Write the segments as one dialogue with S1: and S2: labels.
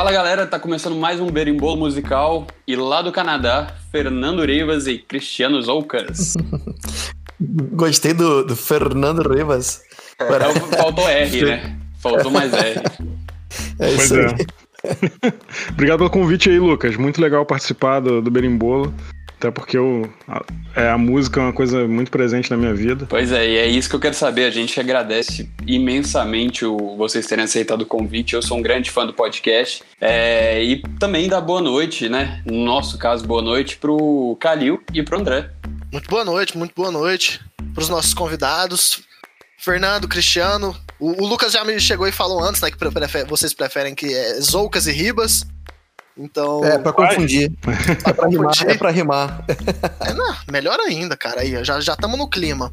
S1: Fala galera, tá começando mais um Berimbolo musical e lá do Canadá, Fernando Rivas e Cristiano Zoucas.
S2: Gostei do, do Fernando Rivas.
S1: Faltou R, né? Faltou mais R.
S2: É
S3: Pois
S2: isso
S3: é.
S2: aí.
S3: Obrigado pelo convite aí, Lucas. Muito legal participar do, do Berimbolo. Até porque eu, a, é, a música é uma coisa muito presente na minha vida.
S1: Pois é, e é isso que eu quero saber. A gente agradece imensamente o, vocês terem aceitado o convite. Eu sou um grande fã do podcast. É, e também dá boa noite, né? No nosso caso, boa noite pro Calil e pro André.
S4: Muito boa noite, muito boa noite para os nossos convidados. Fernando, Cristiano. O, o Lucas já me chegou e falou antes, né? Que vocês preferem que é Zoucas e Ribas. Então.
S2: É, pra confundir. É pra rimar. É pra rimar.
S4: É, não, melhor ainda, cara. Aí, já já estamos no clima.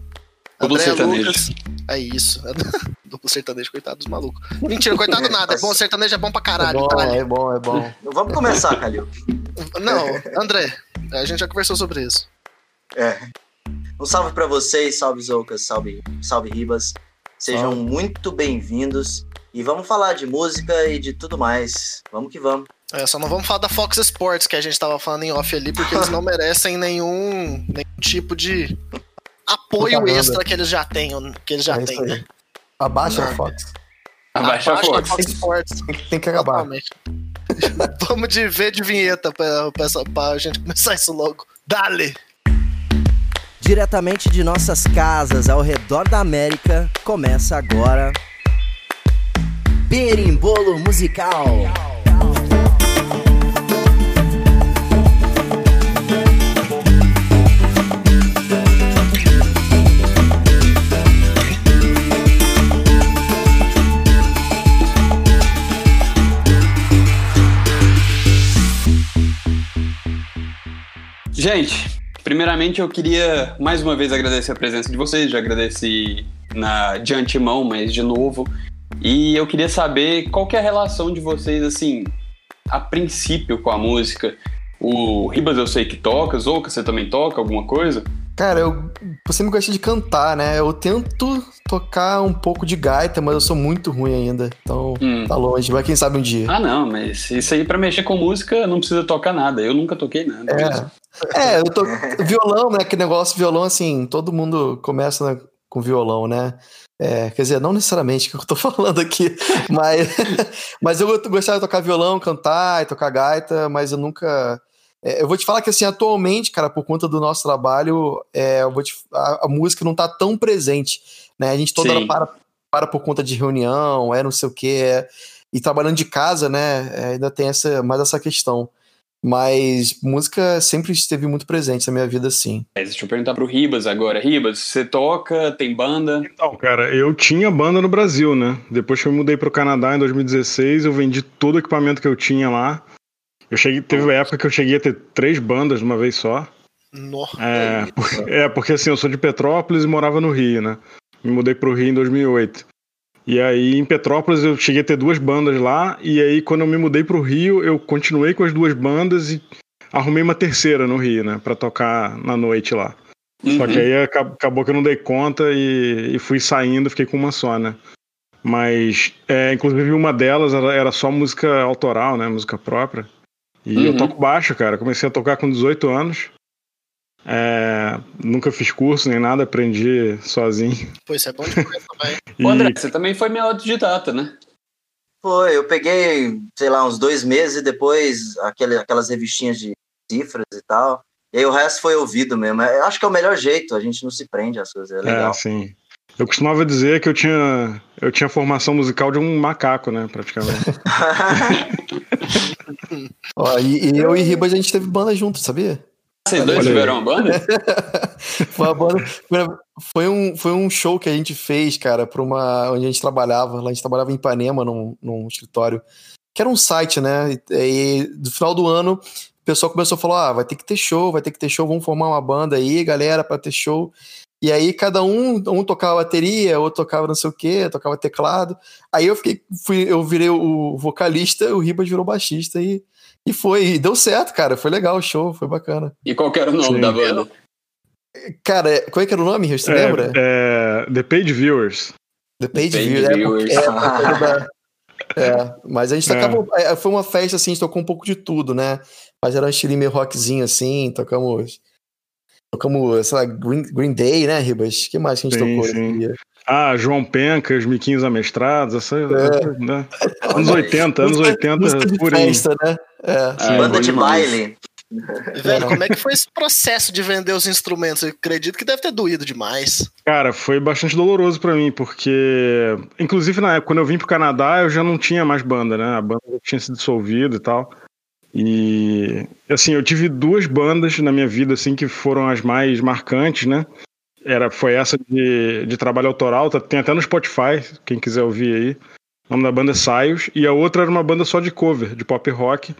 S1: Duplo sertanejo.
S4: Lucas. É isso. Duplo sertanejo, coitado dos malucos. Mentira, coitado nada. É bom, sertanejo é bom pra
S2: É
S4: caralho.
S2: bom,
S4: Itália.
S2: é bom, é bom.
S5: Vamos começar, Calil.
S4: Não, André, a gente já conversou sobre isso.
S5: É. Um salve pra vocês, salve Zoucas, salve, salve Ribas. Sejam
S2: Salve.
S5: muito bem-vindos e vamos falar de música e de tudo mais. Vamos que vamos.
S4: É, só não vamos falar da Fox Sports que a gente tava falando em off ali, porque eles não merecem nenhum, nenhum tipo de apoio
S2: Propaganda.
S4: extra que eles já têm, que eles já
S2: é
S4: têm, né?
S2: Abaixa
S4: Não.
S2: a Fox.
S1: Abaixa a
S4: Abaixo da
S1: Fox.
S4: Fox Sports.
S2: Tem que, tem que acabar.
S4: Totalmente. Vamos de ver de vinheta pra, pra, essa- pra gente começar isso logo. Dale!
S6: Diretamente de nossas casas ao redor da América, começa agora. Berimbolo Musical.
S1: Gente, primeiramente eu queria mais uma vez agradecer a presença de vocês, já agradeci na, de antemão, mas de novo. E eu queria saber qual que é a relação de vocês, assim, a princípio com a música. O Ribas eu sei que toca, Zouca, você também toca alguma coisa?
S2: Cara, eu, eu sempre gostei de cantar, né? Eu tento tocar um pouco de gaita, mas eu sou muito ruim ainda. Então,
S1: Hum.
S2: tá longe. Mas quem sabe um dia.
S1: Ah, não, mas isso aí pra mexer com música não precisa tocar nada. Eu nunca toquei nada.
S2: É. É, eu tô. Violão, né? Que negócio, violão, assim, todo mundo começa né, com violão, né? É, quer dizer, não necessariamente que eu tô falando aqui, mas, mas eu gostava de tocar violão, cantar e tocar gaita, mas eu nunca. é, eu vou te falar que, assim, atualmente, cara, por conta do nosso trabalho, é, eu vou te- a, a música não tá tão presente, né? A gente toda
S1: Sim.
S2: hora para, para por conta de reunião, é não sei o quê, é, e trabalhando de casa, né? é, ainda tem essa, mais essa questão. Mas música sempre esteve muito presente na minha vida, sim.
S1: Mas deixa eu perguntar pro Ribas agora. Ribas, você toca, tem banda?
S3: Então, cara, eu tinha banda no Brasil, né? Depois que eu mudei pro Canadá em 2016, eu vendi todo o equipamento que eu tinha lá. Eu cheguei, teve uma época que eu cheguei a ter três bandas de uma vez só.
S4: No.
S3: É, é, porque assim, eu sou de Petrópolis e morava no Rio, né? Me mudei pro Rio em 2008. E aí, em Petrópolis, eu cheguei a ter duas bandas lá. E aí, quando eu me mudei pro Rio, eu continuei com as duas bandas e arrumei uma terceira no Rio, né? Pra tocar na noite lá. Só
S1: Uhum.
S3: que aí aca- acabou que eu não dei conta e, e fui saindo, fiquei com uma só, né? Mas, é, inclusive, uma delas era, era só música autoral, né? Música própria. E eu
S1: Uhum.
S3: toco baixo, cara. Comecei a tocar com 18 anos. É, nunca fiz curso nem nada, aprendi sozinho.
S4: Pô, isso é bom demais também.
S3: E,
S1: André, você também foi meio autodidata, né?
S5: Foi, eu peguei, sei lá, uns dois meses e depois aquele, aquelas revistinhas de cifras e tal. E aí o resto foi ouvido mesmo. Eu acho que é o melhor jeito, a gente não se prende às coisas, é
S3: é,
S5: legal.
S3: assim. Eu costumava dizer que eu tinha, eu tinha formação musical de um macaco, né? Praticamente.
S2: Ó, e, e eu e Ribas a gente teve banda junto, sabia?
S1: Vocês dois
S3: Olha aí.
S1: tiveram uma banda?
S2: Foi, uma banda- foi- um, foi um show que a gente fez, cara, pra uma. onde a gente trabalhava. Lá a gente trabalhava em Ipanema, num, num escritório. Que era um site, né? E, e do final do ano, o pessoal começou a falar: ah, vai ter que ter show, vai ter que ter show, vamos formar uma banda aí, galera, pra ter show. E aí cada um, um tocava bateria, outro tocava não sei o quê, tocava teclado. Aí eu fiquei, fui, eu virei o vocalista, o Ribas virou baixista e, e foi, e deu certo, cara. Foi legal o show, foi bacana.
S1: E qual que era o nome
S3: Sim.
S1: da banda?
S2: Cara, qual é que era o nome? Você
S3: É,
S2: lembra?
S3: é, The Paid Viewers.
S2: The Page,
S1: Page
S2: View. É,
S1: Viewers.
S2: é, causa da- É, mas a gente tocava. É. Foi uma festa assim, a gente tocou um pouco de tudo, né? Mas era um estilo meio rockzinho assim, tocamos. Tocamos, sei lá, Green, Green Day, né, Ribas? O que mais que a gente sim, tocou sim.
S3: Ah, João Penca, os miquinhos amestrados, essa, é. né? anos 80, anos 80
S2: por aí. Festa, né?
S5: É. Banda de baile.
S4: Velho, como é que foi esse processo de vender os instrumentos? Eu acredito que deve ter doído demais.
S3: Cara, foi bastante doloroso para mim, porque, inclusive na época, quando eu vim pro Canadá, eu já não tinha mais banda, né? A banda tinha se dissolvido e tal. E, assim, eu tive duas bandas na minha vida, assim, que foram as mais marcantes, né? Era, foi essa de, de trabalho autoral, tá, tem até no Spotify, quem quiser ouvir aí. O nome da banda é Saios, e a outra era uma banda só de cover, de pop rock.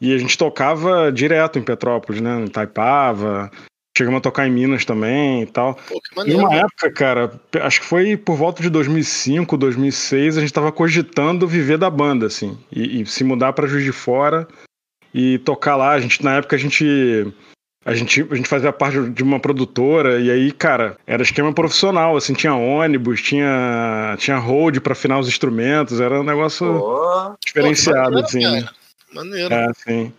S3: E a gente tocava direto em Petrópolis, né? Em Taipava. Chegamos a tocar em Minas também e tal. Pô, que maneiro, e uma época, cara, acho que foi por volta de 2005, 2006, a gente tava cogitando viver da banda, assim. E, e se mudar para Juiz de Fora e tocar lá. A gente, na época, a gente a gente, a gente fazia parte de uma produtora e aí, cara, era esquema profissional, assim, tinha ônibus, tinha, tinha hold para afinar os instrumentos, era um negócio oh, diferenciado, pô, assim. Né?
S4: Maneiro.
S3: É, sim.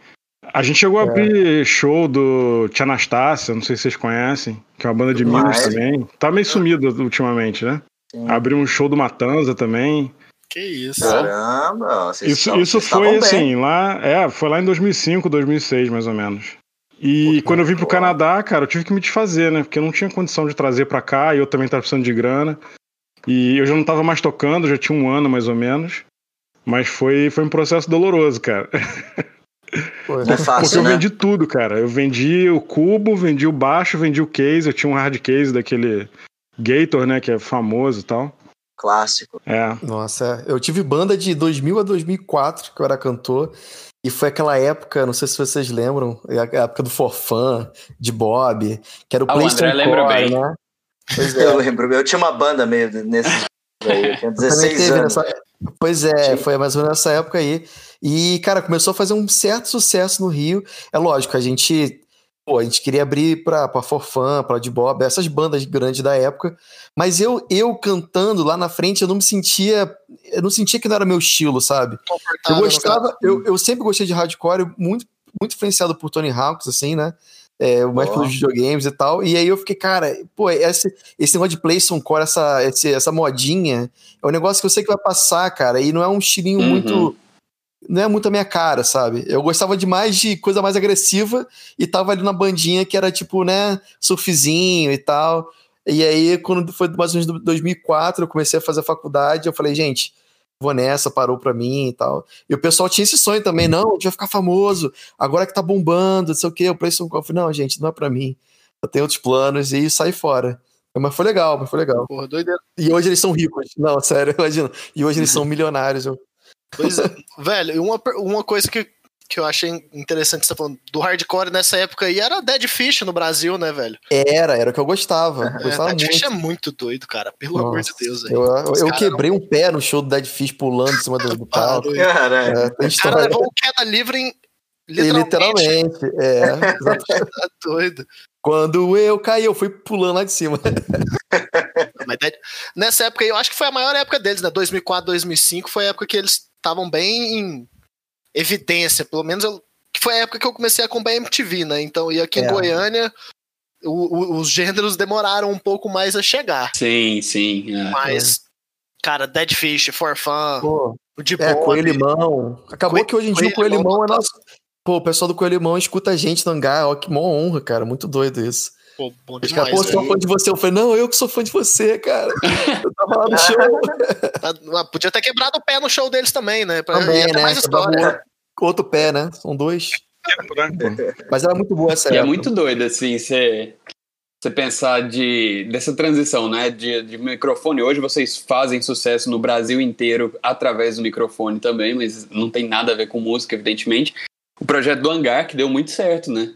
S3: A gente chegou a é. abrir show do Tia Anastácia, não sei se vocês conhecem, que é uma banda de Minas também. Tá meio sumido ultimamente, né? Abriu um show do Matanza também.
S4: Que isso.
S5: Caramba,
S3: isso, isso foi assim, lá, é, foi lá em 2005, 2006, mais ou menos. E Pô, quando eu vim pro Canadá, cara, eu tive que me desfazer, né? Porque eu não tinha condição de trazer para cá e eu também tava precisando de grana. E eu já não tava mais tocando, já tinha um ano mais ou menos. Mas foi, foi um processo doloroso, cara.
S5: Pô, é fácil,
S3: Porque eu
S5: né?
S3: vendi tudo, cara. Eu vendi o cubo, vendi o baixo, vendi o case. Eu tinha um hard case daquele Gator, né? Que é famoso e tal.
S5: Clássico.
S3: É.
S2: Nossa, eu tive banda de 2000 a 2004, que eu era cantor. E foi aquela época, não sei se vocês lembram, a época do Forfan, de Bob, que era o ah, PlayStation Core, né?
S5: Pois é. Eu lembro, eu tinha uma banda meio nesse eu tinha 16 anos. Nessa...
S2: Pois é, foi mais ou menos nessa época aí. E, cara, começou a fazer um certo sucesso no Rio. É lógico, a gente. Pô, a gente queria abrir pra, pra Forfã, pra de Bob, essas bandas grandes da época. Mas eu, eu cantando lá na frente, eu não me sentia. Eu não sentia que não era meu estilo, sabe? Eu gostava, eu, eu sempre gostei de hardcore, muito, muito influenciado por Tony Hawks, assim, né? é, mais oh. pelos videogames e tal. E aí eu fiquei, cara, pô, esse, esse negócio de PlayStation Core, essa, esse, essa modinha, é um negócio que eu sei que vai passar, cara, e não é um estilinho uhum. muito. Não é muito a minha cara, sabe? Eu gostava demais de coisa mais agressiva e tava ali na bandinha que era tipo, né, surfzinho e tal. E aí, quando foi mais ou menos 2004, eu comecei a fazer a faculdade, eu falei, gente, vou nessa, parou pra mim e tal. E o pessoal tinha esse sonho também, não, a gente vai ficar famoso, agora que tá bombando, não sei o quê, o PlayStation Golf, não, gente, não é pra mim. Eu tenho outros planos e saí fora. Mas foi legal, mas foi legal.
S4: Porra, doideira.
S2: E hoje eles são ricos. Não, sério, imagina. E hoje eles são milionários. Eu...
S4: Pois é. Velho, uma, uma coisa que que eu achei interessante você tá falando do hardcore nessa época aí era Dead Fish no Brasil, né, velho?
S2: Era, era o que eu gostava. Eu gostava
S4: é, Dead
S2: muito.
S4: Fish é muito doido, cara. Pelo Nossa, amor de Deus.
S2: Aí. Eu, eu, eu quebrei um pé no show do Dead Fish pulando em cima do, palco.
S5: Caralho.
S2: É,
S4: o cara levou o queda livre em. Literalmente.
S2: literalmente é.
S4: tá doido.
S2: Quando eu caí, eu fui pulando lá de cima.
S4: Mas nessa época aí, eu acho que foi a maior época deles, né? 2004, 2005 foi a época que eles estavam bem em evidência, pelo menos eu, que foi a época que eu comecei a acompanhar MTV, né? Então, e aqui é. em Goiânia, o, o, os gêneros demoraram um pouco mais a chegar.
S1: Sim, sim.
S4: É. Mas, cara, Dead Fish, For Fun, Pô,
S2: o de é, Coelho Limão. Acabou que hoje em dia o Coelho Limão é nosso. Pô, o pessoal do Coelho Limão escuta a gente no hangar, ó, que mó honra, cara. Muito doido isso.
S4: Pô, bom demais,
S2: Pô, sou fã de você. Eu falei, não, eu que sou fã de você, cara. Eu tava lá no show.
S4: Ah, podia ter quebrado o pé no show deles também, né?
S2: Pra, também, né? mais história. Outro pé, né? São dois. Mas era muito boa essa
S1: E é época. é muito doido, assim, você você pensar de, dessa transição, né? De, de microfone. Hoje vocês fazem sucesso no Brasil inteiro através do microfone também, mas não tem nada a ver com música, evidentemente. O projeto do Hangar, que deu muito certo, né?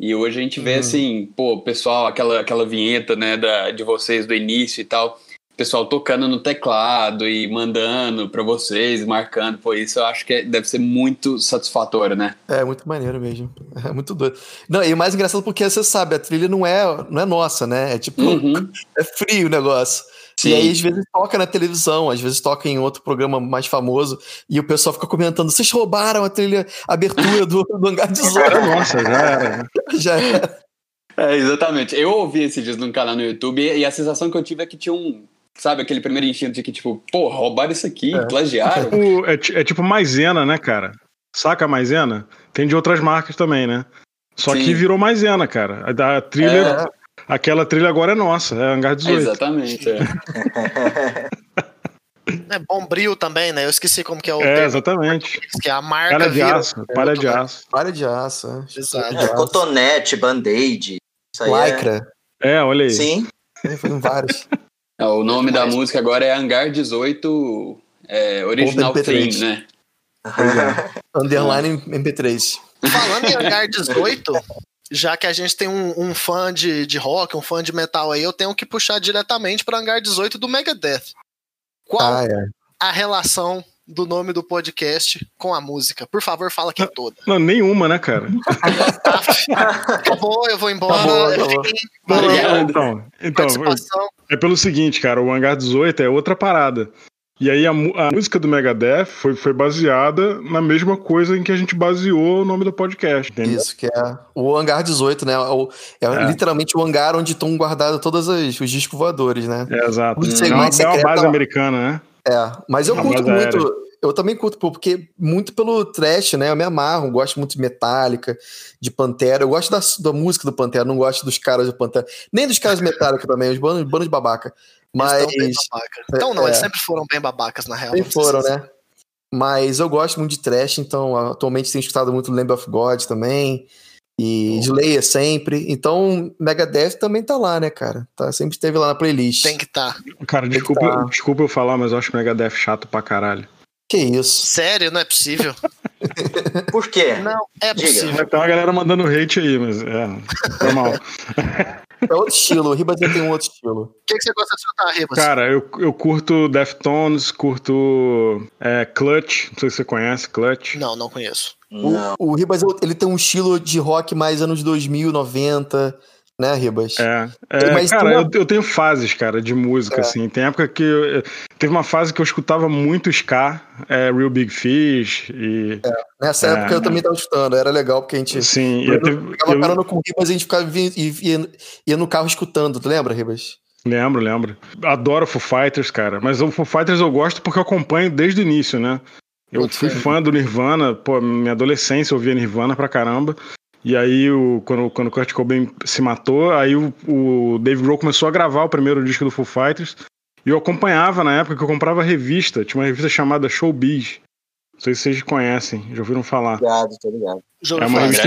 S1: E hoje a gente vê uhum. assim, pô, pessoal, aquela, aquela vinheta, né, da, de vocês do início e tal, pessoal tocando no teclado e mandando para vocês, marcando, pô, isso eu acho que é, deve ser muito satisfatório, né?
S2: É, muito maneiro mesmo. É muito doido. Não, e o mais engraçado porque você sabe, a trilha não é, não é nossa, né? É tipo, uhum. é frio o negócio. E aí, às vezes, toca na televisão, às vezes toca em outro programa mais famoso, e o pessoal fica comentando: vocês roubaram a trilha a abertura do, do Hangar 18.
S3: Nossa, já era.
S2: Já era.
S1: É, exatamente. Eu ouvi esses dias num canal no YouTube e a sensação que eu tive é que tinha um. Sabe, aquele primeiro instinto de que, tipo, pô, roubaram isso aqui,
S2: É.
S1: plagiaram.
S3: O- é, ti- é tipo maisena, né, cara? Saca a maisena? Tem de outras marcas também, né? Só
S1: Sim.
S3: que virou maisena, cara. A da trilha, aquela trilha agora é nossa, é Hangar
S1: É,
S3: 18.
S1: exatamente. É.
S4: É Bombril também, né? Eu esqueci como que é o
S3: É, exatamente.
S4: que é a marca
S3: Palha de
S4: vira-
S3: aço, palha de aço.
S2: Palha de aço. é.
S4: Exato.
S5: É, cotonete, band-aid. Isso aí é...
S2: Lycra.
S3: É, olha aí.
S5: Sim.
S2: É, Foi em vários.
S1: É, o nome da música agora é Hangar 18 é, Original
S2: Ou MP3.
S1: Theme, né?
S2: Underline MP3.
S4: Falando em Hangar 18, já que a gente tem um, um fã de, de rock, um fã de metal aí, eu tenho que puxar diretamente para Hangar 18 do Megadeth. Qual
S2: Ah, é.
S4: a relação do nome do podcast com a música? Por favor, fala aqui toda.
S3: Não, nenhuma, né, cara?
S4: Acabou, eu vou embora.
S2: Acabou, acabou.
S4: Fiquem
S3: Não, não,
S1: Obrigado.
S3: então, então é pelo seguinte, cara, o Hangar 18 é outra parada. E aí a, a música do Megadeth foi, foi baseada na mesma coisa em que a gente baseou o nome do podcast, entendeu?
S2: Isso, que é o hangar 18, né? O- é,
S3: É.
S2: literalmente o hangar onde estão guardados todos as- os discos voadores, né?
S3: É, exato.
S2: Muito
S3: É uma, é uma base americana, né?
S2: É, mas eu
S3: Uma
S2: curto
S3: base aérea.
S2: muito. Eu também curto, porque muito pelo trash, né? Eu me amarro, gosto muito de Metallica, de Pantera. Eu gosto da, da música do Pantera, não gosto dos caras do Pantera. Nem dos caras Metallica também, os bandos, bandos de babaca. Mas.
S4: Eles tão bem babaca. Então não,
S2: é.
S4: eles sempre foram bem babacas, na real. Não
S2: foram, né? Mas eu gosto muito de trash, então atualmente tenho escutado muito Lamb of God também. E Slayer sempre. Então, Megadeth também tá lá, né, cara? Tá, sempre esteve lá na playlist.
S4: Tem que estar.
S3: Cara, desculpa,
S2: tá.
S3: desculpa eu falar, mas eu acho Megadeth chato pra caralho.
S2: Que isso?
S4: Sério, não é possível.
S5: Por quê?
S4: Não, é
S5: Diga.
S4: possível.
S3: Tem uma galera mandando hate aí, mas é normal.
S2: É outro estilo. O Ribas tem um outro estilo.
S4: O que, que você gosta de escutar, Ribas?
S3: Cara, eu, eu curto Deftones, curto é, Clutch, não sei se você conhece Clutch.
S4: Não, não conheço.
S5: Não.
S2: O, o Ribas, ele tem um estilo de rock mais anos 2000, 90, né, Ribas?
S3: É, é,
S2: Mas
S3: cara,
S2: uma-
S3: eu, eu tenho fases, cara, de música,
S2: É.
S3: assim. Tem época que. eu- teve uma fase que eu escutava muito Ska, é, Real Big Fish, e.
S2: Nessa
S3: É.
S2: época eu também tava escutando. Era legal porque a gente
S3: Assim,
S2: eu
S3: eu, teve-
S2: ficava
S3: eu
S2: parando com o Ribas e a gente ficava e ia, ia no carro escutando. Tu lembra, Ribas?
S3: lembro, lembro. Adoro Foo Fighters, cara. Mas o Foo Fighters eu gosto porque eu acompanho desde o início, né? Eu fui fã do Nirvana, pô, minha adolescência eu ouvia Nirvana pra caramba. E aí, o, quando, quando o Kurt Cobain se matou, aí o, o Dave Grohl começou a gravar o primeiro disco do Foo Fighters. E eu acompanhava na época que eu comprava revista. Tinha uma revista chamada Showbiz. Não sei se vocês conhecem, já ouviram falar.
S5: Ligado, tô ligado.
S3: É uma
S1: O
S3: revista-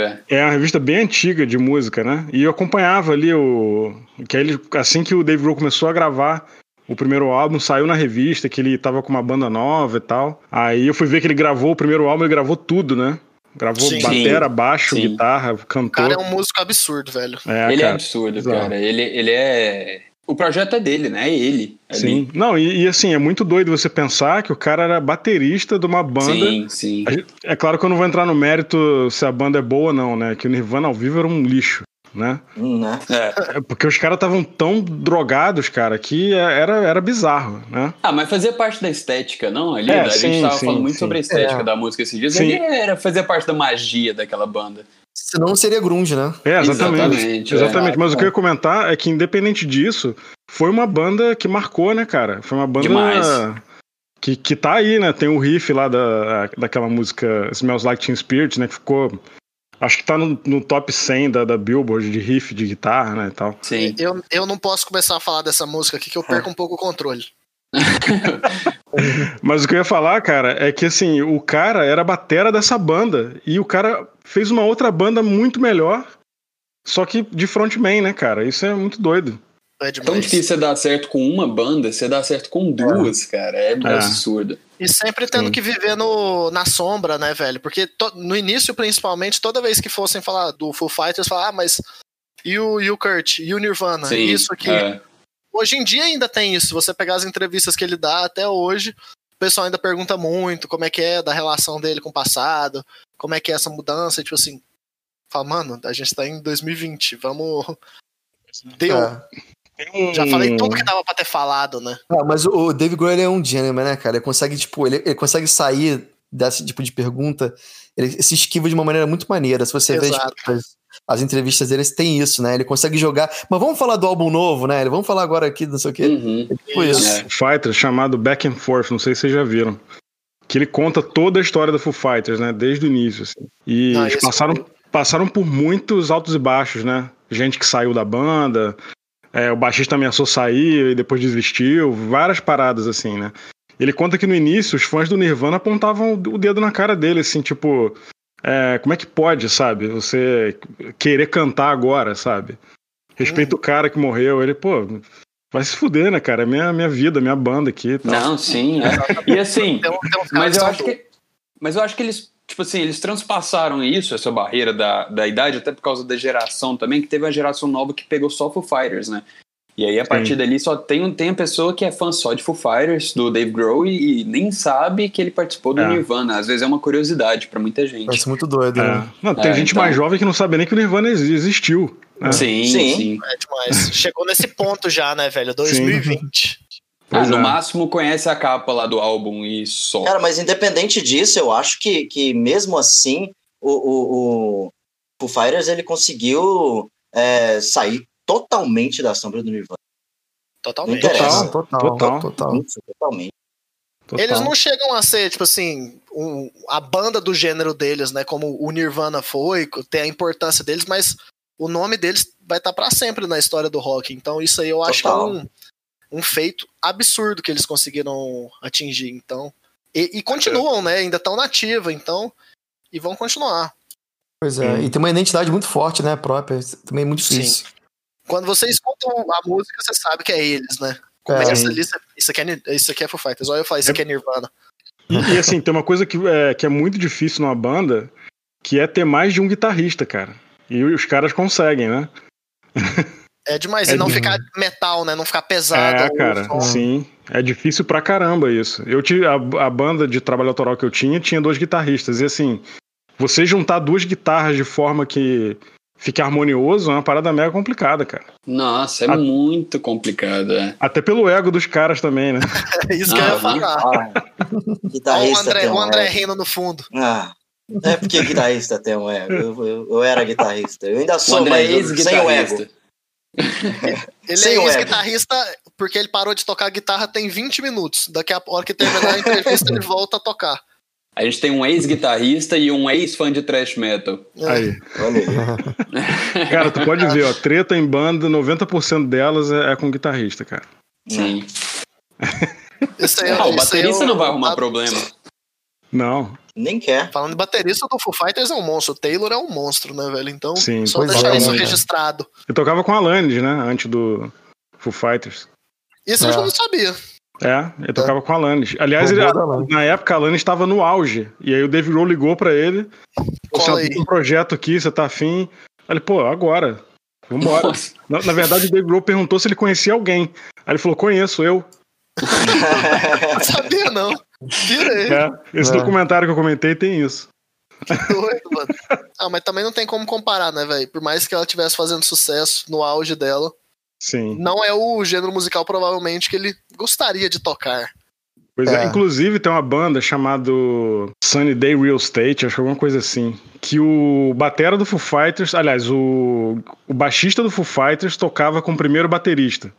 S1: é.
S3: É uma revista bem antiga de música, né? E eu acompanhava ali o. Que ele, assim que o Dave Grohl começou a gravar o primeiro álbum, saiu na revista que ele tava com uma banda nova e tal. Aí eu fui ver que ele gravou o primeiro álbum, ele gravou tudo, né? Gravou
S4: Sim.
S3: batera, baixo,
S1: Sim.
S3: guitarra,
S4: O
S3: cantor.
S4: cara é um músico absurdo, velho.
S3: É,
S1: ele é
S3: cara.
S1: absurdo,
S3: bizarro.
S1: cara. Ele, ele é. O projeto é dele, né? É ele. ali.
S3: Sim. Não, e, e assim, é muito doido você pensar que o cara era baterista de uma banda.
S1: Sim, sim.
S3: Gente- É claro que eu não vou entrar no mérito se a banda é boa ou não, né? Que o Nirvana ao vivo era um lixo, né?
S5: Né?
S1: É.
S3: É porque os caras estavam tão drogados, cara, que é- era, era bizarro, né?
S1: Ah, mas fazia parte da estética, não? Ali,
S3: É,
S1: a
S3: sim,
S1: gente tava
S3: sim,
S1: falando muito
S3: sim.
S1: sobre a estética
S2: É.
S1: da música esses dias.
S3: Sim.
S1: Era, fazia parte da magia daquela banda.
S2: Senão não seria grunge, né?
S3: É, exatamente.
S1: Exatamente,
S3: Exatamente.
S1: é.
S3: Mas o que eu ia comentar é que, independente disso, foi uma banda que marcou, né, cara? Foi uma banda.
S1: Demais.
S3: Que, que tá aí, né? Tem o riff lá da, daquela música Smells Like Teen Spirit, né? Que ficou. Acho que tá no, no top 100 da, da Billboard de riff de guitarra, né? E tal.
S1: Sim.
S4: Eu, eu não posso começar a falar dessa música aqui que eu perco um pouco o controle.
S3: Mas o que eu ia falar, cara, é que assim, o cara era a batera dessa banda. E o cara fez uma outra banda muito melhor. Só que de frontman, né, cara? Isso é muito doido.
S4: É
S1: Tão
S4: demais.
S1: difícil você dar certo com uma banda, você dá certo com duas, cara. É,
S3: É.
S1: absurdo.
S4: E sempre tendo
S3: Sim.
S4: que viver no, na sombra, né, velho? Porque to- no início, principalmente, toda vez que fossem falar do Full Fighters, falar, ah, mas e o, e o Kurt, e o Nirvana,
S1: Sim.
S4: isso aqui.
S1: é.
S4: Hoje em dia ainda tem isso. Se você pegar as entrevistas que ele dá até hoje, o pessoal ainda pergunta muito como é que é da relação dele com o passado, como é que é essa mudança, tipo assim. Fala, mano, a gente tá em 2020, vamos. Deu.
S2: É.
S3: um-
S4: Já falei tudo que dava pra ter falado, né?
S2: Ah, mas o Dave Grohl é um gentleman, né, cara? Ele consegue, tipo, ele, ele consegue sair desse tipo de pergunta, ele se esquiva de uma maneira muito maneira. Se você
S4: Exato.
S2: vê as, as entrevistas dele, tem isso, né? Ele consegue jogar. Mas vamos falar do álbum novo, né? Vamos falar agora aqui, não sei o quê.
S1: Uhum.
S2: Tipo isso.
S1: É.
S3: Foo Fighters chamado Back and Forth, não sei se vocês já viram. Que ele conta toda a história da Foo Fighters, né? Desde o início. assim. E
S4: Ah,
S3: eles passaram,
S4: foi-
S3: passaram por muitos altos e baixos, né? Gente que saiu da banda, é, o baixista ameaçou sair e depois desistiu, várias paradas assim, né? Ele conta que no início os fãs do Nirvana apontavam o dedo na cara dele, assim, tipo, é, como é que pode, sabe? Você querer cantar agora, sabe? Respeita o cara que morreu. Ele, pô, vai se fuder, né, cara? É minha, minha vida, minha banda aqui tal.
S1: Não, sim. é. E assim, mas eu acho que. Mas eu acho que eles, tipo assim, eles transpassaram isso, essa barreira da, da idade, até por causa da geração também, que teve uma geração nova que pegou só Foo Fighters, né? E aí, a partir dali, só tem, tem a pessoa que é fã só de Foo Fighters, do Dave Grohl, e, e nem sabe que ele participou do
S3: É.
S1: Nirvana. Às vezes é uma curiosidade pra muita gente.
S2: Parece muito doido,
S3: É.
S2: né?
S3: Não, tem
S1: É,
S3: gente
S1: então.
S3: mais jovem que não sabe nem que o Nirvana ex- existiu. né?
S1: Sim,
S5: Sim.
S1: sim.
S4: É demais. Chegou nesse ponto já, né, velho? 2020.
S1: Ah,
S3: Pois
S1: no
S3: é.
S1: máximo conhece a capa lá do álbum e só.
S5: Cara, mas independente disso, eu acho que, que mesmo assim, o, o, o Foo Fighters ele conseguiu é, sair totalmente da sombra do Nirvana.
S4: Totalmente.
S2: Total, total,
S3: Total.
S2: total.
S5: Isso, totalmente.
S3: Total.
S4: Eles não chegam a ser, tipo assim, um- a banda do gênero deles, né? Como o Nirvana foi, tem a importância deles, mas o nome deles vai estar pra sempre na história do rock. Então isso aí eu acho que é um, um feito absurdo que eles conseguiram atingir. Então. E, e continuam, né? Ainda estão nativa, então. E vão continuar.
S2: Pois é.
S3: Hum.
S2: E tem uma identidade muito forte, né? Própria. Também é muito
S4: Sim.
S2: difícil.
S4: Quando você escuta a música, você sabe que é eles, né? Começa
S3: Sim.
S4: ali, você- isso aqui, é, isso aqui é Foo Fighters. Olha eu falar, isso aqui é Nirvana.
S3: E, e, assim, tem uma coisa que é, que é muito difícil numa banda, que é ter mais de um guitarrista, cara. E os caras conseguem, né?
S4: É demais.
S3: É
S4: e não
S3: de-
S4: ficar metal, né? Não ficar pesado.
S3: É, cara,
S4: som.
S3: sim. É difícil pra caramba isso. Eu tive a, a banda de trabalho autoral que eu tinha tinha dois guitarristas e assim, você juntar duas guitarras de forma que fique harmonioso é uma parada mega complicada, cara.
S1: Nossa, é
S3: A-
S1: muito complicado. É.
S3: Até pelo ego dos caras também, né?
S4: É isso que eu ia
S1: Ah,
S4: falar.
S5: Ah,
S4: o André, o
S5: um
S4: André rindo no fundo.
S5: Ah, é porque guitarrista tem um ego. Eu, eu, eu era guitarrista. Eu ainda sou, mas sem o ego.
S4: Ele
S5: Sem
S4: é ex-guitarrista porque ele parou de tocar guitarra tem 20 minutos. Daqui a hora que terminar a entrevista, ele volta a tocar.
S1: A gente tem um ex-guitarrista e um ex-fã de thrash metal.
S4: É.
S3: Aí. Cara, tu pode ver, ó, treta em banda, 90% delas é, é com guitarrista, cara.
S1: Sim.
S4: Aí,
S1: Ah, o baterista
S4: é
S1: não vai arrumar
S4: a-
S1: problema.
S3: Não,
S5: Nem quer.
S4: Falando de baterista, do Foo Fighters é um monstro. O Taylor é um monstro, né, velho? Então,
S3: Sim,
S4: só deixar
S2: é,
S4: isso
S2: né,
S4: registrado.
S3: eu tocava com a Alanis, né, antes do Foo Fighters.
S4: Isso eu
S2: É.
S4: já não sabia.
S3: É, eu tocava com a Alanis. Aliás, ele-
S2: Alanis.
S3: na época a Alanis estava no auge. E aí o Dave Grohl ligou pra ele.
S4: Aí.
S3: tem um projeto aqui, você tá afim? Aí ele, pô, agora. Vambora. Na, na verdade, o Dave Grohl perguntou se ele conhecia alguém. Aí ele falou, conheço, eu.
S4: Não sabia, não. Vira aí.
S3: É, esse
S2: É.
S3: documentário que eu comentei tem isso.
S4: Doido, mano. Ah, mas também não tem como comparar, né, velho? Por mais que ela estivesse fazendo sucesso no auge dela,
S3: Sim.
S4: não é o gênero musical provavelmente que ele gostaria de tocar.
S3: Pois é.
S2: É.
S3: Inclusive tem uma banda chamada Sunny Day Real Estate, acho que alguma coisa assim. Que o batera do Foo Fighters, aliás, o, o baixista do Foo Fighters tocava com o primeiro baterista,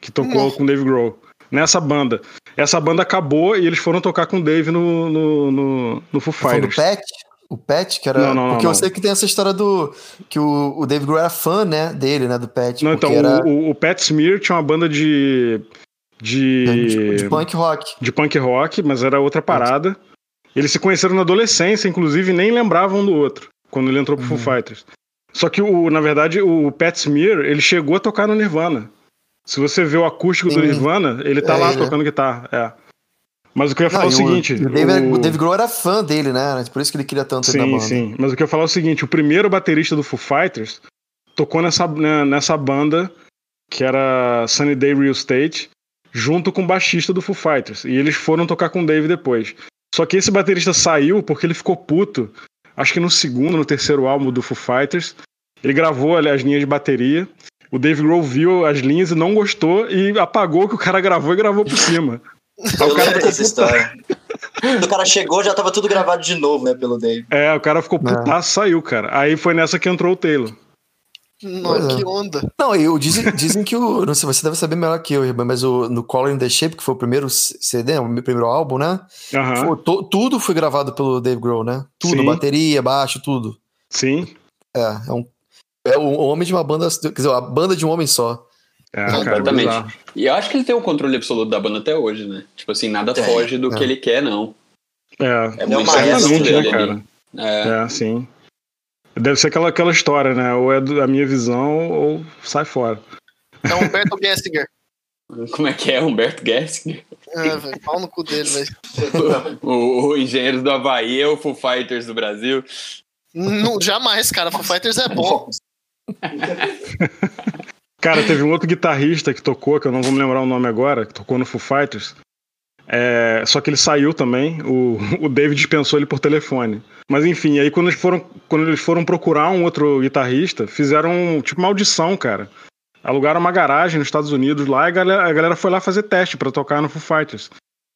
S3: que tocou
S4: Nossa.
S3: com o Dave Grohl. Nessa banda. Essa banda acabou e eles foram tocar com o Dave no, no, no, no Foo
S2: do
S3: Fighters.
S2: Pet? O Pet, que era.
S3: Não, não, não,
S2: porque eu sei que tem essa história do. Que o, o Dave Grohl era fã, né? Dele, né? Do Pet.
S3: Não, então,
S2: era
S3: o, o Pat Smear tinha uma banda de.
S2: de,
S3: De,
S2: de punk rock.
S3: de punk rock, mas era outra parada. Eles se conheceram na adolescência, inclusive nem lembravam um do outro, quando ele entrou pro Foo Fighters. Só que, o, na verdade, o Pat Smear, ele chegou a tocar no Nirvana. Se você vê o acústico do
S2: Sim.
S3: Nirvana, ele tá
S2: É
S3: lá
S2: ele, né?
S3: tocando guitarra. É. Mas o que eu ia falar
S2: Não,
S3: é o seguinte.
S2: O, Dave,
S3: o-
S2: o Dave Grohl era fã dele, né? Por isso que ele queria tanto ele na
S3: Sim,
S2: banda.
S3: sim. Mas o que eu ia falar é o seguinte: o primeiro baterista do Foo Fighters tocou nessa, né, nessa banda, que era Sunny Day Real Estate, junto com o baixista do Foo Fighters. E eles foram tocar com o Dave depois. Só que esse baterista saiu porque ele ficou puto. Acho que no segundo, no terceiro álbum do Foo Fighters. Ele gravou ali, as linhas de bateria. O Dave Grohl viu as linhas e não gostou e apagou o que o cara gravou e gravou por cima.
S5: Eu
S3: o cara
S5: dessa história. Quando o cara chegou, já tava tudo gravado de novo, né, pelo Dave.
S3: É, o cara ficou
S2: É.
S3: putaço, saiu, cara. Aí foi nessa que entrou o Taylor.
S4: Nossa,
S2: é.
S4: que onda.
S2: Não, eu, dizem, dizem que o. Não sei, você deve saber melhor que eu, Riba, mas o, no Color in the Shape, que foi o primeiro CD, o meu primeiro álbum, né? Foi to- tudo foi gravado pelo Dave Grohl, né? Tudo,
S3: Sim.
S2: bateria, baixo, tudo.
S3: Sim.
S2: É, é um. É o homem de uma banda. Quer dizer, a banda de um homem só.
S3: É, cara,
S1: Completamente.
S3: bizarro.
S1: E eu acho que ele tem o controle absoluto da banda até hoje, né? Tipo assim, nada
S5: Tem.
S1: foge do
S2: É.
S1: que ele quer, não.
S3: É,
S1: É
S5: É
S1: muito
S5: uma
S3: é
S1: dele
S3: né, cara?
S1: É.
S3: É, sim. Deve ser aquela, aquela história, né? Ou é do- a minha visão ou sai fora.
S4: É o Humberto Gessinger.
S1: Como é que é, Humberto Gessinger?
S4: É, velho. Pau no cu dele, velho.
S1: o, o Engenheiros do Havaí é o Foo Fighters do Brasil.
S4: Não, jamais, cara. Foo Fighters é bom.
S3: Cara, teve um outro guitarrista que tocou, que eu não vou me lembrar o nome agora, que tocou no Foo Fighters. É, só que ele saiu também, o, o David dispensou ele por telefone. Mas enfim, aí quando eles, foram, quando eles foram procurar um outro guitarrista, fizeram tipo uma audição, cara. Alugaram uma garagem nos Estados Unidos lá e a galera, a galera foi lá fazer teste pra tocar no Foo Fighters.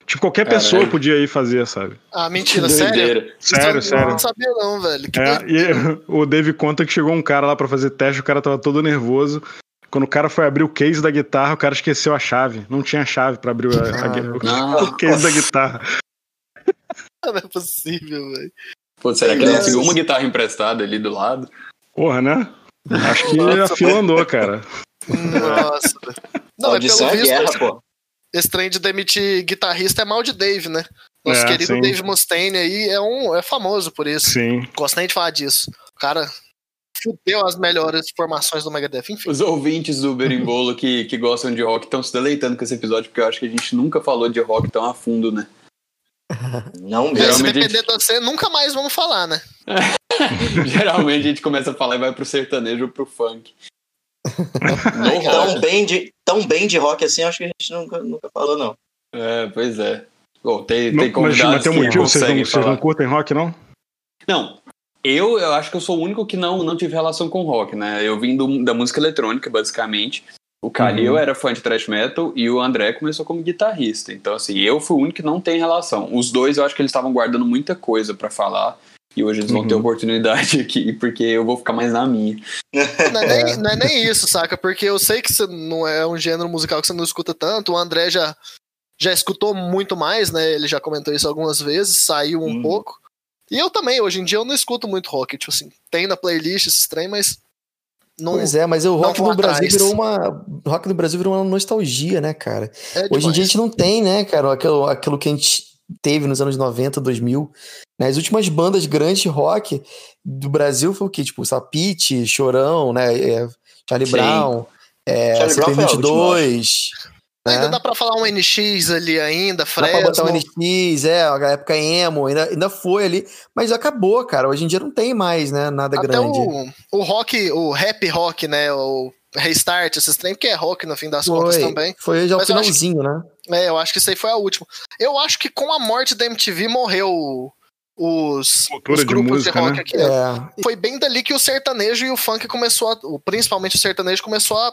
S3: Tipo, qualquer
S1: Caralho.
S3: pessoa podia ir fazer, sabe?
S4: Ah, mentira, sério?
S1: Doideira.
S3: Sério,
S4: Não
S3: sério.
S4: sabia não, velho. Que
S3: É, e o Dave conta que chegou um cara lá pra fazer teste, o cara tava todo nervoso. Quando o cara foi abrir o case da guitarra, o cara esqueceu a chave. Não tinha chave pra abrir a, a
S1: Não.
S3: o case da guitarra.
S4: Não é possível, velho.
S1: Pô, será que ele não conseguiu uma guitarra emprestada ali do lado?
S3: Porra, né? Acho que
S4: Nossa,
S3: a fila andou, cara.
S4: Nossa. velho. Não, é
S5: Audição
S4: pelo
S5: é
S4: visto,
S5: guerra, pô.
S4: Esse trem de demitir guitarrista é mal de Dave, né? Nosso
S3: É,
S4: querido
S3: sim.
S4: Dave Mustaine aí é, um, é famoso por isso.
S3: Sim.
S4: Gosto nem de falar disso. O cara fudeu as melhores formações do Megadeth. Enfim,
S1: Os ouvintes do Berimbolo que, que gostam de rock estão se deleitando com esse episódio, porque eu acho que a gente nunca falou de rock tão a fundo, né?
S5: Não
S4: se
S5: mesmo.
S1: Geralmente-
S4: depender de você, nunca mais vamos falar, né?
S1: Geralmente a gente começa a falar e vai pro sertanejo ou pro funk. No
S5: Tão bem, de, tão bem de rock assim, acho que a gente nunca, nunca falou, não.
S1: É, pois é. Bom, tem,
S3: Não,
S1: tem
S3: mas,
S1: convidados
S3: mas tem um
S1: que
S3: motivo, vocês não, vocês não curtem rock, não?
S1: Não, eu, eu acho que eu sou o único que não, não tive relação com rock, né? Eu vim do- da música eletrônica, basicamente. O Calil
S3: Uhum.
S1: era fã de thrash metal e o André começou como guitarrista. Então, assim, eu fui o único que não tem relação. Os dois, eu acho que eles estavam guardando muita coisa pra falar. E hoje eles vão
S3: Uhum.
S1: ter oportunidade aqui, porque eu vou ficar mais na minha.
S4: Não é, nem, não é nem isso, saca? Porque eu sei que você não é um gênero musical que você não escuta tanto. O André já, já escutou muito mais, né? Ele já comentou isso algumas vezes, saiu um
S5: Uhum.
S4: pouco. E eu também, hoje em dia eu não escuto muito rock. Tipo assim, tem na playlist esses trem, mas. Não,
S2: Pois é, mas o rock
S4: vão
S2: no Brasil
S4: atrás.
S2: virou uma. O rock no Brasil virou uma nostalgia, né, cara?
S4: é
S2: Hoje em dia a gente não tem, né, cara, aquilo, aquilo que a gente teve nos anos 90, 2000. Né? As últimas bandas grandes de rock do Brasil foi o quê? Tipo, Sapite, Chorão, né? é, Charlie
S1: Sim.
S2: Brown, é,
S5: Charlie Brown foi a
S2: CP22.
S4: Ainda
S2: né?
S4: dá pra falar um NX ali ainda,
S2: Dá pra botar
S4: Fresno.
S2: um NX, é, a época emo, ainda, ainda foi ali, mas acabou, cara. Hoje em dia não tem mais, né? Nada
S4: Até
S2: grande.
S4: o, o rock, o rap rock, né? O Restart, esses trem, que é rock no fim das contas
S2: Foi,
S4: também.
S2: foi já o finalzinho, né?
S4: É, eu acho que isso aí foi a última. Eu acho que com a morte da MTV morreu os, os
S3: de
S4: grupos de,
S3: música,
S4: rock
S3: né?
S4: aqui.
S2: É,
S4: Foi bem dali que o sertanejo e o funk começou a, o- principalmente o sertanejo começou a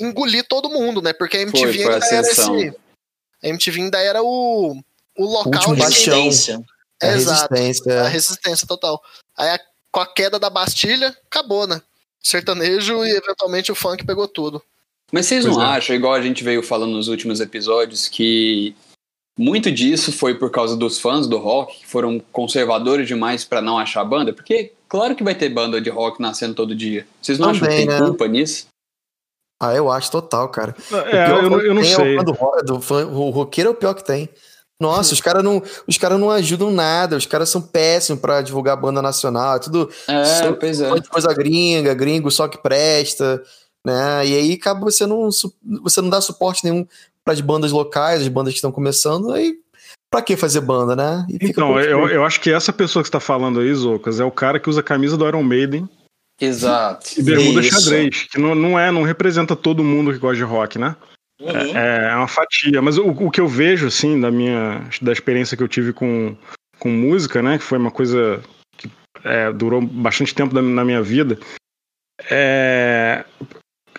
S4: engolir todo mundo, né? Porque a MTV
S1: foi a
S4: ainda era
S1: ascensão.
S4: esse a MTV ainda era o o local
S2: Último
S4: de.
S5: Resistência.
S2: a
S4: Exato.
S2: resistência.
S4: a resistência total. Aí a- com a queda da Bastilha, acabou, né? Sertanejo e eventualmente o funk pegou tudo.
S1: Mas vocês
S3: Pois
S1: não
S3: é.
S1: acham, igual a gente veio falando nos últimos episódios, que muito disso foi por causa dos fãs do rock, que foram conservadores demais pra não achar banda? Porque claro que vai ter banda de rock nascendo todo dia. Vocês não acham que
S2: Também,
S1: tem
S2: né?
S1: culpa nisso?
S2: Ah, eu acho total, cara.
S3: É, eu, não- eu não
S2: Tem é
S3: sei.
S2: O, fã do, ro- do fã- o roqueiro é o pior que tem. Nossa, os caras não, os cara não ajudam nada, os caras são péssimos pra divulgar banda nacional, é tudo
S1: É,
S2: Só-
S1: pois é.
S2: coisa gringa, gringo só que presta, né? E aí acaba você não, você não dá suporte nenhum para as bandas locais, as bandas que estão começando, aí pra que fazer banda, né? E
S3: Então, eu, eu acho que essa pessoa que você tá falando aí, Zocas, é o cara que usa a camisa do Iron Maiden
S1: Exato.
S3: e bermuda
S5: Isso.
S3: xadrez, que não, não é, não representa todo mundo que gosta de rock, né?
S5: Uhum.
S3: É, é uma fatia. Mas o, o que eu vejo, assim, da minha da experiência que eu tive com, com música, né? Que foi uma coisa que é, durou bastante tempo da- na minha vida. É,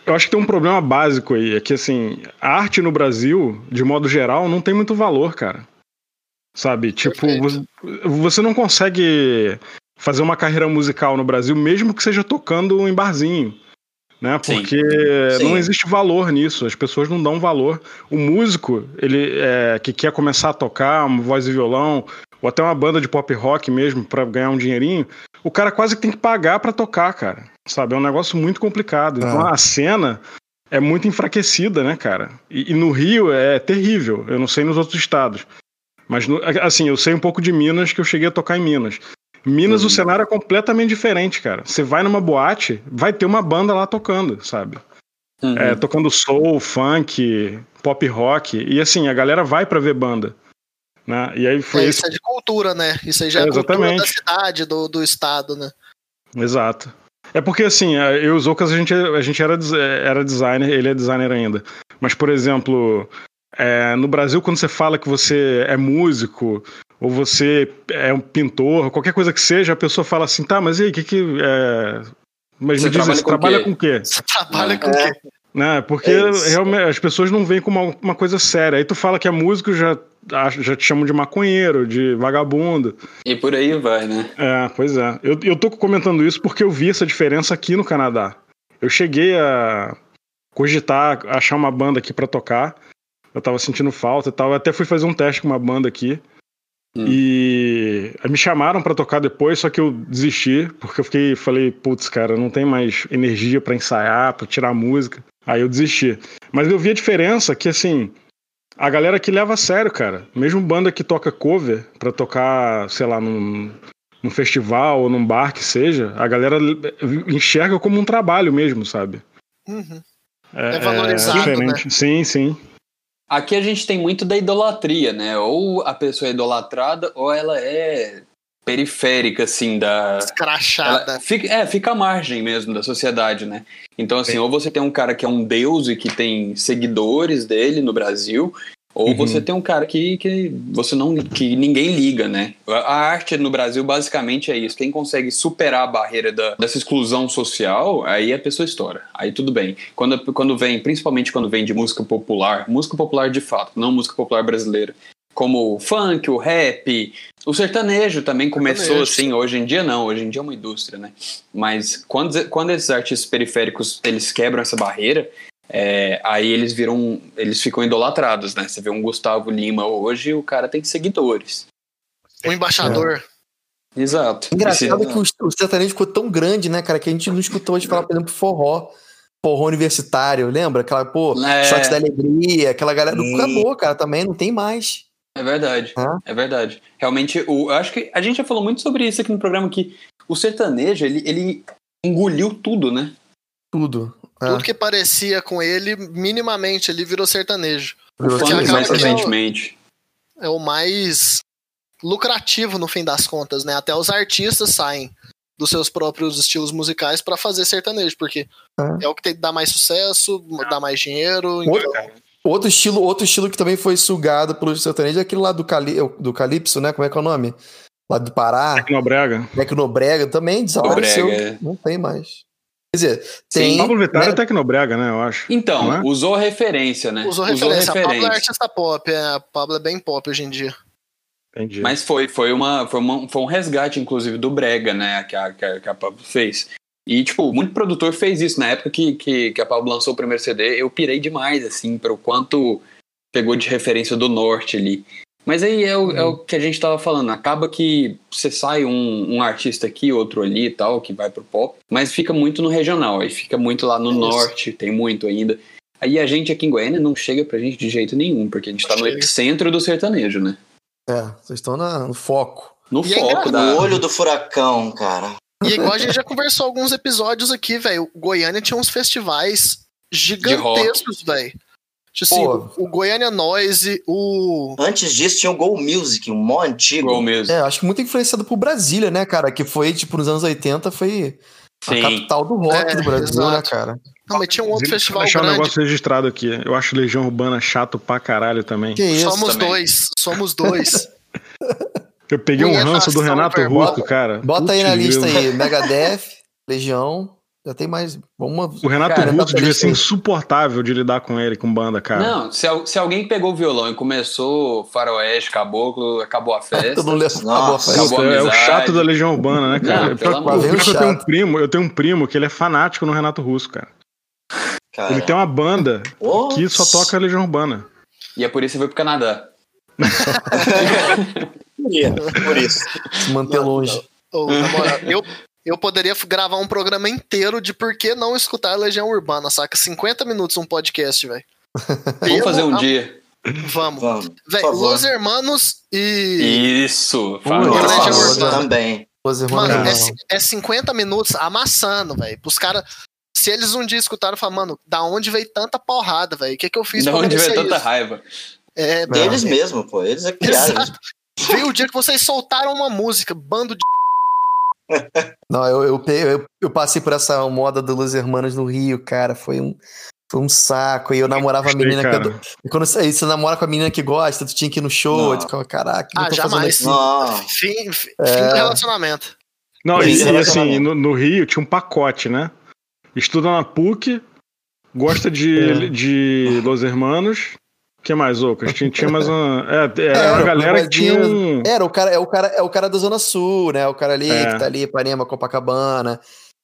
S3: eu acho que tem um problema básico aí, é que assim, a arte no Brasil, de modo geral, não tem muito valor, cara. Sabe? Tipo, você, você não consegue fazer uma carreira musical no Brasil, mesmo que seja tocando em barzinho. Né? Porque sim, sim. não existe valor nisso, as pessoas não dão valor. O músico, ele é, que quer começar a tocar, uma voz e violão, ou até uma banda de pop rock mesmo, para ganhar um dinheirinho, o cara quase que tem que pagar para tocar, cara. Sabe? É um negócio muito complicado. Então ah. a cena é muito enfraquecida, né, cara? E, e, no Rio é terrível. Eu não sei nos outros estados. Mas, no, assim, eu sei um pouco de Minas, que eu cheguei a tocar em Minas. Minas, uhum. o cenário é completamente diferente, cara. Você vai numa boate, vai ter uma banda lá tocando, sabe? Uhum. É, tocando soul, funk, pop rock. E assim, a galera vai para ver banda. Né? E aí foi
S4: é,
S3: esse...
S4: Isso é de cultura, né? Isso aí já é, é cultura da cidade, do, do estado, né?
S3: Exato. É porque assim, eu e o Zoukas, a gente, a gente era, era designer, ele é designer ainda. Mas, por exemplo, é, no Brasil, quando você fala que você é músico, ou você é um pintor, qualquer coisa que seja, a pessoa fala assim, tá, mas e aí, o que que. É... Mas você me diz, você trabalha com o quê?
S4: Você trabalha com o quê?
S3: Né? Porque é realmente as pessoas não veem como uma, uma, coisa séria. Aí tu fala que é músico, já, já te chamam de maconheiro, de vagabundo.
S1: E por aí vai, né?
S3: É, pois é. Eu, eu tô comentando isso porque eu vi essa diferença aqui no Canadá. Eu cheguei a cogitar achar uma banda aqui para tocar. Eu tava sentindo falta e tal. Eu até fui fazer um teste com uma banda aqui. Hum. E me chamaram para tocar depois, só que eu desisti, porque eu fiquei, falei, putz, cara, não tem mais energia para ensaiar, para tirar música. Aí eu desisti. Mas eu vi a diferença que, assim, a galera que leva a sério, cara. Mesmo banda que toca cover pra tocar, sei lá, num, num festival ou num bar que seja, a galera enxerga como um trabalho mesmo, sabe?
S4: Uhum. É, é, valorizado, é diferente.
S3: Né? Sim, sim.
S1: Aqui a gente tem muito da idolatria, né? Ou a pessoa é idolatrada, ou ela é periférica, assim, da.
S4: Escrachada.
S1: Fica, é, fica à margem mesmo da sociedade, né? Então, assim, ou você tem um cara que é um deus e que tem seguidores dele no Brasil, ou uhum. você tem um cara que, que você não que ninguém liga, né? A arte no Brasil basicamente é isso. Quem consegue superar a barreira da, dessa exclusão social, aí a pessoa estoura. Aí tudo bem. Quando, quando vem, principalmente quando vem de música popular, música popular de fato, não música popular brasileira, como o funk, o rap, o sertanejo também começou sertanejo. assim, hoje em dia não, hoje em dia é uma indústria, né? Mas quando, quando esses artistas periféricos eles quebram essa barreira, é, aí eles viram, eles ficam idolatrados, né? Você vê um Gustavo Lima hoje, o cara tem seguidores.
S4: O embaixador.
S1: É. Exato.
S2: Engraçado Esse... que o, o sertanejo ficou tão grande, né, cara, que a gente não escutou de falar, por exemplo, forró forró universitário, lembra? Aquela, pô, é. shot da alegria, aquela galera. Hum. Acabou, cara, também não tem mais.
S1: É verdade, é verdade. Realmente, o, eu acho que a gente já falou muito sobre isso aqui no programa, que o sertanejo, ele, ele engoliu tudo, né?
S2: Tudo.
S4: É. Tudo que parecia com ele, minimamente, ele virou sertanejo.
S1: Virou mais recentemente.
S4: É o, é o mais lucrativo, no fim das contas, né? Até os artistas saem dos seus próprios estilos musicais para fazer sertanejo, porque é. é, o que tem, dá mais sucesso, dá mais dinheiro. Então...
S2: Outro estilo, outro estilo que também foi sugado pelo sertanejo é aquele lá do, Cali, do Calypso, né? Como é que é o nome? Lá do Pará.
S3: Tecnobrega.
S2: Tecnobrega também desapareceu. É. Não tem mais. Quer dizer, tem. Sim,
S3: Pablo Vittar né? é Tecnobrega, né? Eu acho.
S1: Então, é? usou referência, né?
S4: Usou referência. Usou referência. A Pablo é artista pop, é, a Pablo é bem pop hoje em dia.
S1: Entendi. Mas foi, foi, uma, foi, uma, foi um resgate, inclusive, do Brega, né? Que a, que a, que a Pablo fez. E, tipo, muito produtor fez isso. Na época que, que, que a Pablo lançou o primeiro CD, eu pirei demais, assim, para o quanto pegou de referência do norte ali. Mas aí é o, é o que a gente tava falando. Acaba que você sai um, um, artista aqui, outro ali e tal, que vai pro pop, mas fica muito no regional, aí fica muito lá no Isso. norte, tem muito ainda. Aí a gente aqui em Goiânia não chega pra gente de jeito nenhum, porque a gente tá no epicentro do sertanejo, né?
S2: É, vocês estão no foco.
S1: No e é foco é da.
S5: No olho do furacão, cara.
S4: E é igual a gente já conversou alguns episódios aqui, velho. Goiânia tinha uns festivais gigantescos, velho. Assim, o Goiânia Noise, o.
S5: Antes disso tinha o Go Music, um mó antigo.
S1: Go Music.
S2: É, acho que muito influenciado por Brasília, né, cara? Que foi, tipo, nos anos 80, foi Sim. a capital do rock é, do Brasil, né, exato. né, cara?
S4: Não, mas tinha um outro festival
S3: deixar
S4: grande.
S3: um negócio registrado aqui. Eu acho Legião Urbana chato pra caralho também.
S4: Que isso? Somos também. dois. Somos dois.
S3: Eu peguei um ranço do Renato Russo, cara.
S2: Bota Putz aí na lista aí, Megadeth, Legião. Já tem mais. Vamos.
S3: O Renato
S1: Cara,
S3: Russo
S2: tá
S3: devia ser insuportável de lidar com ele, com banda, cara.
S1: Não, se, se alguém pegou o violão e começou faroeste, caboclo, acabou a festa.
S2: Todo mundo acabou a festa.
S1: Acabou a
S3: é o chato da Legião Urbana, né, cara?
S1: Não,
S3: pior
S2: Deus.
S3: que eu tenho um primo, eu tenho um primo que ele é fanático no Renato Russo, cara.
S5: Cara.
S3: Ele tem uma banda que só toca Legião Urbana.
S1: E é por isso que foi pro Canadá.
S7: Por isso.
S2: Se manter longe.
S4: Ô, na moral, eu, eu poderia gravar um programa inteiro de por que não escutar Legião Urbana, saca? 50 minutos um podcast, velho.
S1: Vamos fazer um dia.
S4: Vamos.
S5: Vamos. favor.
S4: Los Hermanos e.
S1: Isso, faroeste.
S4: Legião Urbana.
S5: também.
S2: Os irmãos
S4: Mano, é, é 50 minutos amassando, velho. Pros caras. Se eles um dia escutaram, falar, mano, da onde veio tanta porrada, velho? O que, que eu fiz
S1: De
S4: pra
S1: onde veio
S4: merecer
S1: tanta
S4: isso?
S1: raiva?
S4: É.
S5: Eles mesmo, pô. Eles é que criaram.
S4: Veio o dia que vocês soltaram uma música, bando de.
S2: Não, eu, eu, eu, eu passei por essa moda do Los Hermanos no Rio, cara. Foi um, foi um saco. E eu namorava a
S3: Gostei,
S2: menina que.
S3: cara.
S2: eu- E quando você, você namora com a menina que gosta, tu tinha que ir no show. Tu caraca, que
S4: Ah,
S2: eu tô
S4: jamais.
S2: fazendo aqui?
S5: Não.
S4: Fim, fim,
S2: É.
S4: do relacionamento.
S3: Não, e, e assim, no, no Rio tinha um pacote, né? Estuda na PUC, gosta de,
S2: É.
S3: de Los Hermanos. O que mais, Ocas? Tinha, tinha mais uma. É, era
S2: Era,
S3: uma galera que tinha um.
S2: Era, o cara, é, o cara, é o cara da Zona Sul, né? O cara ali
S3: É.
S2: que tá ali, Ipanema, Copacabana.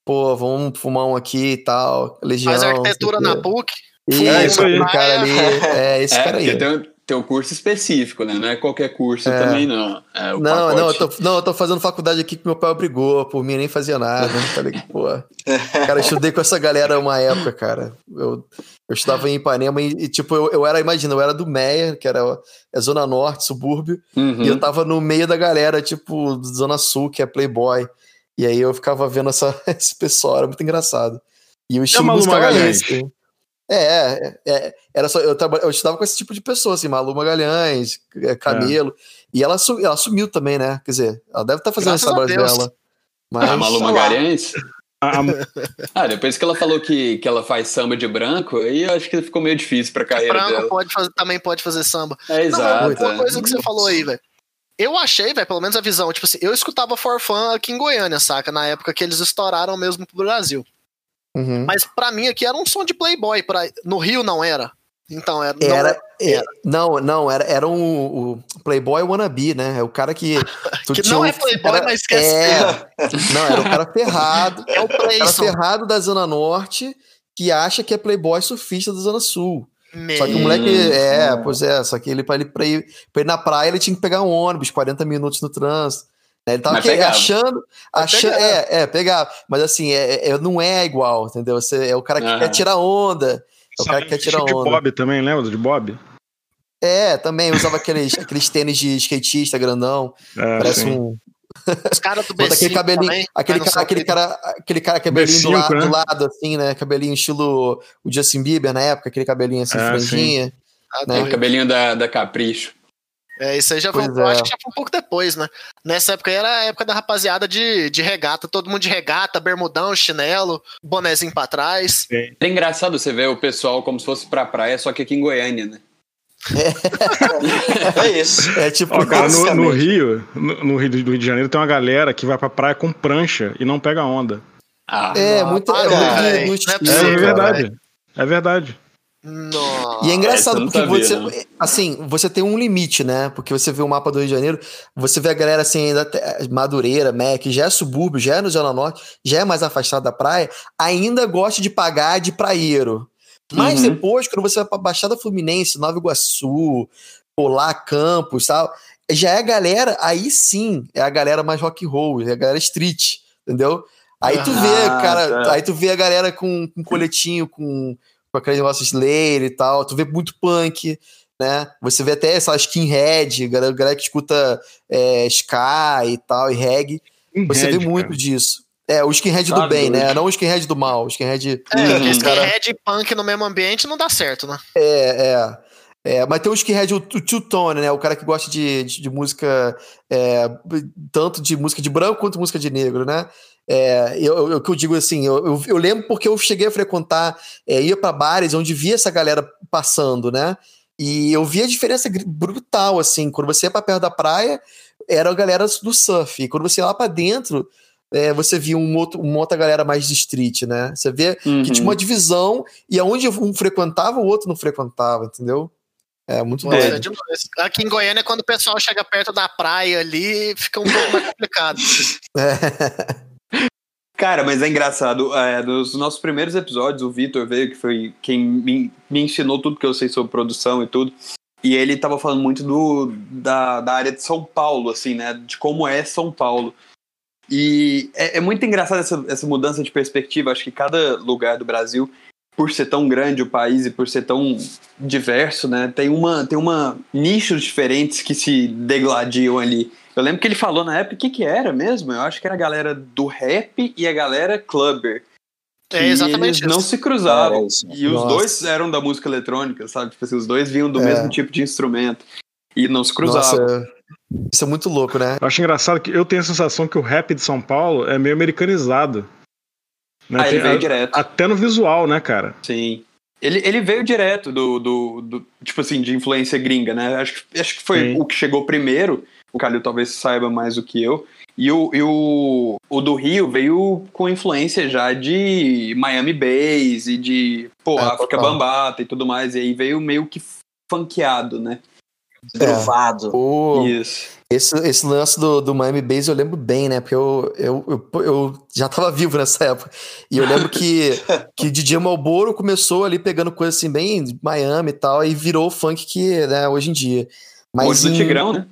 S2: Pô, vamos fumar um aqui e tal. Legião.
S4: Faz arquitetura na. PUC.
S2: Isso,
S3: É isso aí.
S2: cara ali. É, esse
S1: É,
S2: cara aí.
S1: tem, tem um curso específico, né? Não é qualquer curso
S2: É.
S1: também, não. É
S2: Não, não eu,
S1: pacote.
S2: tô, não, eu tô fazendo faculdade aqui que meu pai obrigou, por mim nem fazia nada. Tá ligado? Pô. Cara, eu estudei com essa galera uma época, cara. Eu, eu estudava em Ipanema e, e, tipo, eu, eu era, imagina, eu era do Meia, que era é Zona Norte, subúrbio,
S1: Uhum.
S2: e eu tava no meio da galera, tipo, Zona Sul, que é Playboy. E aí eu ficava vendo essa, esse pessoal, era muito engraçado. E o estilo musical
S3: Magalhães?
S2: esse. É, é, é, era só, eu, traba, eu estudava com esse tipo de pessoa, assim, Malu Magalhães, é, Camelo. E ela, su- ela sumiu também, né? Quer dizer, ela deve estar fazendo
S4: Graças
S2: esse
S4: a
S2: trabalho dela. Mas,
S1: a Malu. Magalhães? Ah, depois que ela falou que, que ela faz samba de branco, aí eu acho que ficou meio difícil pra carreira
S4: Branco
S1: dela.
S4: pode fazer, também pode fazer samba.
S1: É
S4: Não,
S1: exato.
S4: uma
S1: é.
S4: coisa que você falou aí, velho. Eu achei, velho, pelo menos a visão, tipo assim, eu escutava Forfã aqui em Goiânia, saca? Na época que eles estouraram mesmo pro Brasil.
S2: Uhum.
S4: Mas pra mim aqui era um som de Playboy. Pra... No Rio não era. Então era. não
S2: Era, é,
S4: era.
S2: não, não, era, era um, o Playboy wannabe, né? É o cara que.
S4: Que não
S2: um-
S4: é Playboy,
S2: era-
S4: mas esquece.
S2: É, não, era o cara ferrado.
S4: É o
S2: O cara
S4: Playson.
S2: ferrado da Zona Norte que acha que é Playboy surfista da Zona Sul. Só que o moleque. É, pois é, só que ele pra, ele, pra, ir, pra ir na praia, ele tinha que pegar um ônibus, 40 minutos no trânsito. Né? Ele tava que- achando. achando é, é, pegava. Mas assim, é, é- não é igual, entendeu? Você, é o cara que
S1: Aham.
S2: quer tirar onda. É o cara que quer tirar
S3: de
S2: onda.
S3: Bob também, lembra de Bob?
S2: É, também usava aqueles, aqueles tênis de skatista grandão.
S3: É,
S2: parece
S3: sim.
S2: um.
S4: Os caras do
S2: Bota aquele
S4: B5
S2: cabelinho.
S4: também,
S2: aquele, cara, aquele, cara, aquele cara cabelinho do,
S3: B5,
S2: lado,
S3: né?
S2: do lado, assim, né? Cabelinho estilo o Justin Bieber na época, aquele cabelinho assim,
S3: É,
S2: franjinha.
S4: Ah,
S2: né?
S1: O cabelinho da, da Capricho.
S4: É, isso aí já foi,
S2: é.
S4: acho que já foi um pouco depois, né? Nessa época aí era a época da rapaziada de, de regata, todo mundo de regata, bermudão, chinelo, bonezinho pra trás.
S1: É engraçado você ver o pessoal como se fosse pra praia, só que aqui em Goiânia, né?
S5: É isso.
S2: É tipo.
S3: Ó, cara, no, no. Rio, no, no Rio do Rio de Janeiro, tem uma galera que vai pra praia com prancha e não pega onda.
S1: Ah,
S2: É,
S4: Não,
S2: muito. É, muito,
S4: velho.
S2: muito
S4: é
S3: É,
S2: estilo,
S4: possível,
S2: cara.
S3: verdade. É verdade.
S4: Nossa.
S2: E é engraçado
S1: essa eu não
S2: porque você,
S1: sabia,
S2: assim, você tem um limite, né? Porque você vê o mapa do Rio de Janeiro, você vê a galera assim, ainda Madureira, Mac, já é subúrbio, já é no Zona Norte, já é mais afastado da praia, ainda gosta de pagar de praieiro. Mas
S1: Uhum.
S2: depois, quando você vai pra Baixada Fluminense, Nova Iguaçu, lá Campos tal, já é a galera, aí sim, é a galera mais rock and roll, é a galera street, entendeu? Aí tu vê,
S1: Ah,
S2: cara,
S1: tá.
S2: aí tu vê a galera com, com coletinho, com, com aquele negócio Slayer e tal, tu vê muito punk, né? Você vê até essa skinhead, galera, galera que escuta é, ska e tal, e reggae. Você vê muito
S3: cara.
S2: disso. É, o skinhead
S1: Tá
S2: do bem, né? Não o skinhead do mal. O skinhead.
S4: É,
S1: Uhum.
S4: porque
S2: cara-
S4: skinhead e punk no mesmo ambiente não dá certo, né?
S2: É, é. É, mas tem o skinhead, o, o two-tone, né? O cara que gosta de, de, de música, é, tanto de música de branco quanto música de negro, né? É, eu, eu- o que eu digo assim, eu, eu, eu lembro porque eu cheguei a frequentar, é, ia para bares onde via essa galera passando, né? E eu via a diferença brutal, assim, quando você ia pra perto da praia, era a galera do surf, e quando você ia lá pra dentro, é, você via um outro, uma outra galera mais de street, né? Você vê
S1: Uhum.
S2: que tinha uma divisão e aonde um frequentava, o outro não frequentava, entendeu? É muito doido.
S4: é. Aqui em Goiânia, quando o pessoal chega perto da praia ali, fica um pouco mais complicado.
S2: É.
S1: Cara, mas é engraçado. É, nos nossos primeiros episódios, o Vitor veio, que foi quem me, me ensinou tudo que eu sei sobre produção e tudo. E ele tava falando muito do, da, da área de São Paulo, assim, né? De como é São Paulo. E é, é muito engraçado essa, essa mudança de perspectiva. Acho que cada lugar do Brasil, por ser tão grande o país e por ser tão diverso, né? Tem uma, tem uma nichos diferentes que se degladiam ali. Eu lembro que ele falou na época o que, que era mesmo. Eu acho que era a galera do rap e a galera clubber.
S4: É
S1: que
S4: exatamente
S1: eles não
S4: isso.
S1: se cruzavam.
S5: É.
S1: E os
S2: Nossa.
S1: dois eram da música eletrônica, sabe? Tipo assim, os dois vinham do
S2: É.
S1: mesmo tipo de instrumento. E não se cruzavam.
S2: Nossa, isso é muito louco, né?
S3: Eu acho engraçado que eu tenho a sensação que o rap de São Paulo é meio americanizado. Né?
S1: Aí Ah, ele
S3: Tem-
S1: veio
S3: a-
S1: direto.
S3: Até no visual, né, cara?
S1: Sim. Ele, ele veio direto do, do, do- Tipo assim, de influência gringa, né? Acho, que- acho que foi
S3: Sim.
S1: o que chegou primeiro. O Calil talvez saiba mais do que eu. E o, e o, o do Rio veio com influência já de Miami Bass e de, pô,
S2: É,
S1: África
S2: total.
S1: Bambata e tudo mais. E aí veio meio que funkeado, né?
S5: Gruvado.
S2: O,
S1: Isso.
S2: esse, esse lance do, do Miami Bass eu lembro bem, né? Porque eu, eu, eu, eu já tava vivo nessa época. E eu lembro que, que DJ Malboro começou ali pegando coisa assim, bem de Miami e tal, e virou o funk que, né, hoje em dia. Mas
S1: Hoje do
S2: em-
S1: Tigrão, né?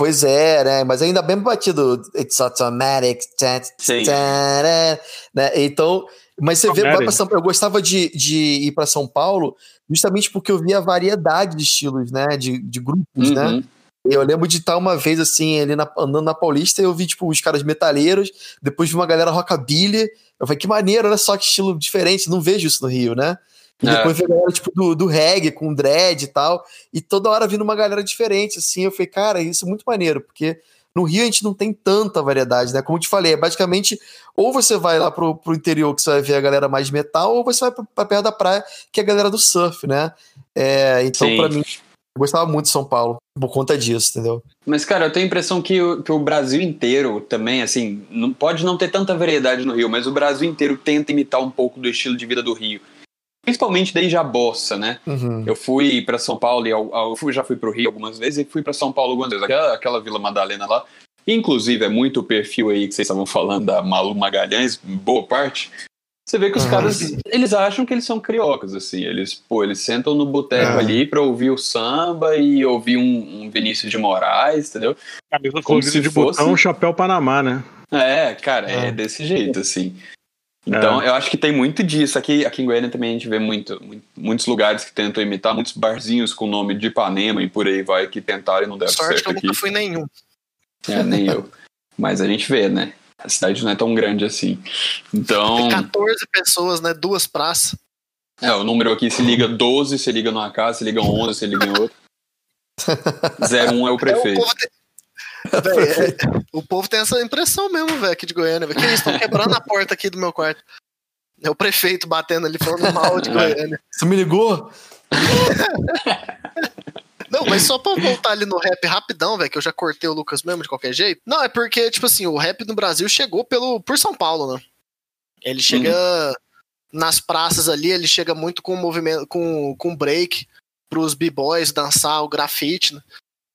S2: Pois é, né? Mas ainda bem batido. It's automatic. Tá, tá, né? Então, mas você vê, vai pra São, eu gostava de, de ir para São Paulo justamente porque eu via a variedade de estilos, né? De, de grupos, né?
S1: Uhum.
S2: Eu lembro de estar uma vez assim, ali na- andando na Paulista, e eu vi, tipo, os caras metaleiros, depois vi uma galera rockabilly. Eu falei, que maneiro, olha só que estilo diferente, não vejo isso no Rio, né? E
S1: É.
S2: depois vi a galera, tipo, do, do reggae, com dread e tal, e toda hora vindo uma galera diferente, assim. Eu falei, cara, isso é muito maneiro, porque no Rio a gente não tem tanta variedade, né? Como eu te falei, é basicamente, ou você vai lá pro, pro interior que você vai ver a galera mais metal, ou você vai pra, pra perto da praia, que é a galera do surf, né? É, então, pra mim, eu gostava muito de São Paulo, por conta disso, entendeu?
S1: Mas, cara, eu tenho a impressão que o, que o Brasil inteiro também, assim, não, pode não ter tanta variedade no Rio, mas o Brasil inteiro tenta imitar um pouco do estilo de vida do Rio. Principalmente desde a bossa, né?
S2: Uhum.
S1: Eu fui pra São Paulo e eu fui- já fui pro Rio algumas vezes e fui pra São Paulo algumas vezes. Aquela, aquela Vila Madalena lá. Inclusive, é muito o perfil aí que vocês estavam falando da Malu Magalhães, boa parte. Você vê que os
S2: Uhum.
S1: caras, eles acham que eles são criocas, assim. Eles, pô, eles sentam no boteco
S2: É.
S1: ali pra ouvir o samba e ouvir um, um Vinícius de Moraes, entendeu?
S3: Camisa
S1: Como se
S3: de
S1: fosse-
S3: botão, chapéu Panamá, né?
S1: É, cara, é,
S2: É.
S1: desse jeito, assim. Então, eu acho que tem muito disso. Aqui, aqui em Goiânia também a gente vê muito, muito- muitos lugares que tentam imitar, muitos barzinhos com o nome de Ipanema e por aí vai, que tentaram e não deram
S4: Sorte que
S1: certo
S4: eu
S1: aqui.
S4: nunca fui nenhum.
S1: É, nem eu. Mas a gente vê, né? A cidade não é tão grande assim. Então,
S4: Tem 14 pessoas, né? Duas praças.
S1: é, o número aqui se liga 12, se liga numa casa, se liga 11, se liga em outra. 01 é o
S4: É, o,
S1: prefeito.
S4: povo tem... Véi, é, o povo tem essa impressão mesmo, velho, aqui de Goiânia. véi. Que eles estão quebrando a porta aqui do meu quarto. É o prefeito batendo ali, falando mal de
S1: É.
S4: Goiânia.
S2: Você me ligou?
S4: Não, mas só pra voltar ali no rap rapidão, velho, que eu já cortei o Lucas mesmo de qualquer jeito. Não, é porque, tipo assim, o rap no Brasil chegou pelo, por São Paulo, né? Ele chega nas praças ali, ele chega muito com movimento, com, com break pros b-boys dançar o grafite, né?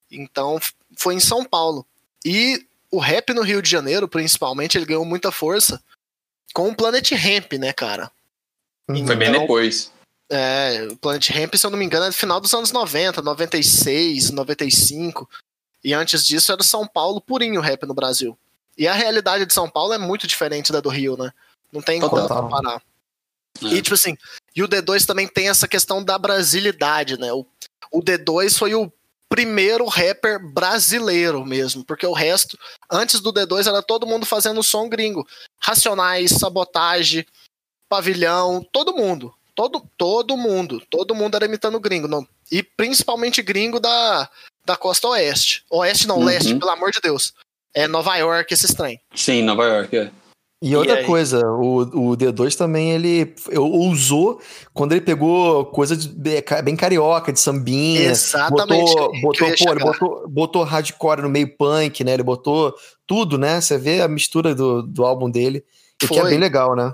S4: Então, foi em São Paulo. E o rap no Rio de Janeiro, principalmente, ele ganhou muita força com o Planet Ramp, né, cara?
S1: Foi bem
S4: Então,
S1: depois.
S4: é, o Planet Ramp, se eu não me engano, é do final dos anos 90, 96, 95. E antes disso era São Paulo purinho o rap no Brasil. E a realidade de São Paulo é muito diferente da do Rio, né? Não tem como comparar.
S1: É.
S4: E, tipo assim, e o D2 também tem essa questão da brasilidade, né? O, o D2 foi o primeiro rapper brasileiro mesmo, porque o resto, antes do D2, era todo mundo fazendo som gringo. Racionais, sabotagem, pavilhão, todo mundo. Todo, todo mundo. Todo mundo era imitando gringo. Não, e principalmente gringo da, da costa oeste. Oeste não,
S1: Uhum.
S4: leste, pelo amor de Deus. É Nova York, esse trem.
S1: Sim, Nova York, é.
S2: E outra
S4: aí?
S2: coisa, o, o D2 também ele eu- usou quando ele pegou coisa de- bem ca- bem carioca, de sambinha.
S4: Exatamente.
S2: Botou,
S4: que eu
S2: botou,
S4: ia
S2: pô, ele botou, botou hardcore no meio punk, né? Ele botou tudo, né? Você vê a mistura do, do álbum dele, o que é bem legal, né?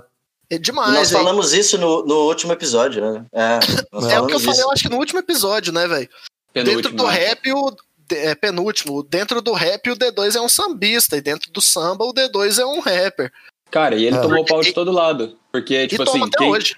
S4: É
S5: E
S4: demais,
S5: nós
S4: hein?
S5: falamos isso no, no último episódio, né? É, nós
S4: É o que eu falei, eu acho que no último episódio, né, velho? Dentro do
S1: né?
S4: rap, o é, penúltimo, dentro do rap o D2 é um sambista, e dentro do samba o D2 é um rapper.
S1: Cara, e ele
S2: É.
S1: tomou pau de todo lado. Porque, tipo
S4: e
S1: assim,
S4: até
S1: quem-
S4: hoje.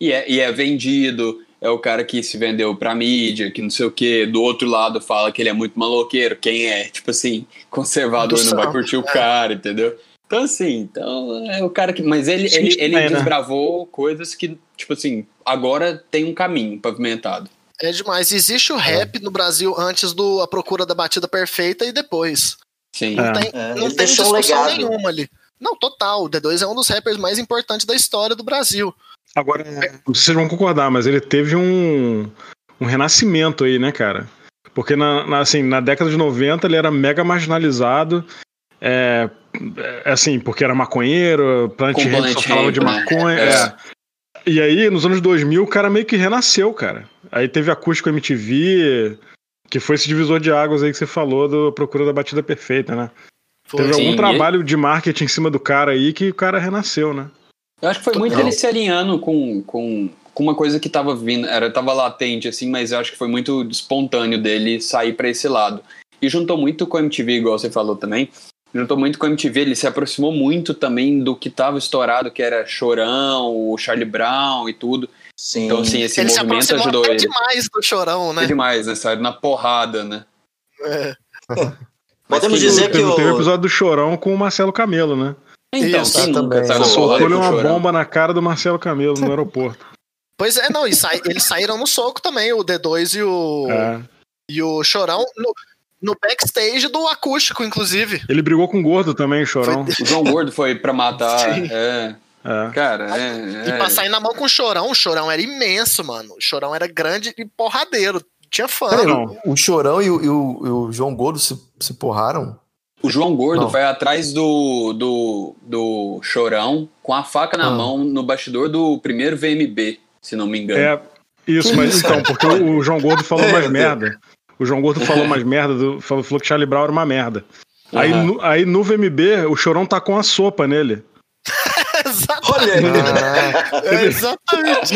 S1: E é, e é vendido, é o cara que se vendeu pra mídia, que não sei o quê. Do outro lado fala que ele é muito maloqueiro. Quem é, tipo assim, conservador
S4: Do
S1: não vai curtir o
S4: é.
S1: cara, entendeu? Então, assim, então é o cara que. Mas ele, ele, ele
S3: é, né?
S1: desbravou coisas que, tipo assim, agora tem um caminho pavimentado.
S4: É demais. Existe o rap no Brasil antes do A Procura da Batida Perfeita e depois.
S1: Sim.
S4: Não
S3: É.
S4: tem,
S5: É,
S4: não tem
S5: um
S4: discussão
S5: legado.
S4: nenhuma ali. Não, total. O D2 é um dos rappers mais importantes da história do Brasil.
S3: Agora, não sei se vocês vão concordar, mas ele teve um, um renascimento aí, né, cara? Porque na, na, assim, na década de 90 ele era mega marginalizado. É, é, assim, porque era maconheiro, Ramp
S1: Planet
S3: só falava de
S1: né?
S3: maconha.
S1: É.
S3: é. E aí, nos anos 2000, o cara meio que renasceu, cara. Aí teve acústico MTV, que foi esse divisor de águas aí que você falou do Procura da Batida Perfeita, né? Teve
S1: Sim,
S3: algum trabalho de marketing em cima do cara aí que o cara renasceu, né?
S1: Eu acho que foi muito
S4: Total.
S1: ele se alinhando com, com, com uma coisa que tava vindo, era, tava latente, assim, mas eu acho que foi muito espontâneo dele sair pra esse lado. E juntou muito com a MTV, igual você falou também. Juntou muito com a MTV, ele se aproximou muito também do que tava estourado, que era Chorão, o Charlie Brown e tudo.
S5: Sim.
S1: Então, assim, esse
S4: ele se
S1: movimento
S4: aproximou
S1: ajudou
S4: até
S1: ele.
S4: demais do Chorão, né?
S1: Demais, né? Saiu na porrada, né?
S4: É.
S5: Podemos
S1: quem-
S5: dizer que
S3: teve, teve o
S5: o.
S3: episódio do Chorão com o Marcelo Camelo, né?
S1: Então,
S4: Isso,
S1: nunca
S2: também.
S1: o
S3: uma
S1: Chorão?
S3: bomba na cara do Marcelo Camelo no aeroporto.
S4: Pois é, não, e sai- eles saíram no soco também, o D2 e o,
S3: É.
S4: e o Chorão, no, no backstage do acústico, inclusive.
S3: Ele brigou com o gordo também, o Chorão.
S1: O João Gordo foi pra matar.
S4: Sim.
S1: É,
S3: É.
S1: cara, é.
S4: E
S1: é.
S4: pra sair na mão com o Chorão, o Chorão era imenso, mano. O Chorão era grande e porradeiro. Tinha fã.
S2: Peraí,
S3: não.
S2: o, o Chorão e o, e o- e o João Gordo se, se porraram?
S1: O João Gordo
S2: Não.
S1: foi atrás do, do, do Chorão com a faca na
S2: Ah.
S1: mão no bastidor do primeiro VMB, se não me engano.
S3: É, isso, mas então, porque o, o João Gordo falou mais merda. O João Gordo falou mais merda, do- falou, falou que Charlie Brown era uma merda. Aí, no, aí no VMB, o Chorão tacou uma sopa nele.
S5: Olha aí.
S2: Caraca.
S4: É, exatamente.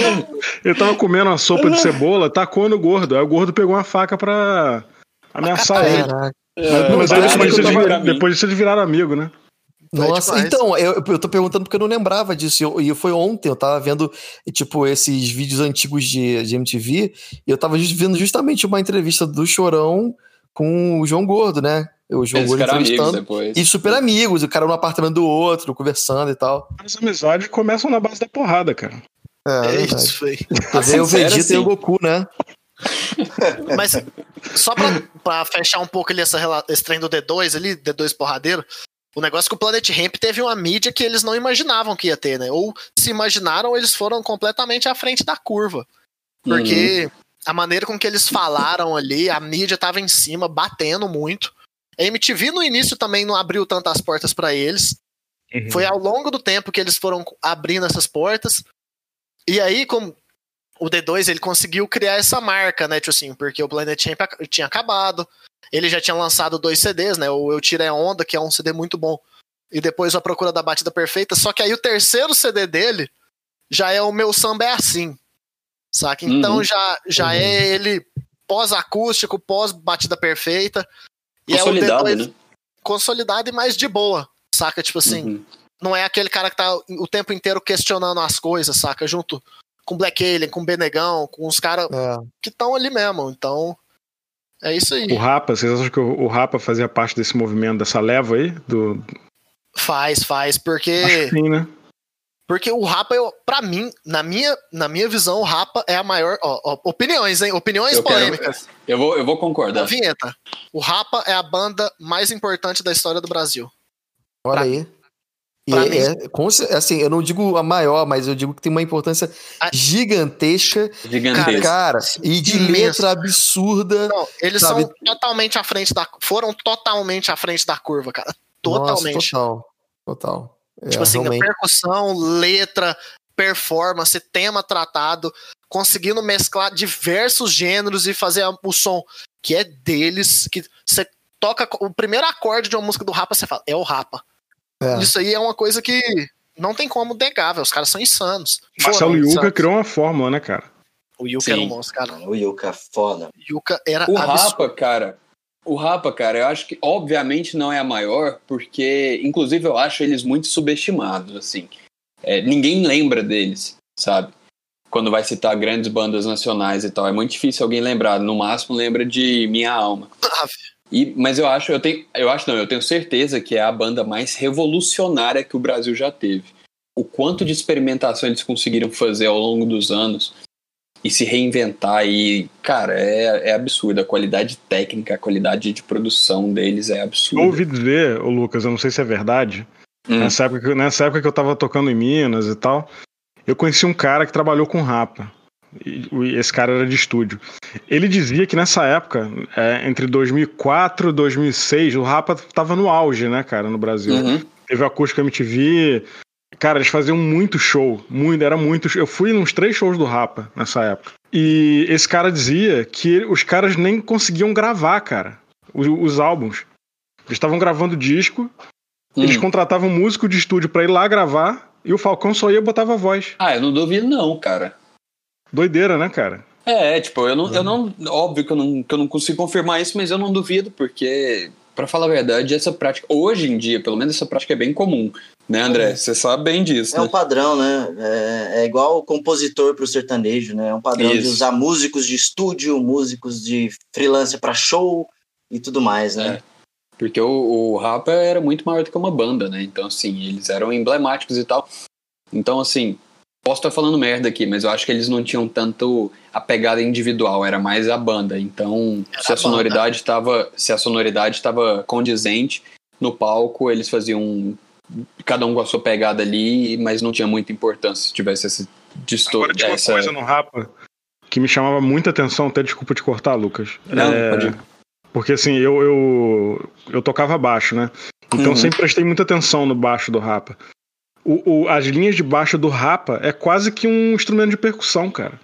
S3: Ele tava comendo uma sopa de cebola, tacou no gordo. Aí o gordo pegou uma faca pra ameaçar ele.
S2: Caraca.
S1: É,
S3: Mas aí depois,
S1: pra mim.
S3: depois disso eles viraram amigo, né?
S4: Foi
S2: Nossa,
S4: demais.
S2: então, eu, eu tô perguntando porque eu não lembrava disso. E eu- E foi ontem, eu tava vendo, tipo, esses vídeos antigos de, de MTV, e eu tava just- vendo justamente uma entrevista do Chorão com o João Gordo, né? O João
S1: Eles
S2: entrevistando.
S1: depois.
S2: E super amigos, o cara no apartamento do outro, conversando e tal.
S3: As amizades começam na base da porrada, cara.
S2: É,
S4: É
S2: verdade.
S4: isso, foi.
S2: Quer dizer, o Vegeta e o
S1: assim.
S2: Goku, né?
S4: Mas só pra, pra fechar um pouco ali essa, esse trem do D2 ali, D2 porradeiro, o negócio é que o Planet Ramp teve uma mídia que eles não imaginavam que ia ter, né? Ou se imaginaram, eles foram completamente à frente da curva. Porque a maneira com que eles falaram ali, a mídia tava em cima, batendo muito. A MTV no início também não abriu tantas portas pra eles. Foi ao longo do tempo que eles foram abrindo essas portas. E aí, como o D2 ele conseguiu criar essa marca, né? Tipo assim, porque o Planet Champ tinha acabado. Ele já tinha lançado dois CDs, né? O Eu Tirei a Onda, que é um CD muito bom. E depois A Procura da Batida Perfeita. Só que aí o terceiro CD dele já é o Meu Samba é Assim. Saca? Então
S1: Uhum.
S4: já, já
S2: Uhum.
S4: é ele pós-acústico, pós-batida perfeita. E
S1: Consolidado,
S4: é o D2
S1: né?
S4: consolidado e mais de boa. Saca? Tipo assim,
S1: Uhum.
S4: não é aquele cara que tá o tempo inteiro questionando as coisas, saca? Junto com Black Alien, com Benegão, com os caras
S2: É.
S4: que estão ali mesmo. Então, é isso aí.
S3: O Rapa, vocês acham que o, o Rapa fazia parte desse movimento, dessa leva aí? Do...
S4: Faz, faz,
S3: Acho
S4: porque
S3: que sim, né?
S4: Porque o Rapa, eu, pra mim, na minha, na minha visão, o Rapa é a maior. ó, ó, opiniões, hein? Opiniões
S1: Eu quero-
S4: polêmicas.
S1: Eu vou, eu vou
S4: Da
S1: concordar.
S4: vinheta. O Rapa é a banda mais importante da história do Brasil.
S2: Olha
S4: Pra-
S2: aí. E
S4: pra
S2: é,
S4: mim-
S2: é- cer- assim, eu não digo a maior, mas eu digo que tem uma importância
S4: A-
S2: gigantesca,
S1: Gigantesco.
S2: cara, e de
S4: Imenso.
S2: letra absurda.
S4: Não, eles
S2: Sabe-
S4: são totalmente à frente da. Foram totalmente à frente da curva, cara.
S2: Nossa,
S4: Totalmente.
S2: total. Total. É,
S4: tipo assim,
S2: realmente.
S4: percussão, letra, performance, tema tratado, conseguindo mesclar diversos gêneros e fazer o som que é deles, que você toca o primeiro acorde de uma música do Rapa, você fala, é o Rapa.
S2: É.
S4: Isso aí é uma coisa que não tem como negar, velho. Os caras são insanos.
S3: Marcelo
S4: Foram
S3: Yuca
S4: insanos.
S3: criou uma fórmula, né, cara?
S4: O Yuka
S1: Sim.
S4: era um monstro, cara.
S5: O Yuka, foda.
S4: O Yuka era
S1: O
S4: absurdo.
S1: Rapa, cara. O Rapa, cara, eu acho que obviamente não é a maior, porque, inclusive, eu acho eles muito subestimados, assim. É, ninguém lembra deles, sabe? Quando vai citar grandes bandas nacionais e tal. É muito difícil alguém lembrar. No máximo lembra de Minha Alma. E, mas eu acho, eu tenho, eu acho não, eu tenho certeza que é a banda mais revolucionária que o Brasil já teve. O quanto de experimentação eles conseguiram fazer ao longo dos anos e se reinventar e, cara, é, é absurdo. A qualidade técnica, a qualidade de produção deles é
S3: Eu
S1: absurda.
S3: ouvi dizer, ô Lucas, eu não sei se é verdade,
S1: Hum.
S3: nessa, época, que- nessa época que eu tava tocando em Minas e tal, eu conheci um cara que trabalhou com rapa. E esse cara era de estúdio. Ele dizia que nessa época, é, entre 2004 e 2006, o rapa tava no auge, né, cara, no Brasil.
S1: Uhum.
S3: Teve o Acústica MTV. Cara, eles faziam muito show. Muito, era muito show. Eu fui nos três shows do Rapa nessa época. E esse cara dizia que os caras nem conseguiam gravar, cara, os, os álbuns. Eles estavam gravando disco, eles
S1: Hum.
S3: contratavam um músico de estúdio pra ir lá gravar, e o Falcão só ia e botava a voz.
S1: Ah, eu não duvido não, cara.
S3: Doideira, né, cara?
S1: É, tipo, eu não, eu não. Óbvio que eu não, que eu não consigo confirmar isso, mas eu não duvido, porque, pra falar a verdade, essa prática, hoje em dia, pelo menos essa prática é bem comum, né, André? Você sabe bem disso,
S5: É um
S1: né?
S5: padrão, né? É, é igual o compositor pro sertanejo, né? É um padrão de
S1: Isso.
S5: usar músicos de estúdio, músicos de freelancer pra show e tudo mais, né?
S1: Porque o, o Rapa era muito maior do que uma banda, né? Então, assim, eles eram emblemáticos e tal. Então, assim, posso estar falando merda aqui, mas eu acho que eles não tinham tanto a pegada individual, era mais a banda. Então,
S4: Era
S1: se a
S4: a
S1: sonoridade estava, se a sonoridade estava condizente no palco, eles faziam cada um com a sua pegada ali, mas não tinha muita importância se tivesse essa
S3: Agora
S1: distorção.
S3: tinha uma coisa no Rapa que me chamava muita atenção, até desculpa te cortar, Lucas.
S1: Não,
S3: É,
S1: pode ir.
S3: Porque assim, eu, eu, eu tocava baixo, né? Então
S1: Uhum.
S3: sempre prestei muita atenção no baixo do Rapa. O, o- as linhas de baixo do Rapa é quase que um instrumento de percussão, cara.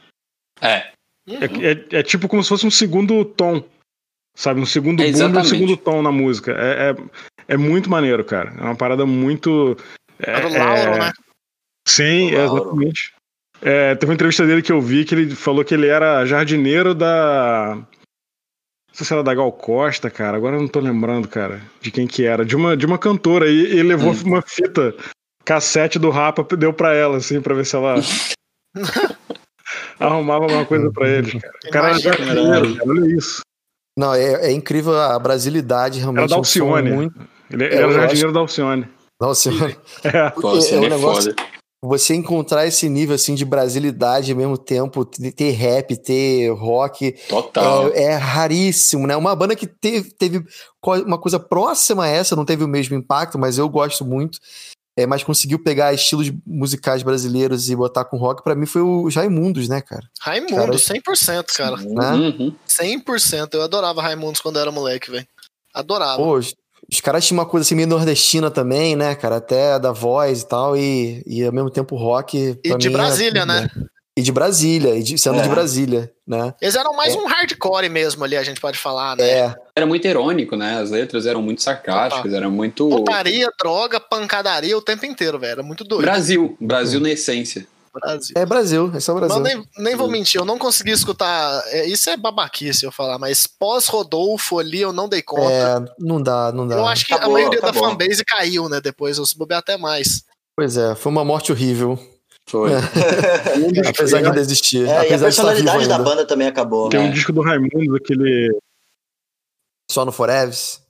S1: É,
S3: É, é- é tipo como se fosse um segundo tom. Sabe? Um segundo
S1: É,
S3: bumbo e um segundo tom na música. É, é, é muito maneiro, cara. É uma parada muito. É,
S4: Era o Lauro,
S3: é-
S4: né?
S3: Sim, exatamente. É, teve uma entrevista dele que eu vi que ele falou que ele era jardineiro da. Não sei se era da Gal Costa, cara. Agora eu não tô lembrando, cara, de quem que era. De uma, de uma cantora. E ele levou
S1: Hum.
S3: uma fita cassete do Rapa, deu pra ela, assim, pra ver se ela arrumava alguma coisa pra eles, cara. O cara era jardineiro, cara. Olha isso.
S2: Não, é, é incrível a brasilidade realmente.
S3: Era da
S2: um
S3: Alcione.
S2: Muito...
S3: Ele, ele
S2: É,
S3: era
S2: eu
S3: jardineiro da Alcione.
S2: Não, Alcione.
S3: É.
S2: é um
S1: é
S2: negócio-
S1: foda.
S2: Você encontrar esse nível assim de brasilidade ao mesmo tempo, ter rap, ter rock,
S1: Total.
S2: é, é raríssimo, né? Uma banda que teve, teve uma coisa próxima a essa, não teve o mesmo impacto, mas eu gosto muito. É, mas conseguiu pegar estilos musicais brasileiros e botar com rock, pra mim foi o Raimundos, né, cara?
S4: Raimundo,
S2: Cara,
S4: 100%, cara.
S2: Né?
S1: Uhum.
S4: 100%. Eu adorava Raimundos quando era moleque, velho. Adorava.
S2: Pô, os, caras tinham uma coisa assim meio nordestina também, né, cara? Até da voz e tal, e, e ao mesmo tempo rock.
S4: e
S2: pra
S4: de
S2: mim, é
S4: Brasília,
S2: tudo,
S4: né?
S2: E de Brasília, e de, sendo
S5: É.
S2: de Brasília, né?
S4: Eles eram mais
S2: É.
S4: um hardcore mesmo ali, a gente pode falar, né?
S2: É,
S1: Era muito irônico, né? As letras eram muito sarcásticas, eram muito.
S4: Putaria, droga, pancadaria o tempo inteiro, velho. Era muito doido.
S1: Brasil, Brasil na essência.
S4: Brasil.
S2: é Brasil, esse é o Brasil.
S4: Não, nem, nem vou mentir, eu não consegui escutar. é, isso é babaquice eu falar, mas pós-Rodolfo ali eu não dei conta.
S2: É, não dá, não dá.
S4: eu acho que
S5: Acabou,
S4: a maioria
S5: acabou.
S4: da fanbase caiu, né? Depois eu se bobear até mais.
S2: Pois é, foi uma morte horrível.
S1: Foi.
S2: Apesar de ainda existir.
S5: É, e a
S2: apesar vivo
S5: personalidade da banda também acabou.
S3: Tem um
S1: É.
S3: disco do Raimundo, aquele.
S2: Só no Foreves.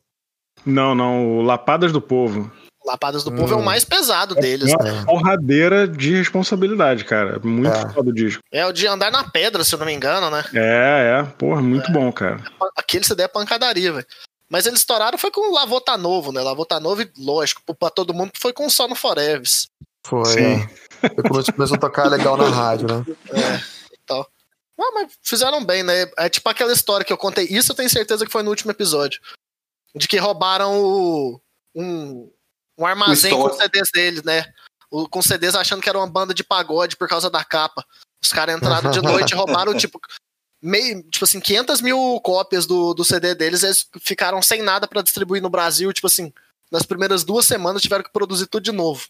S3: Não, não, o Lapadas do Povo.
S4: Lapadas do Povo é o
S2: Hum.
S4: mais pesado deles.
S3: Uma
S2: É.
S3: porradeira de responsabilidade, cara. Muito
S2: É.
S3: foda o disco.
S4: É o de andar na pedra, se eu não me engano, né?
S3: É, é. Porra, muito bom, cara.
S4: Aquele CD é pancadaria, velho. Mas eles estouraram foi com o Lavota Novo, né? Lavota Novo, e, lógico, pra todo mundo foi com só no Foreves.
S2: Foi.
S3: Sim.
S2: É. Foi quando começou a tocar legal na rádio, né?
S4: É, e tal. Ah, mas fizeram bem, né? É tipo aquela história que eu contei. Isso eu tenho certeza que foi no último episódio. De que roubaram o, um, um armazém com. CDs deles, né? O- Com CDs achando que era uma banda de pagode por causa da capa. Os caras entraram de noite e roubaram, tipo, meio, tipo assim, 500 mil cópias do, do CD deles. Eles ficaram sem nada pra distribuir no Brasil. Tipo assim, nas primeiras duas semanas tiveram que produzir tudo de novo.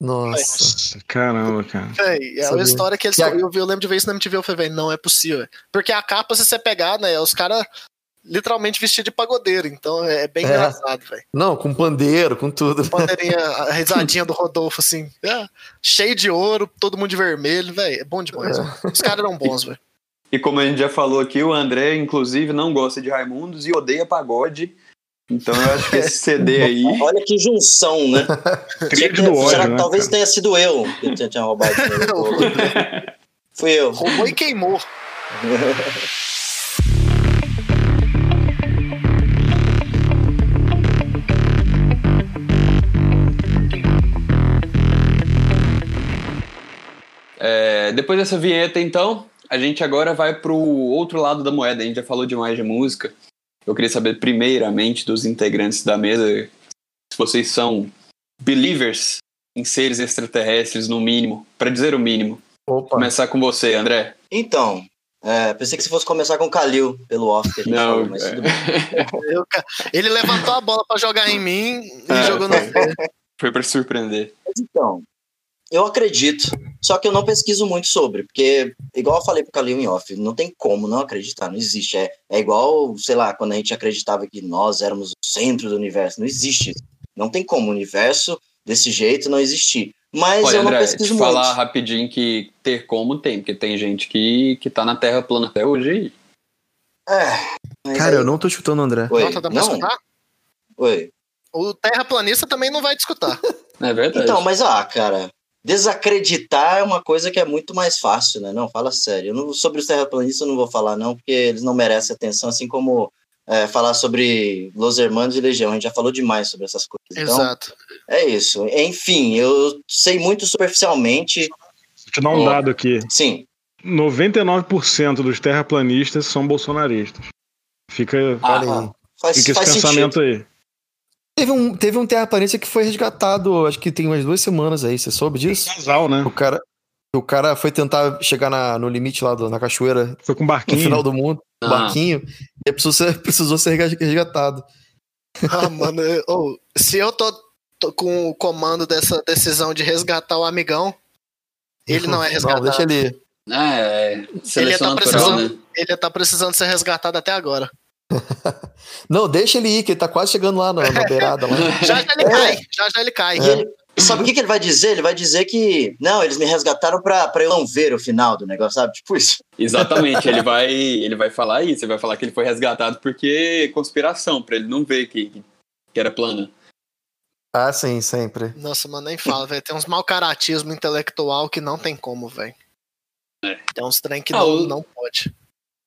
S2: Nossa.
S3: Nossa, caramba, cara.
S4: Véi, é uma história que eles.
S2: E a-
S4: Eu, eu lembro de ver isso na MTV. Eu falei, velho, não é possível. Porque a capa, se você pegar, né? Os caras literalmente vestidos de pagodeiro. Então é bem
S2: É.
S4: engraçado, velho.
S2: Não, com pandeiro, com tudo.
S4: Bandeirinha, a risadinha do Rodolfo, assim. é, cheio de ouro, todo mundo de vermelho, velho. É bom demais.
S2: É.
S4: Os caras eram bons, velho.
S1: E como a gente já falou aqui, o André, inclusive, não gosta de Raimundos e odeia pagode. Então eu acho que esse CD aí.
S5: Olha que junção, né?
S3: Do
S5: Será
S3: ódio, né?
S5: talvez
S3: cara?
S5: tenha sido eu que tinha, tinha roubado. Fui eu.
S4: Roubou e queimou.
S1: É, depois dessa vinheta, então, a gente agora vai pro outro lado da moeda. A gente já falou demais de música. Eu queria saber, primeiramente, dos integrantes da mesa, se vocês são believers em seres extraterrestres, no mínimo, para dizer o mínimo.
S2: Opa.
S1: Começar com você, André.
S5: Então, é, pensei que você fosse começar com o Kalil, pelo off que a gente
S1: Não,
S5: falou, mas tudo bem.
S4: Eu, ele levantou a bola pra jogar em mim e
S1: É.
S4: jogou no.
S1: foi para surpreender.
S5: Mas então, eu acredito, só que eu não pesquiso muito sobre, porque, igual eu falei pro Kalil em off, não tem como não acreditar, não existe. É, é igual, sei lá, quando a gente acreditava que nós éramos o centro do universo, não existe. Não tem como o universo desse jeito não existir. Mas
S1: Olha,
S5: eu não
S1: André, te
S5: pesquiso
S1: falar
S5: muito.
S1: rapidinho que ter como tem, porque tem gente que, que tá na Terra plana até hoje.
S5: É,
S2: Cara,
S5: aí-
S2: eu não tô escutando o André.
S5: Oi,
S4: Não, tá dando
S5: não?
S4: escutar?
S5: Oi.
S4: O terraplanista também não vai te escutar.
S1: Não é verdade?
S5: Então, mas ah, cara, desacreditar é uma coisa que é muito mais fácil, né? Não, fala sério. Eu não- sobre os terraplanistas eu não vou falar, não, porque eles não merecem atenção, assim como é, falar sobre Los Hermanos e Legião. A gente já falou demais sobre essas coisas. Então,
S4: Exato.
S5: é isso. Enfim, eu sei muito superficialmente.
S3: Vou te dar um dado aqui.
S5: Sim,
S3: 99% dos terraplanistas são bolsonaristas. Fica,
S1: Ah,
S2: aí.
S5: faz,
S3: fica esse
S5: faz
S3: pensamento
S5: sentido.
S3: aí.
S2: Teve um, teve um terraplanista que foi resgatado, acho que tem umas duas semamas aí, você soube disso?
S3: Casal, né?
S2: O cara, o cara foi tentar chegar na- no limite lá do- na cachoeira,
S3: Foi com
S2: no
S3: barquinho.
S2: final do mundo,
S1: Ah.
S2: barquinho, e precisou ser, precisou ser resgatado.
S4: Ah, mano, eu- ô, se eu tô, tô com o comando dessa decisão de resgatar o amigão, ele não é
S2: Não,
S4: resgatado.
S2: deixa ele.
S1: É, seleção
S4: tá
S1: natural,
S4: precisando-
S1: né?
S4: Ele tá precisando ser resgatado até agora.
S2: Não, deixa ele ir, que ele tá quase chegando lá na, na beirada. Lá.
S4: Já já ele cai, já já ele cai.
S5: E ele- sabe o que, que ele vai dizer? Ele vai dizer que, não, eles me resgataram pra, pra eu não ver o final do negócio, sabe? Tipo isso.
S1: Exatamente, ele vai, ele vai falar isso, ele vai falar que ele foi resgatado porque é conspiração, pra ele não ver que, que era plana.
S2: Ah, sim, sempre.
S4: Nossa, mano, nem fala, velho. Tem uns mau caratismo intelectual que não tem como, velho. Tem uns trem que
S1: Ah,
S4: não,
S1: o-
S4: não pode.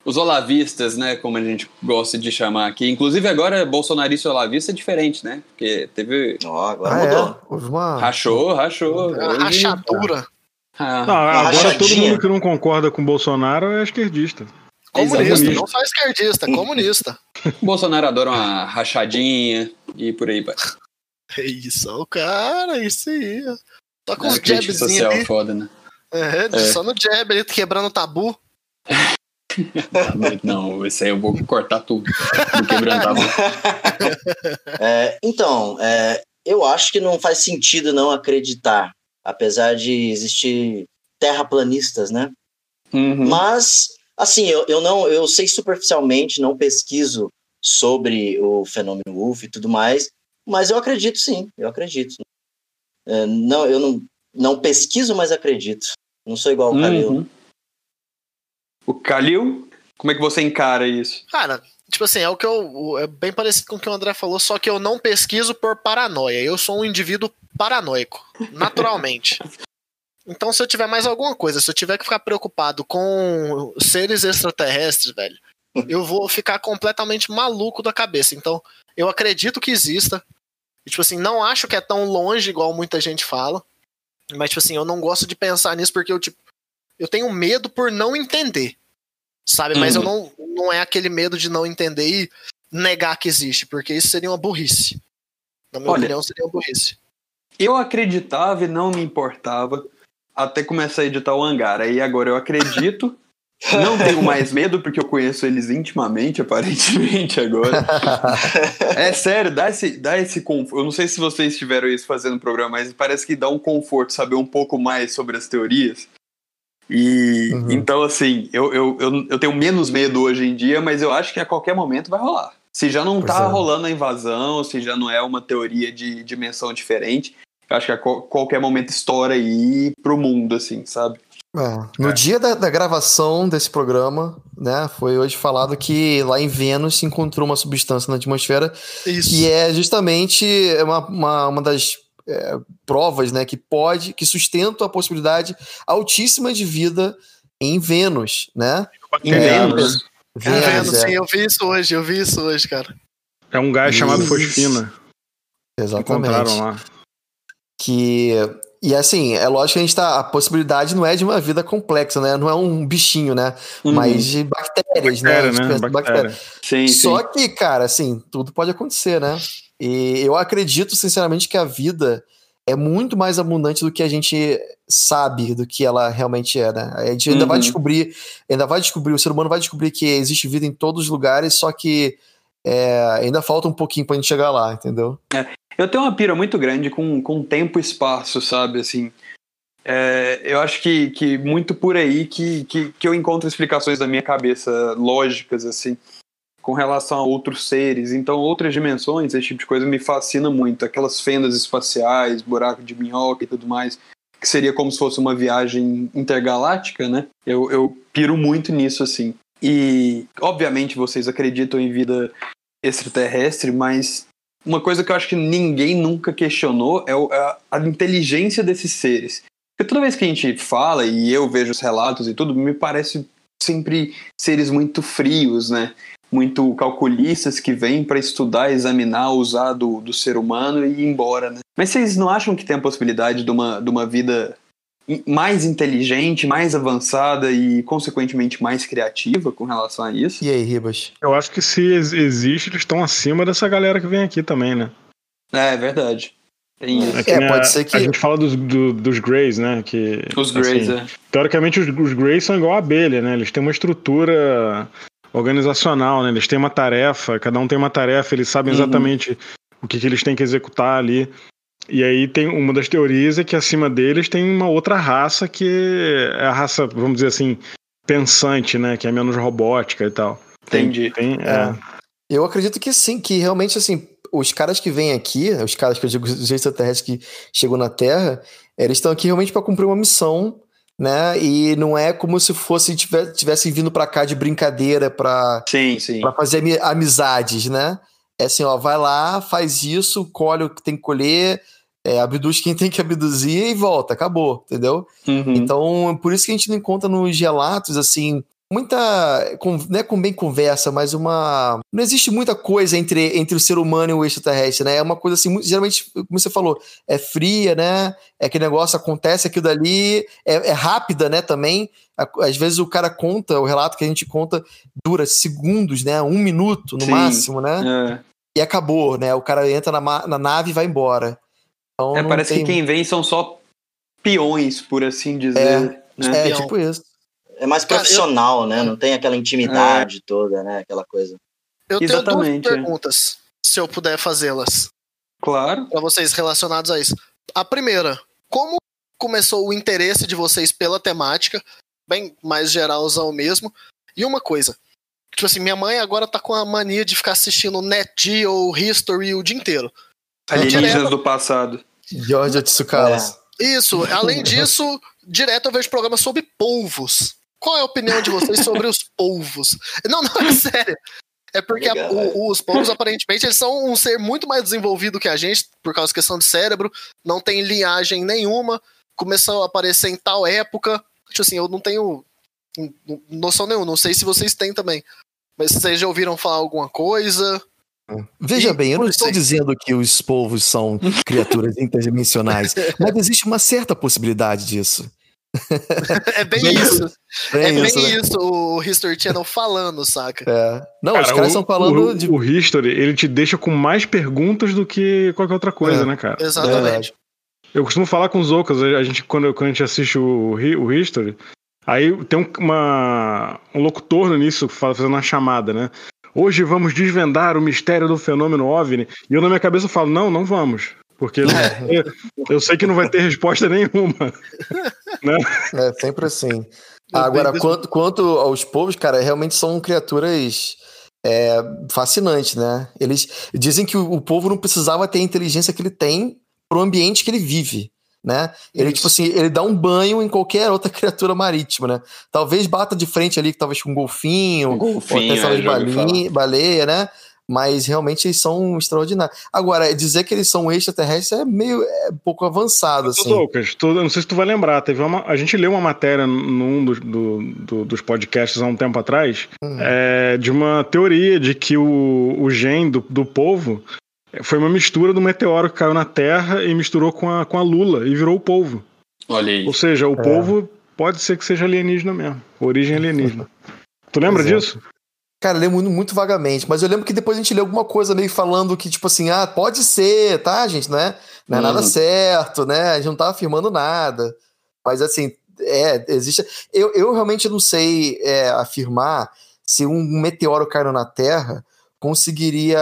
S1: Os olavistas, né, como a gente gosta de chamar aqui, inclusive agora bolsonarista e olavista é diferente, né? Porque teve.
S5: Ó, agora
S2: Ah,
S5: mudou.
S2: é? Houve uma.
S1: Rachou, rachou.
S4: A
S1: Hoje-
S4: rachadura.
S1: Ah,
S3: Não, agora todo mundo que não concorda com o Bolsonaro é esquerdista.
S4: Comunista,
S3: Exatamente.
S4: não só esquerdista, comunista.
S1: Bolsonaro adora uma rachadinha e por aí vai.
S4: É isso, o cara, isso aí. Só com
S1: É,
S4: os jabzinhos
S1: social
S4: ali.
S1: foda, né?
S4: É,
S1: É.
S4: Só no jab ali, quebrando o tabu.
S1: Não, esse aí eu vou cortar tudo. Do quebrando a mão.
S5: É, então, é, eu acho que não faz sentido não acreditar, apesar de existir terraplanistas, né?
S1: Uhum.
S5: Mas, assim, eu, eu não, eu sei superficialmente, não pesquiso sobre o fenômeno UF e tudo mais, mas eu acredito sim, eu acredito. É, não, eu não, não pesquiso, mas acredito. Não sou igual o.
S1: Uhum. O Kalil, como é que você encara isso?
S4: Cara, tipo assim, é o que eu. É bem parecido com o que o André falou, só que eu não pesquiso por paranoia. Eu sou um indivíduo paranoico, naturalmente. Então, se eu tiver mais alguma coisa, se eu tiver que ficar preocupado com seres extraterrestres, velho, eu vou ficar completamente maluco da cabeça. Então, eu acredito que exista. E, tipo assim, não acho que é tão longe igual muita gente fala. Mas, tipo assim, eu não gosto de pensar nisso porque eu, tipo, eu tenho medo por não entender. Sabe? Mas eu não, não é aquele medo de não entender e negar que existe, porque isso seria uma burrice. Na minha
S1: Olha,
S4: opinião, seria uma burrice.
S1: Eu acreditava e não me importava até começar a editar o hangar. Aí agora eu acredito, não tenho mais medo porque eu conheço eles intimamente, aparentemente agora. é sério, dá esse, dá esse conforto. Eu não sei se vocês tiveram isso fazendo o programa, mas parece que dá um conforto saber um pouco mais sobre as teorias. E
S2: Uhum.
S1: então, assim, eu, eu, eu, eu tenho menos medo hoje em dia, mas eu acho que a qualquer momento vai rolar. Se já não
S2: Pois
S1: tá
S2: é.
S1: rolando a invasão, se já não é uma teoria de dimensão diferente, eu acho que a qual- qualquer momento estoura aí pro mundo, assim, sabe?
S2: É, No dia da, da gravação desse programa, né, foi hoje falado que lá em Vênus se encontrou uma substância na atmosfera
S4: Isso.
S2: que é justamente uma, uma, uma das é, provas, né, que pode, que sustenta a possibilidade altíssima de vida em Vênus, né?
S1: Em Vênus.
S4: Vendo?
S2: é.
S4: Sim, eu vi isso hoje, eu vi isso hoje, cara.
S3: É um gás chamado. Fosfina.
S2: Exatamente.
S3: Encontraram lá.
S2: Que. E assim, é lógico que a gente tá. A possibilidade não é de uma vida complexa, né? Não é um bichinho, né?
S1: Uhum.
S2: Mas de bactérias, né?
S3: Bactéria, né?
S2: pensa em
S3: Bactéria.
S1: Sim, sim.
S2: Só que, cara, assim, tudo pode acontecer, né? E eu acredito, sinceramente, que a vida é muito mais abundante do que a gente sabe do que ela realmente é, né? A gente ainda vai
S1: Uhum.
S2: descobrir, ainda vai descobrir, o ser humano vai descobrir que existe vida em todos os lugares, só que é, ainda falta um pouquinho pra gente chegar lá, entendeu?
S1: Eu tenho uma pira muito grande com, com tempo e espaço, sabe? Assim, é, eu acho que, que muito por aí que, que, que eu encontro explicações da minha cabeça lógicas, assim, com relação a outros seres. Então, outras dimensões, esse tipo de coisa me fascina muito. Aquelas fendas espaciais, buraco de minhoca e tudo mais, que seria como se fosse uma viagem intergaláctica, né? Eu, eu piro muito nisso, assim. E, obviamente, vocês acreditam em vida extraterrestre, mas uma coisa que eu acho que ninguém nunca questionou é a inteligência desses seres. Porque toda vez que a gente fala e eu vejo os relatos e tudo, me parece sempre seres muito frios, né? Muito calculistas que vêm para estudar, examinar, usar do, do ser humano e ir embora, né? Mas vocês não acham que tem a possibilidade de uma, de uma vida mais inteligente, mais avançada e, consequentemente, mais criativa com relação a isso?
S2: E aí, Ribas?
S3: Eu acho que se ex- existe, eles estão acima dessa galera que vem aqui também, né?
S1: É, é verdade. Tem isso.
S3: que
S2: É,
S3: nem
S2: pode
S3: a-
S2: ser que-
S3: A gente fala dos, do- dos Greys, né? Que,
S1: Os Greys,
S3: assim,
S1: é.
S3: Teoricamente, os, os Greys são igual a abelha, né? Eles têm uma estrutura organizacional, né? Eles têm uma tarefa, cada um tem uma tarefa, eles sabem
S1: Uhum.
S3: exatamente o que, que eles têm que executar ali. E aí tem uma das teorias é que acima deles tem uma outra raça que é a raça, vamos dizer assim, pensante, né? Que é menos robótica e tal.
S1: Entendi.
S3: Tem, é.
S2: Eu acredito que sim, que realmente, assim, os caras que vêm aqui, os caras que eu digo, os extraterrestres que chegam na Terra, eles estão aqui realmente para cumprir uma missão, né? E não é como se fosse tivesse, tivessem vindo para cá de brincadeira para fazer ami- amizades, né? É assim, ó, vai lá, faz isso, colhe o que tem que colher, é, abduz quem tem que abduzir e volta, acabou, entendeu?
S1: Uhum.
S2: Então, por isso que a gente não encontra nos relatos, assim, muita. com- Não é com bem conversa, mas uma. Não existe muita coisa entre, entre o ser humano e o extraterrestre, né? É uma coisa assim, muito- geralmente, como você falou, é fria, né? É que negócio acontece aquilo dali, é, é rápida, né? Também. Às vezes o cara conta, o relato que a gente conta dura segundos, né? Um minuto no
S1: Sim.
S2: máximo, né?
S1: É.
S2: E acabou, né? O cara entra na, na nave e vai embora. Então,
S1: É, parece
S2: tem-
S1: que quem vem são só peões, por assim dizer. né?
S2: É, tipo isso.
S5: É mais
S4: Cara, eu-
S5: profissional, né? Não tem aquela intimidade toda, né? Aquela coisa.
S4: Eu tenho duas
S1: Exatamente, é.
S4: perguntas, se eu puder fazê-las,
S1: Claro.
S4: pra vocês relacionados a isso. A primeira, como começou o interesse de vocês pela temática, bem mais geralzão mesmo? E uma coisa, tipo assim, minha mãe agora tá com a mania de ficar assistindo Net ou History o dia inteiro.
S1: Alienígenas do passado.
S2: Georgia Tsukalas.
S4: Isso, além disso, direto eu vejo programas sobre polvos. Qual é a opinião de vocês sobre os polvos? Não, não, é sério. É porque a- o- os polvos, aparentemente, eles são um ser muito mais desenvolvido que a gente, por causa da questão de cérebro, não tem linhagem nenhuma, começou a aparecer em tal época. Tipo assim, eu não tenho noção nenhuma, não sei se vocês têm também. Mas vocês já ouviram falar alguma coisa?
S2: Veja
S4: E
S2: bem, eu não estou
S4: isso-
S2: dizendo que os povos são criaturas interdimensionais, mas existe uma certa possibilidade disso.
S4: É bem
S2: Bem
S4: isso. É
S2: Bem
S4: bem
S2: isso, né?
S4: isso, o History Channel falando, saca?
S2: É. Não,
S3: Cara,
S2: os caras estão falando
S3: o,
S2: de.
S3: o History, ele te deixa com mais perguntas do que qualquer outra coisa,
S2: É.
S3: né, cara?
S4: Exatamente.
S3: Eu costumo falar com os Ocas, a gente, quando, quando a gente assiste o, o History, aí tem um, uma, um locutor no início fazendo uma chamada, né? Hoje vamos desvendar o mistério do fenômeno OVNI. E eu na minha cabeça falo, não, não vamos. Porque é. eu sei que não vai ter resposta nenhuma. né?
S2: É sempre assim. Agora, quanto, quanto aos povos, cara, realmente são criaturas é, fascinantes, né? Eles dizem que o, o povo não precisava ter a inteligência que ele tem para o ambiente que ele vive né? Ele, Isso. tipo assim, ele dá um banho em qualquer outra criatura marítima, né? Talvez bata de frente ali, talvez com um golfinho, um golfinho ou até é, baleia, baleia, né? Mas realmente eles são extraordinários. Agora, dizer que eles são extraterrestres é meio é um pouco avançado, assim.
S3: Lucas, tu, não sei se tu vai lembrar, teve uma, a gente leu uma matéria num do, do, do, dos podcasts há um tempo atrás hum. é, de uma teoria de que o, o gen do, do povo foi uma mistura do meteoro que caiu na Terra e misturou com a, com a Lula e virou o polvo.
S1: Olha aí.
S3: Ou seja, o é. polvo pode ser que seja alienígena mesmo. Origem alienígena. tu lembra é. disso?
S2: Cara, eu lembro muito vagamente, mas eu lembro que depois a gente leu alguma coisa meio falando que, tipo assim, ah, pode ser, tá, gente, não é, não é nada uhum. certo, né? A gente não tá afirmando nada. Mas assim, é, existe. Eu, eu realmente não sei é, afirmar se um meteoro caindo na Terra conseguiria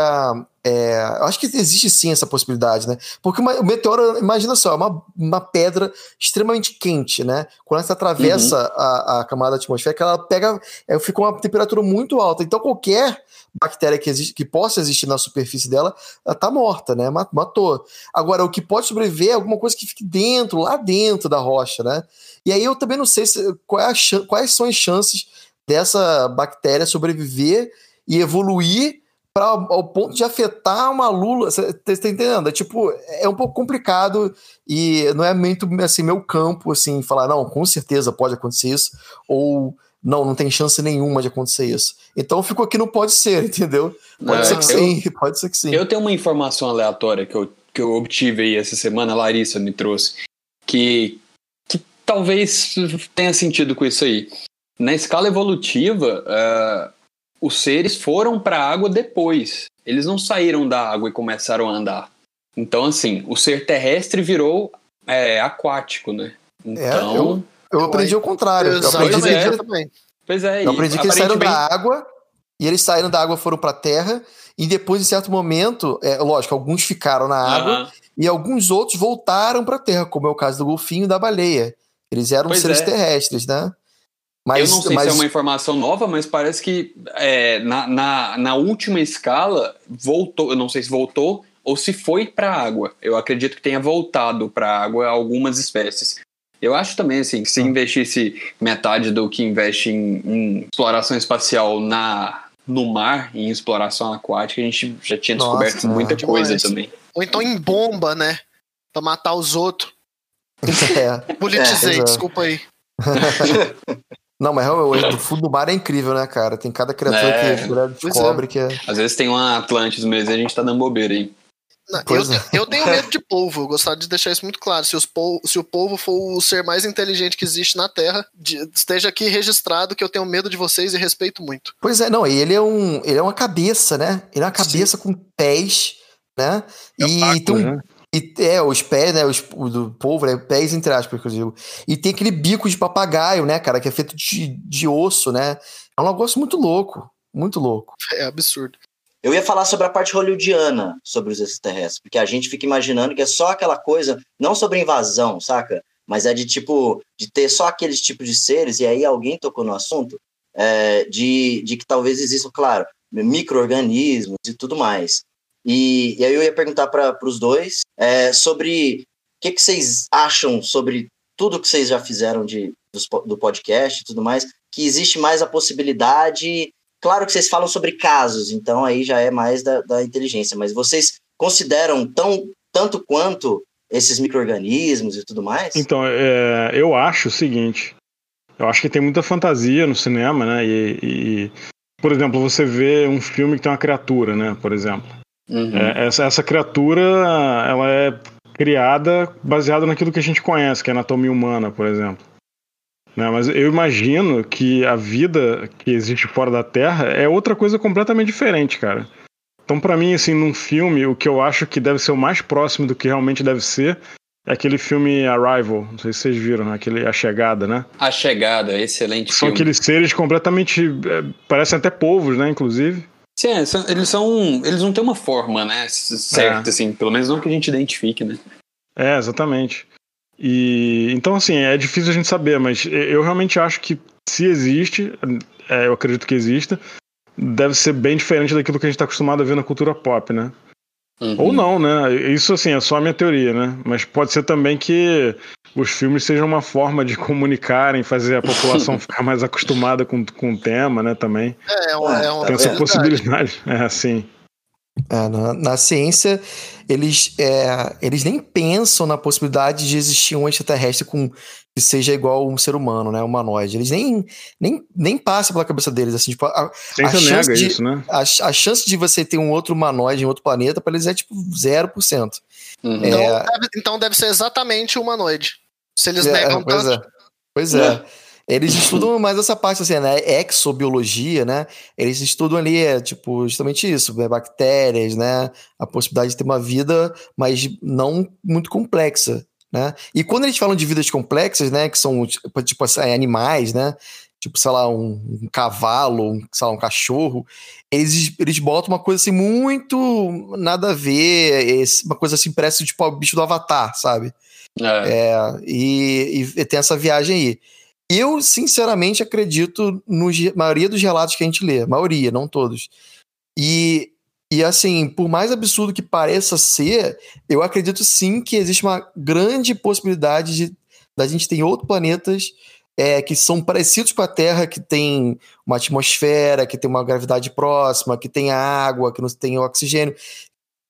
S2: é, eu acho que existe sim essa possibilidade, né? Porque uma, o meteoro, imagina só, é uma, uma pedra extremamente quente, né? Quando ela atravessa uhum. a, a, camada atmosférica, ela pega, é, fica uma temperatura muito alta. Então, qualquer bactéria que, existe, que possa existir na superfície dela, ela tá morta, né? Matou. Agora, o que pode sobreviver é alguma coisa que fique dentro, lá dentro da rocha, né? E aí eu também não sei se, qual é quais são as chances dessa bactéria sobreviver e evoluir para ao ponto de afetar uma lula. Você está entendendo? É tipo, é um pouco complicado e não é muito assim meu campo assim falar não, com certeza pode acontecer isso ou não, não tem chance nenhuma de acontecer isso. Então ficou aqui não pode ser, entendeu? Pode é, ser que sim, pode ser que sim.
S1: Eu tenho uma informação aleatória que eu, que eu obtive aí essa semana, a Larissa me trouxe, que, que talvez tenha sentido com isso aí. Na escala evolutiva, uh, os seres foram para a água depois. Eles não saíram da água e começaram a andar. Então, assim, o ser terrestre virou é, aquático, né?
S2: Então. É, eu, eu aprendi o contrário. Eu aprendi, é, também. Pois é, eu aprendi que eles saíram da água e eles saíram da água foram para a terra e depois, em certo momento, é, lógico, alguns ficaram na água uhum. e alguns outros voltaram para a terra, como é o caso do golfinho e da baleia. Eles eram pois seres é. terrestres, né?
S1: Mas, eu não sei mas... se é uma informação nova, mas parece que é, na, na, na, última escala voltou, eu não sei se voltou ou se foi para a água. Eu acredito que tenha voltado para a água algumas espécies. Eu acho também assim que se ah. investisse metade do que investe em, em exploração espacial na no mar, em exploração aquática, a gente já tinha Nossa, descoberto muita coisa também.
S4: Ou então em bomba, né? Pra matar os outros. É. Politizei, é, desculpa aí.
S2: Não, mas o fundo do mar é incrível, né, cara? Tem cada criatura é, que a descobre é. que é.
S1: Às vezes tem uma Atlantis mesmo e a gente tá dando bobeira aí.
S4: eu, é. eu, tenho medo de polvo, eu gostaria de deixar isso muito claro. Se, os polvo, se o polvo for o ser mais inteligente que existe na Terra, de, esteja aqui registrado que eu tenho medo de vocês e respeito muito.
S2: Pois é, não, e ele é, um, ele é uma cabeça, né? Ele é uma cabeça Sim. com pés, né? É e paco, tem um, né? E é, os pés, né? Os, o do povo, né? Pés entre aspas, que eu digo. E tem aquele bico de papagaio, né, cara? Que é feito de, de osso, né? É um negócio muito louco. Muito louco.
S4: É absurdo.
S5: Eu ia falar sobre a parte hollywoodiana sobre os extraterrestres, porque a gente fica imaginando que é só aquela coisa, não sobre invasão, saca? Mas é de tipo, de ter só aqueles tipos de seres, e aí alguém tocou no assunto, é, de, de que talvez existam, claro, micro-organismos e tudo mais. E, e aí eu ia perguntar para os dois é, sobre o que, que vocês acham sobre tudo que vocês já fizeram de, do, do podcast e tudo mais, que existe mais a possibilidade. Claro que vocês falam sobre casos, então aí já é mais da, da inteligência, mas vocês consideram tão, tanto quanto esses micro-organismos e tudo mais?
S3: Então, é, eu acho o seguinte: eu acho que tem muita fantasia no cinema, né? E, e, por exemplo, você vê um filme que tem uma criatura, né? Por exemplo. Uhum. É, essa, essa criatura, ela é criada baseada naquilo que a gente conhece, que é a anatomia humana, por exemplo. Né? Mas eu imagino que a vida que existe fora da Terra é outra coisa completamente diferente, cara. Então, para mim, assim, num filme, o que eu acho que deve ser o mais próximo do que realmente deve ser É aquele filme Arrival, não sei se vocês viram, aquele A Chegada, né?
S1: A Chegada, excelente
S3: São
S1: filme.
S3: aqueles seres completamente. é, parecem até povos, né? Inclusive.
S1: Sim, é, são- eles são. Eles não têm uma forma, né? Certa,
S3: É.
S1: assim. Pelo menos não que a gente identifique, né?
S3: É, exatamente. E então, assim, é difícil a gente saber, mas eu realmente acho que se existe, é, eu acredito que exista, deve ser bem diferente daquilo que a gente está acostumado a ver na cultura pop, né?
S1: Uhum.
S3: Ou não, né? Isso, assim, é só a minha teoria, né? Mas pode ser também que os filmes sejam uma forma de comunicarem, fazer a população ficar mais acostumada com, com o tema, né? Também.
S4: É, é uma, é uma
S3: Tem essa possibilidade. É, assim.
S2: É, na, na ciência, eles, é, eles nem pensam na possibilidade de existir um extraterrestre com, que seja igual um ser humano, né? Humanoide. Eles nem, nem, nem passam pela cabeça deles. Assim, tipo, a,
S3: Ciência
S2: A chance
S3: nega
S2: de-
S3: isso, né?
S2: a, a chance de você ter um outro humanoide em outro planeta, para eles é tipo 0%.
S1: Uhum.
S4: Então,
S2: É.
S4: deve, então deve ser exatamente humanoide. Se eles
S2: É,
S4: negam
S2: pois
S4: tanto.
S2: é. Pois é. Eles estudam mais essa parte, assim, né? Exobiologia, né? Eles estudam ali, é, tipo, justamente isso, né? bactérias, né? A possibilidade de ter uma vida, mas não muito complexa, né? E quando eles falam de vidas complexas, né? Que são, tipo, tipo assim, animais, né? Tipo, sei lá, um, um cavalo, um, sei lá, um cachorro, eles, eles botam uma coisa assim muito nada a ver, uma coisa assim, parece tipo o bicho do Avatar, sabe?
S1: É.
S2: e, e tem essa viagem aí. Eu, sinceramente, acredito na maioria dos relatos que a gente lê. Maioria, não todos. E, e, assim, por mais absurdo que pareça ser, eu acredito sim que existe uma grande possibilidade de da gente ter outros planetas é, que são parecidos com a Terra, que tem uma atmosfera, que tem uma gravidade próxima, que tem água, que não tem oxigênio.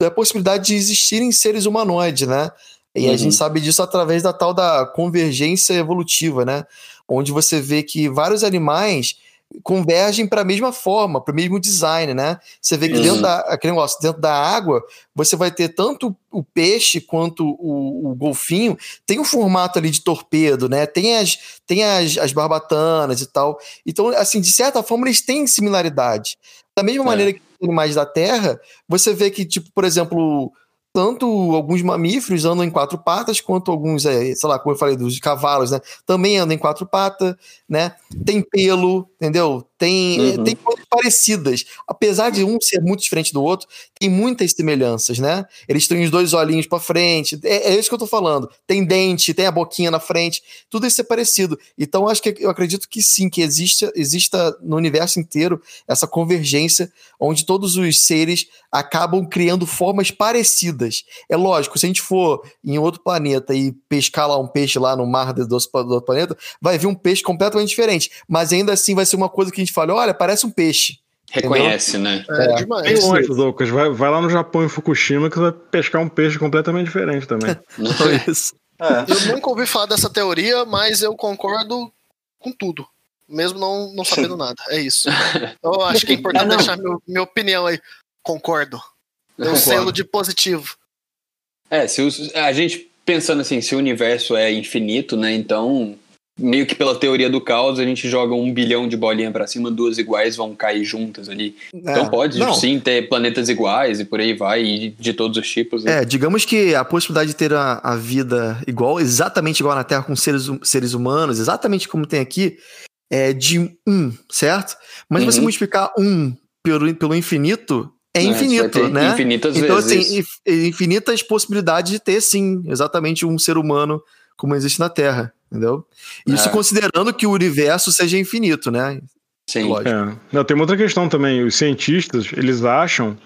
S2: É a possibilidade de existirem seres humanoides, né? E a
S1: Uhum.
S2: gente sabe disso através da tal da convergência evolutiva, né? Onde você vê que vários animais convergem para a mesma forma, para o mesmo design, né? Você vê que
S1: Uhum.
S2: dentro da aquele negócio, dentro da água, você vai ter tanto o peixe quanto o, o golfinho tem um formato ali de torpedo, né? Tem as tem as, as barbatanas e tal. Então, assim, de certa forma eles têm similaridade. Da mesma
S1: É.
S2: maneira que os animais da Terra, você vê que tipo, por exemplo, tanto alguns mamíferos andam em quatro patas, quanto alguns, é, sei lá, como eu falei, dos cavalos, né? Também andam em quatro patas, né? Tem pelo, entendeu? Tem,
S1: Uhum.
S2: tem coisas parecidas. Apesar de um ser muito diferente do outro, tem muitas semelhanças, né? Eles têm os dois olhinhos para frente. É, é isso que eu tô falando. Tem dente, tem a boquinha na frente. Tudo isso é parecido. Então, acho que eu acredito que sim, que exista, exista no universo inteiro essa convergência onde todos os seres acabam criando formas parecidas. É lógico, se a gente for em outro planeta e pescar lá um peixe lá no mar do, do outro planeta, vai vir um peixe completamente diferente. Mas ainda assim vai ser uma coisa que a gente fala: olha, parece um peixe.
S1: Reconhece, né?
S4: É,
S2: É.
S4: demais.
S3: Bem longe, Lucas. Vai, vai lá no Japão, em Fukushima, que você vai pescar um peixe completamente diferente também.
S2: Isso.
S5: É.
S4: Eu nunca ouvi falar dessa teoria, mas eu concordo com tudo. Mesmo não, não sabendo nada. É isso. Eu acho que é importante
S5: Ah, não.
S4: deixar meu, minha opinião aí. Concordo. É um selo de positivo.
S1: É, se os- a gente pensando assim, se o universo é infinito, né? Então, meio que pela teoria do caos, a gente joga um bilhão de bolinha pra cima, duas iguais vão cair juntas ali. Então
S2: É,
S1: pode
S2: não.
S1: sim ter planetas iguais e por aí vai, e de todos os tipos. Né?
S2: É, digamos que a possibilidade de ter a, a vida igual, exatamente igual na Terra com seres, hum- seres humanos, exatamente como tem aqui, é de um, certo? Mas se você
S1: Uhum.
S2: multiplicar um pelo, pelo infinito, é
S1: vai
S2: infinito,
S1: ter
S2: né?
S1: Infinitas
S2: Então,
S1: vezes.
S2: assim, inf- infinitas possibilidades de ter, sim, exatamente um ser humano como existe na Terra, entendeu? Isso
S1: É.
S2: considerando que o universo seja infinito, né?
S1: sim.
S2: Lógico.
S3: É. Não, tem uma outra questão também. Os cientistas, eles acham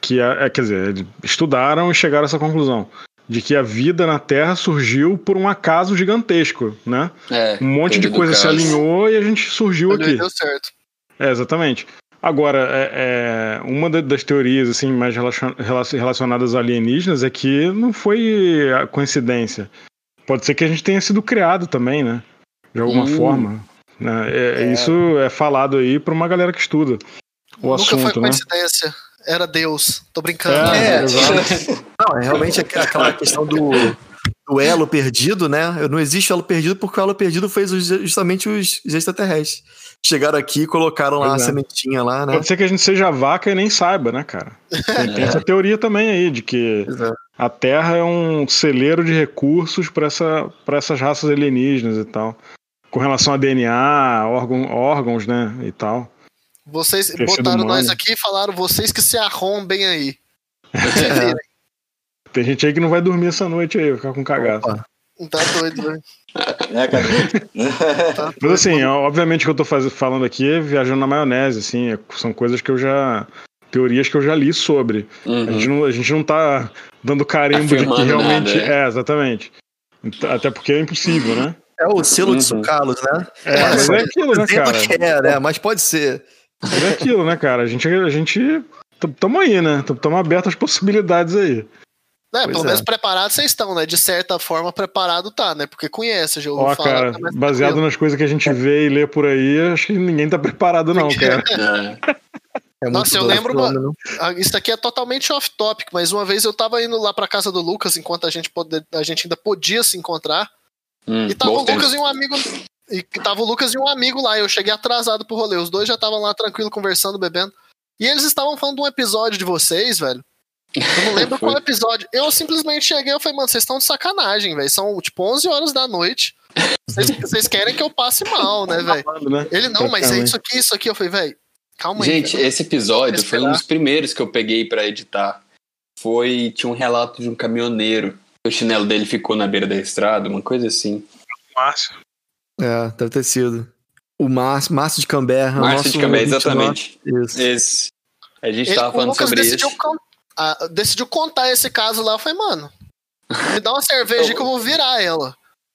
S3: que, a, é, quer dizer, eles estudaram e chegaram a essa conclusão de que a vida na Terra surgiu por um acaso gigantesco, né?
S1: É,
S3: Um monte de coisa se alinhou e a gente surgiu
S4: Olha,
S3: aqui.
S4: Deu certo.
S3: É, exatamente. Agora, é, é, uma da- das teorias assim mais relacion- relacion- relacionadas a alienígenas é que não foi a coincidência. Pode ser que a gente tenha sido criado também, né? De alguma
S1: Hum.
S3: forma. né? É-
S2: É.
S3: Isso é falado aí pra uma galera que estuda o
S4: Nunca foi
S3: assunto, né?
S4: coincidência. Era Deus. Tô brincando.
S3: É,
S2: É. Não, é realmente aqu- aquela questão do, do elo perdido, né? Não existe elo perdido porque o elo perdido fez justamente os, os extraterrestres. Chegaram aqui e colocaram lá
S3: Pois
S2: a
S3: é.
S2: sementinha lá, né?
S3: Pode ser que a gente seja vaca e nem saiba, né, cara? Tem, tem essa teoria também aí, de que
S2: Pois é.
S3: a Terra é um celeiro de recursos para essa, pra essas raças alienígenas e tal. Com relação a DNA, órgão, órgãos, né, e tal.
S4: Vocês
S3: Tecido
S4: botaram
S3: humano.
S4: nós aqui e falaram vocês que se arrombem aí.
S2: É.
S3: Tem gente aí que não vai dormir essa noite aí, vai ficar com cagaço.
S2: Opa.
S4: Tá doido, né?
S5: Né, cara?
S4: Tá
S3: Mas assim, obviamente que eu tô faz- falando aqui é viajando na maionese, assim, é- são coisas que eu já. teorias que eu já li sobre. A,
S1: Uhum.
S3: gente não, a gente não tá dando carimbo de que
S1: Afirmando
S3: realmente.
S1: nada, é.
S3: é, exatamente. Até porque é impossível, né?
S2: É o selo
S1: Uhum.
S2: de sucalos, né?
S3: É, mas é aquilo, né, cara?
S2: que é, né? Mas pode ser.
S3: Mas é aquilo, né, cara? A gente. A gente tamo aí, né? Tamo aberto às possibilidades aí.
S4: É,
S2: Pois
S4: pelo
S2: é.
S4: menos preparados vocês estão, né? De certa forma, preparado tá, né? Porque conhece, já ouviu
S3: Ó,
S4: falar.
S3: cara,
S4: tá
S3: baseado
S4: tranquilo.
S3: nas coisas que a gente vê e lê por aí, acho que ninguém tá preparado, não, cara.
S1: É.
S2: É
S4: Nossa, eu lembro uma-
S2: fenômeno.
S4: Ah, Isso aqui é totalmente off-topic, mas uma vez eu tava indo lá pra casa do Lucas, enquanto a gente, pode, a gente ainda podia se encontrar,
S1: Hum,
S4: e tava o
S1: bom tempo.
S4: Lucas e um amigo. E tava o Lucas e um amigo lá. Eu cheguei atrasado pro rolê. Os dois já estavam lá tranquilo, conversando, bebendo. E eles estavam falando de um episódio de vocês, velho. Eu não lembro qual episódio. Eu simplesmente cheguei e falei, mano, vocês estão de sacanagem, velho. São tipo 11 horas da noite. Vocês- querem que eu passe mal, né, velho?
S3: né?
S4: Ele, não, mas é isso aqui, isso aqui. Eu falei, velho, calma aí.
S1: Gente,
S4: velho.
S1: esse episódio foi um dos primeiros que eu peguei pra editar. Foi. Tinha um relato de um caminhoneiro. O chinelo dele ficou na beira da estrada, uma coisa assim.
S3: Márcio.
S2: É, deve ter sido. O Márcio, Márcio de Canberra.
S1: Márcio
S2: nosso
S1: de Cambé,
S2: ouvinte
S1: exatamente.
S2: Isso.
S1: Esse. A gente
S4: Ele,
S1: tava
S4: o
S1: falando
S4: Lucas
S1: sobre isso.
S4: con- ah, decidiu contar esse caso lá. Eu falei, mano, me dá uma cerveja que eu vou virar ela.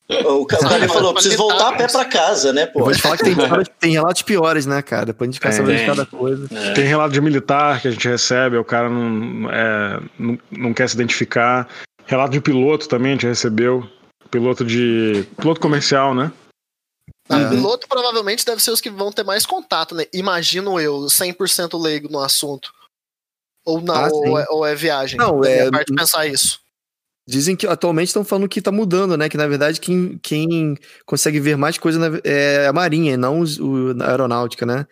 S5: O ca- o cara falou, preciso voltar a pé pra casa, né,
S2: Eu
S5: pô?
S2: vou te falar que tem, tem relatos piores, né, cara? Depois a gente ficar
S3: Tem,
S2: sabendo de cada coisa.
S1: É.
S3: Tem relato de militar que a gente recebe, o cara não, é, não, não quer se identificar. Relato de piloto também a gente recebeu. Piloto de. Piloto comercial, né?
S4: Ah,
S2: É.
S4: Piloto provavelmente deve ser os que vão ter mais contato, né? Imagino eu, 100% leigo no assunto. Ou não,
S2: Ah,
S4: ou, é, ou é viagem.
S2: Não, é-
S4: parte pensar isso.
S2: Dizem que atualmente estão falando que tá mudando, né? Que na verdade quem, quem consegue ver mais coisa na- é a Marinha, e não os- o, a aeronáutica, né?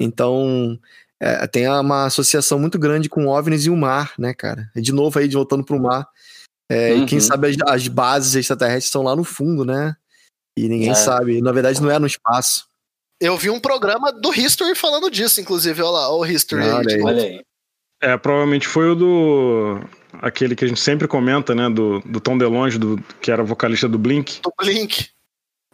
S2: Então é, tem uma associação muito grande com OVNIs e o mar, né, cara? E De novo aí, voltando pro mar. É, E quem
S1: Uhum.
S2: sabe as, as bases extraterrestres estão lá no fundo, né? E ninguém
S1: É.
S2: sabe. Na verdade, não é no espaço.
S4: Eu vi um programa do History falando disso, inclusive. Olha lá, o History.
S2: Olha aí.
S5: Olha aí.
S3: É, provavelmente foi o do. Aquele que a gente sempre comenta, né? Do, do Tom DeLonge, do, que era vocalista do Blink.
S4: do Blink.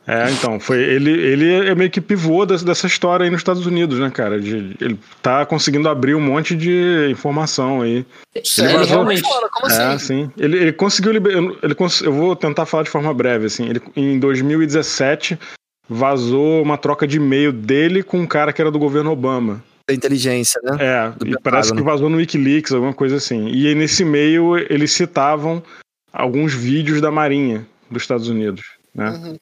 S3: É, então, foi ele, ele é meio que pivô dessa, dessa história aí nos Estados Unidos, né, cara? De, ele tá conseguindo abrir um monte de informação aí.
S4: Sério,
S3: vazou-
S4: realmente. Como
S3: é,
S4: assim?
S3: sim. Ele, ele conseguiu liber... ele cons... Eu vou tentar falar de forma breve, assim. Ele, em 2017, vazou uma troca de e-mail dele com um cara que era do governo Obama.
S2: Da inteligência, né?
S3: É, e parece que
S2: Pentágono.
S3: vazou no Wikileaks, alguma coisa assim. E aí, nesse e-mail eles citavam alguns vídeos da Marinha dos Estados Unidos, né?
S4: Uhum.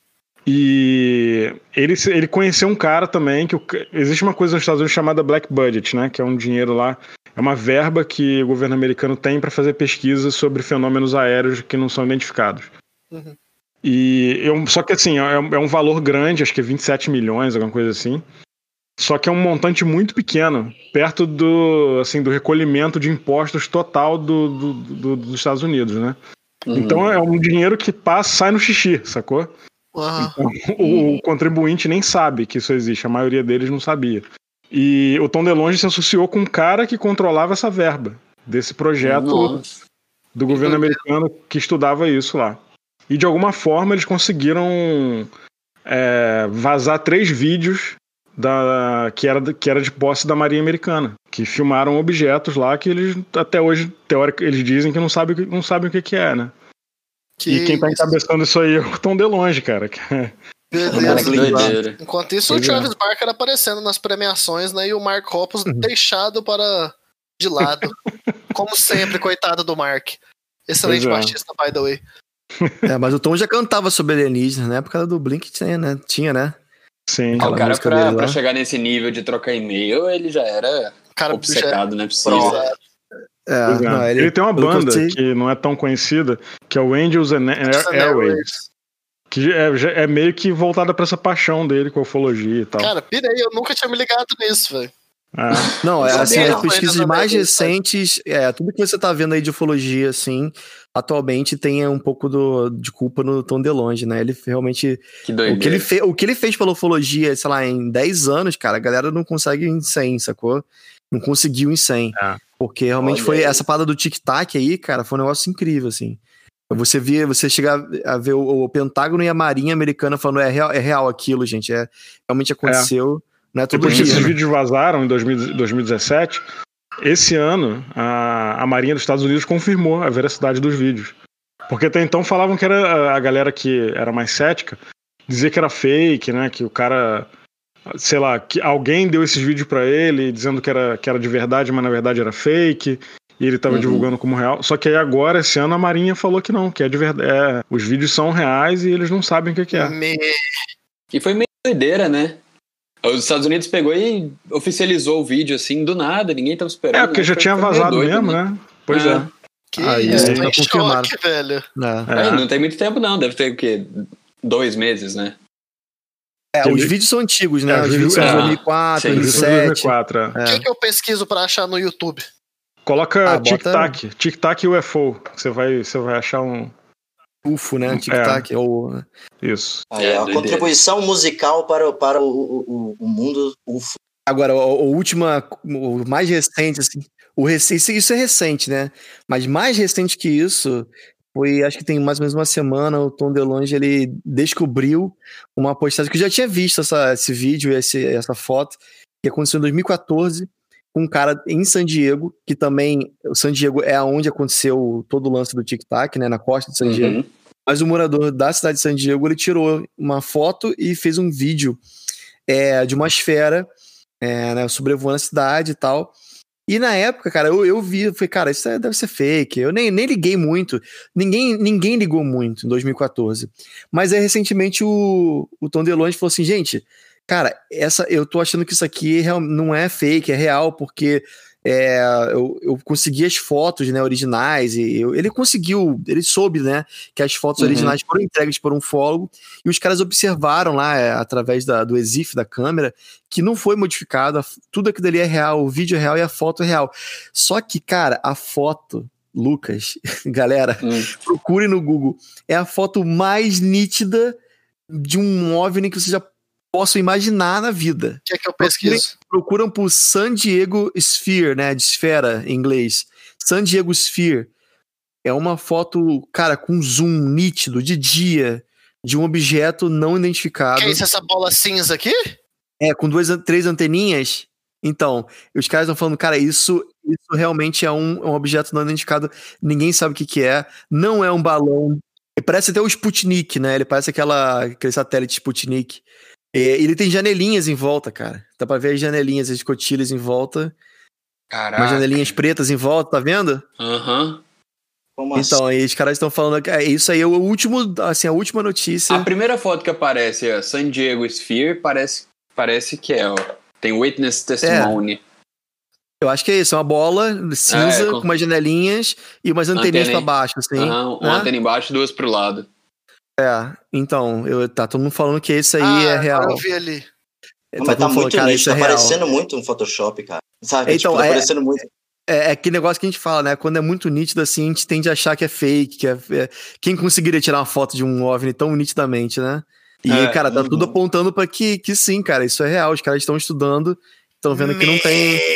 S3: E ele, ele conheceu um cara também, que o existe uma coisa nos Estados Unidos chamada Black Budget, né? Que é um dinheiro lá, é uma verba que o governo americano tem para fazer pesquisas sobre fenômenos aéreos que não são identificados.
S4: Uhum.
S3: E eu, só que assim, é, um- é um valor grande, acho que é 27 milhões, alguma coisa assim. Só que é um montante muito pequeno, perto do, assim, do recolhimento de impostos total do, do- do- dos Estados Unidos, né?
S1: Uhum.
S3: Então é um dinheiro que passa, sai no xixi, sacou?
S4: Aham.
S3: O, o contribuinte nem sabe que isso existe, a maioria deles não sabia. E o Tom DeLonge se associou com um cara que controlava essa verba desse projeto
S1: Nossa.
S3: do governo americano que estudava isso lá. E de alguma forma eles conseguiram é, vazar três vídeos da, que, era, que era de posse da Marinha Americana, que filmaram objetos lá que eles até hoje, teórico, eles dizem que não sabem, o que- não sabem o que, que é, né? E quem tá encabeçando isso aí é o Tom DeLonge, cara. que é-
S4: Beleza.
S1: Cara, que doideira.
S4: Enquanto isso,
S3: Pois
S4: o Travis Barker aparecendo nas premiações, né? E o Mark Hoppus deixado para de lado. Como sempre, coitado do Mark. Excelente
S3: Pois é.
S4: baixista, by the way.
S2: É, mas o Tom já cantava sobre alienígenas, na época do Blink tinha, né? Tinha, né?
S3: Sim.
S1: Ah, o cara, pra, pra chegar nesse nível de trocar e-mail, ele já era
S4: Cara, já-
S1: obcecado, não é possível.
S4: Exato.
S2: É,
S3: é.
S2: não,
S3: ele, tem uma banda
S2: sei-
S3: que não é tão conhecida, que é o Angels and Air- Airwaves. Que é, já- é meio que voltada pra essa paixão dele com a ufologia e tal.
S4: Cara, pirei, eu nunca tinha me ligado nisso, velho.
S3: É.
S2: Não, é assim, as pesquisas mais recentes, é, tudo que você tá vendo aí de ufologia, assim, atualmente tem um pouco do, de culpa no Tom DeLonge, né? Ele realmente.
S1: Que
S2: O
S1: doideira.
S2: que, ele fe, o que ele fez pela ufologia, sei lá, em 10 anos, cara, a galera não consegue em 100, sacou? Não conseguiu em 100.
S3: É.
S2: Porque realmente
S5: Olha
S2: foi
S5: aí.
S2: essa parada do tic-tac aí, cara, foi um negócio incrível, assim. Você via, você chegar a ver o, o Pentágono e a Marinha Americana falando é real, é real aquilo, gente. É, realmente aconteceu. Não é todo
S3: Depois que esses
S2: né?
S3: vídeos vazaram em 2000 2017, esse ano a, a Marinha dos Estados Unidos confirmou a veracidade dos vídeos. Porque até então falavam que era a- galera que era mais cética, dizia que era fake, né? Que o cara, sei lá, que alguém deu esses vídeos pra ele dizendo que era, que era de verdade, mas na verdade era fake. E ele tava
S1: Uhum.
S3: divulgando como real. Só que aí agora, esse ano, a Marinha falou que não, que é de verdade. é, os vídeos são reais e eles não sabem o que, que é.
S4: Me...
S1: E foi meio doideira, né? Os Estados Unidos pegou e oficializou o vídeo assim, do nada, ninguém tava esperando.
S3: É, porque
S1: né?
S3: já tinha vazado
S1: doido,
S3: mesmo, né? Pois
S1: É.
S3: é.
S4: Que
S2: Aí,
S4: isso,
S2: tá
S4: choque, velho.
S2: É.
S1: É, não tem muito tempo não, deve ter o quê? Dois meses, né?
S2: É, os vídeos são antigos, né?
S3: É,
S2: os
S3: os
S2: vídeos são de
S1: vídeos-
S2: 2004,
S1: sim,
S3: Isso é
S2: 2007.
S3: 2004, é.
S4: O
S2: É.
S4: que, que eu pesquiso pra achar no YouTube?
S3: Coloca
S2: Ah,
S3: tic-tac, tic-tac UFO. Você vai, você vai achar um.
S2: UFO, né? Tic-tac. Ou...
S3: Isso.
S5: Aí,
S1: É,
S5: a
S1: doideira.
S5: contribuição musical para, o- para o, o, o mundo UFO.
S2: Agora, o, o última, o mais recente, assim, o recente, isso é recente, né? Mas mais recente que isso foi, acho que tem mais ou menos uma semana, o Tom DeLonge, ele descobriu uma postagem, que eu já tinha visto essa, esse vídeo, esse, essa foto, que aconteceu em 2014, com um cara em San Diego, que também, o San Diego é onde aconteceu todo o lance do tic-tac, né? Na costa de San Diego.
S1: Uhum.
S2: Mas o morador da cidade de San Diego, ele tirou uma foto e fez um vídeo é, de uma esfera é, né, sobrevoando a cidade e tal. E na época, cara, eu, eu vi, eu falei, cara, isso é- deve ser fake. Eu nem, nem liguei muito. Ninguém, ninguém ligou muito em 2014. Mas aí, recentemente, o, o Tom DeLonge falou assim, gente, cara, essa, eu tô achando que isso aqui não é fake, é real, porque é, eu, eu consegui as fotos né, originais e eu- ele conseguiu, ele soube, né, que as fotos
S1: Uhum.
S2: originais foram entregues por um fólogo e os caras observaram lá, é, através da- do EXIF da câmera, que não foi modificado, tudo aquilo ali é real, o vídeo é real e a foto é real. Só que, cara, a foto, Lucas, galera,
S1: Hum.
S2: procure no Google, é a foto mais nítida de um OVNI que você já possa imaginar na vida
S4: O que é que eu pesquiso?
S2: procuram por San Diego Sphere, né? De esfera em inglês. San Diego Sphere. É uma foto, cara, com zoom nítido, de dia, de um objeto não identificado.
S4: Que é isso, essa bola cinza aqui?
S2: É, com duas, três anteninhas. Então, os caras estão falando, cara, isso, isso realmente é um, um objeto não identificado. Ninguém sabe o que, que é. Não é um balão. Ele parece até o Sputnik, né? Ele parece aquela, aquele satélite Sputnik. É, ele tem janelinhas em volta, cara. Dá pra ver as janelinhas, as escotilhas em volta.
S1: Caraca.
S2: Umas janelinhas pretas em volta, tá vendo?
S1: Aham.
S5: Como assim?
S2: Então, aí os caras estão falando que é, isso aí é o último, assim, a última notícia.
S1: A primeira foto que aparece é San Diego Sphere, parece, parece que é, ó. Tem Witness Testimony.
S2: Eu acho que é isso, é uma bola cinza
S1: É, com-
S2: com umas janelinhas e umas anteninhas
S1: Antena
S2: pra baixo, assim.
S1: Aham, uma
S2: né?
S1: antena embaixo e duas pro lado.
S2: É, então, eu, tá todo mundo falando que esse aí
S4: ah,
S2: é real.
S4: Eu vi ali.
S5: Não,
S2: Tá
S5: mas tá muito
S2: falando, cara,
S5: nítido,
S2: isso é
S5: tá
S2: real.
S5: parecendo muito um Photoshop, cara. Sabe?
S2: Então,
S5: tipo, tá
S2: é-
S5: parecendo muito.
S2: É, é aquele negócio que a gente fala, né? Quando é muito nítido assim, a gente tende a achar que é fake, que é, é- quem conseguiria tirar uma foto de um OVNI tão nitidamente, né? E,
S1: É,
S2: cara, tá
S5: uhum.
S2: tudo apontando pra que, que sim, cara, isso é real. Os caras estão estudando, estão vendo que não tem.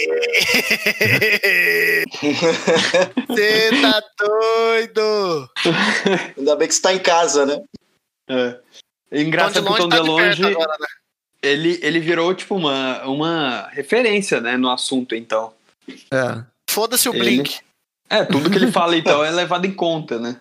S4: Você tá doido?
S5: Ainda bem que você tá em casa, né?
S1: É. Engraçado que o Tom
S4: tá de perto
S1: DeLonge,
S4: agora, né?
S1: ele, ele virou, tipo, uma, uma referência, né, no assunto, então.
S2: É.
S4: Foda-se o
S1: Ele-
S4: Blink.
S1: É, tudo que ele fala, então, é levado em conta, né?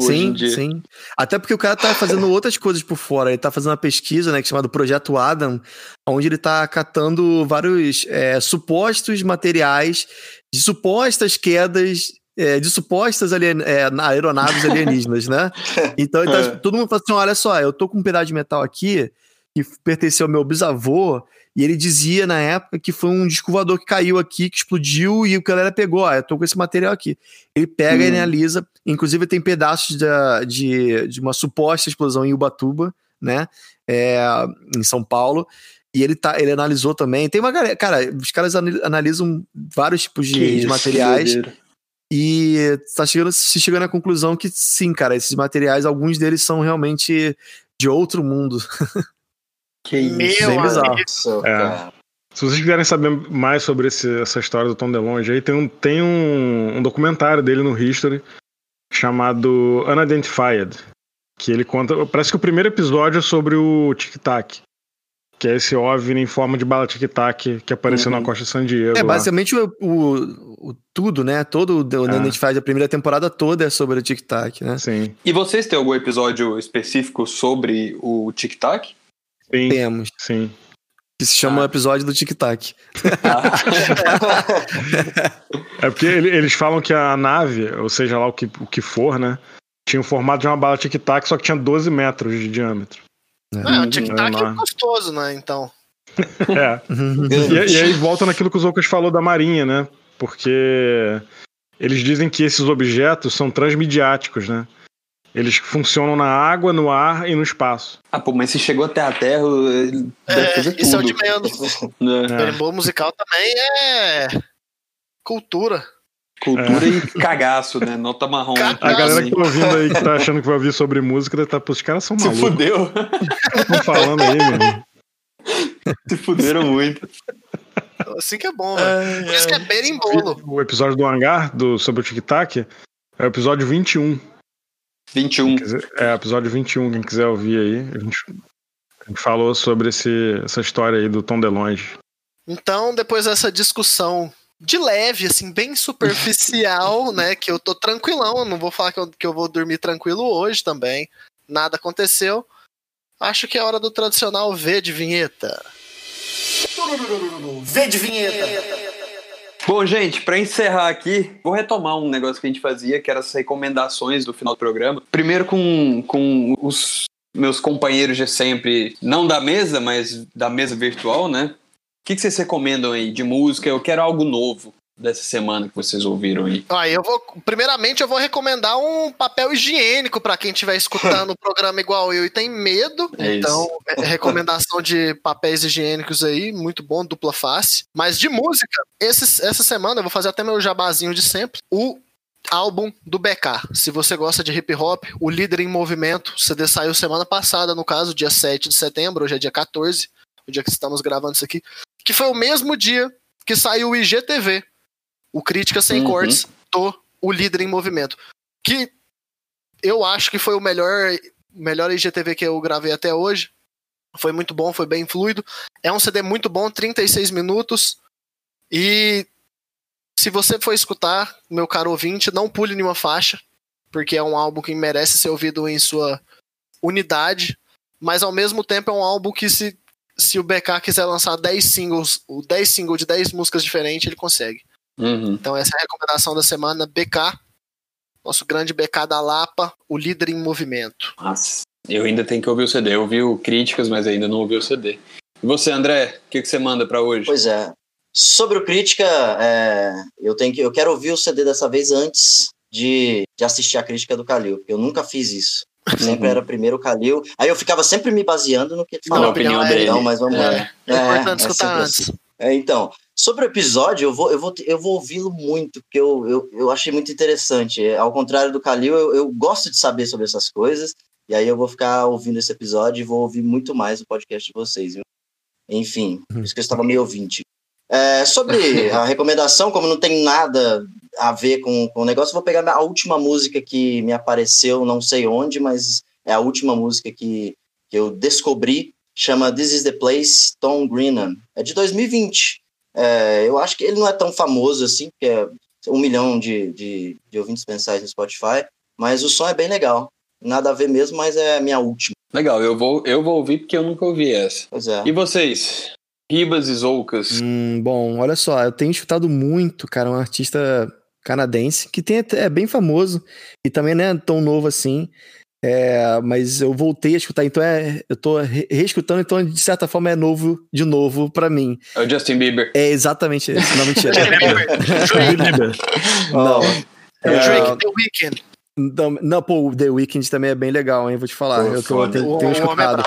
S2: Sim, sim. Até porque o cara tá fazendo outras coisas por fora. Ele tá fazendo uma pesquisa, né, que é chamada Projeto Adam, onde ele tá catando vários é, supostos materiais de supostas quedas. é, de supostas alien, é, aeronaves alienígenas, né? Então ele tá-
S1: É.
S2: todo mundo fala assim: olha só, eu tô com um pedaço de metal aqui que pertenceu ao meu bisavô, e ele dizia na época que foi um disco que caiu aqui, que explodiu, e o galera pegou, ó, eu tô com esse material aqui. Ele pega e
S1: Hum.
S2: analisa, inclusive tem pedaços da, de, de uma suposta explosão em Ubatuba, né, é, em São Paulo, e ele, tá, ele analisou também, tem uma galera, cara, os caras analisam vários tipos de, de materiais, e tá chegando, se chegando à conclusão que sim, cara, esses materiais, alguns deles são realmente de outro mundo.
S1: Que isso.
S4: Meu
S2: bizarro.
S5: Isso,
S3: É.
S5: cara.
S3: Se vocês quiserem saber mais sobre esse- essa história do Tom DeLonge aí, tem, um, tem um, um documentário dele no History chamado Unidentified, que ele conta, parece que o primeiro episódio é sobre o Tic Tac, que é esse OVNI em forma de bala Tic Tac que apareceu
S1: Uhum.
S3: na costa de San Diego.
S2: É,
S3: lá.
S2: basicamente o, o- o tudo, né? Todo o
S3: É.
S2: Faz a primeira temporada toda é sobre o Tic Tac, né?
S3: Sim,
S1: E vocês têm algum episódio específico sobre o Tic Tac?
S3: Sim,
S2: Temos.
S3: sim.
S2: Que se chama
S1: Ah.
S2: o episódio do Tic Tac.
S3: É porque ele- eles falam que a nave, ou seja lá o que, o que for, né, tinha o formato de uma bala Tic Tac, só que tinha 12 metros de diâmetro.
S4: Não, o tic-tac
S3: Uhum.
S4: é gostoso, né? Então.
S3: É. E, e aí volta naquilo que o Zoucas falou da Marinha, né? Porque eles dizem que esses objetos são transmediáticos, né? Eles funcionam na água, no ar e no espaço.
S1: Ah, pô, mas se chegou até a Terra, ele deve
S4: É,
S1: fazer
S4: isso é o de menos.
S3: É.
S4: Berimbau musical também é cultura.
S1: Cultura e cagaço, né? Nota marrom.
S4: Cagaço.
S3: A galera
S1: Assim.
S3: que tá ouvindo aí, que tá achando que vai ouvir sobre música, deve estar, pô, os caras são
S1: Se
S3: malucos.
S1: fudeu.
S3: Estão falando aí, meu irmão.
S1: Se fuderam muito.
S4: Assim que é bom, velho. Por isso que é berimbolo.
S3: O episódio do hangar, do, sobre o Tic Tac, é o episódio 21.
S1: 21.
S3: Quer dizer, É, episódio 21, quem quiser ouvir aí. A gente, a gente falou sobre esse, essa história aí do Tom DeLonge.
S4: Então, depois dessa discussão de leve, assim, bem superficial, né? Que eu tô tranquilão, eu não vou falar que eu, que eu vou dormir tranquilo hoje também. Nada aconteceu. Acho que é hora do tradicional V de vinheta.
S6: V de vinheta.
S1: Bom, gente, pra encerrar aqui, vou retomar um negócio que a gente fazia, que era as recomendações do final do programa. Primeiro com, com os meus companheiros de sempre, não da mesa, mas da mesa virtual, né? O que, que vocês recomendam aí de música? Eu quero algo novo dessa semana que vocês ouviram aí.
S4: Ó, eu vou, primeiramente, eu vou recomendar um papel higiênico pra quem estiver escutando o programa igual eu e tem medo.
S1: É
S4: então, é- recomendação de papéis higiênicos aí, muito bom, dupla face. Mas de música, esses- essa semana eu vou fazer até meu jabazinho de sempre. O álbum do BK. Se você gosta de hip hop, o Líder em Movimento, o CD saiu semana passada, no caso, dia 7 de setembro, hoje é dia 14, o dia que estamos gravando isso aqui, que foi o mesmo dia que saiu o IGTV, o Crítica Sem
S1: Uhum.
S4: Cortes do O Líder em Movimento, que eu acho que foi o melhor, melhor IGTV que eu gravei até hoje. Foi muito bom, foi bem fluido. É um CD muito bom, 36 minutos. E se você for escutar, meu caro ouvinte, não pule nenhuma faixa, porque é um álbum que merece ser ouvido em sua unidade, mas ao mesmo tempo é um álbum que se, se o BK quiser lançar 10 singles, o 10 singles de 10 músicas diferentes, ele consegue.
S1: Uhum.
S4: Então essa é a recomendação da semana, BK, nosso grande BK da Lapa, o líder em movimento.
S1: Nossa, eu ainda tenho que ouvir o CD. Eu ouvi críticas, mas ainda não ouvi o CD. E você, André, o que, que você manda pra hoje?
S5: Pois é. Sobre o crítica, é, eu tenho que, eu quero ouvir o CD dessa vez antes de, de assistir a crítica do Calil, porque eu nunca fiz isso. Sempre
S1: Uhum.
S5: era primeiro o Calil. Aí eu ficava sempre me baseando no que ele
S4: Na
S5: falava.
S1: opinião
S5: Não,
S1: dele.
S5: Não, mas vamos lá.
S1: É.
S4: É, importante
S5: é
S4: escutar
S5: sempre
S4: antes.
S5: assim. É, então, sobre o episódio, eu vou, eu vou, eu vou ouvi-lo muito, porque eu, eu, eu achei muito interessante. É, Ao contrário do Calil, eu, eu gosto de saber sobre essas coisas, e aí eu vou ficar ouvindo esse episódio e vou ouvir muito mais o podcast de vocês. Viu? Enfim, por isso que eu estava meio ouvinte. É, sobre a recomendação, como não tem nada a ver com, com o negócio, eu vou pegar a última música que me apareceu, não sei onde, mas é a última música que, que eu descobri chama This is the Place, Tom Greenham. É de 2020. É, eu acho que ele não é tão famoso assim, porque é um milhão de, de, de ouvintes mensais no Spotify, mas o som é bem legal. Nada a ver mesmo, mas é a minha última.
S1: Legal, eu vou, eu vou ouvir porque eu nunca ouvi essa.
S5: Pois é.
S1: E vocês? Ribas e Zoucas.
S2: Hum, bom, olha só, eu tenho escutado muito, cara, um artista canadense que tem, até- é bem famoso e também não é tão novo assim. É, mas eu voltei a escutar, então é, eu tô re- reescutando, então de certa forma é novo de novo pra mim.
S1: É o Justin Bieber.
S2: É exatamente isso, não mentira.
S3: Bieber.
S2: não, É,
S4: Drake, The Weeknd.
S2: não, não, pô, o The Weeknd também é bem legal, hein? Vou te falar.
S1: Pô,
S2: eu tô, tenho,
S4: O,
S2: tenho
S4: é
S2: escutado.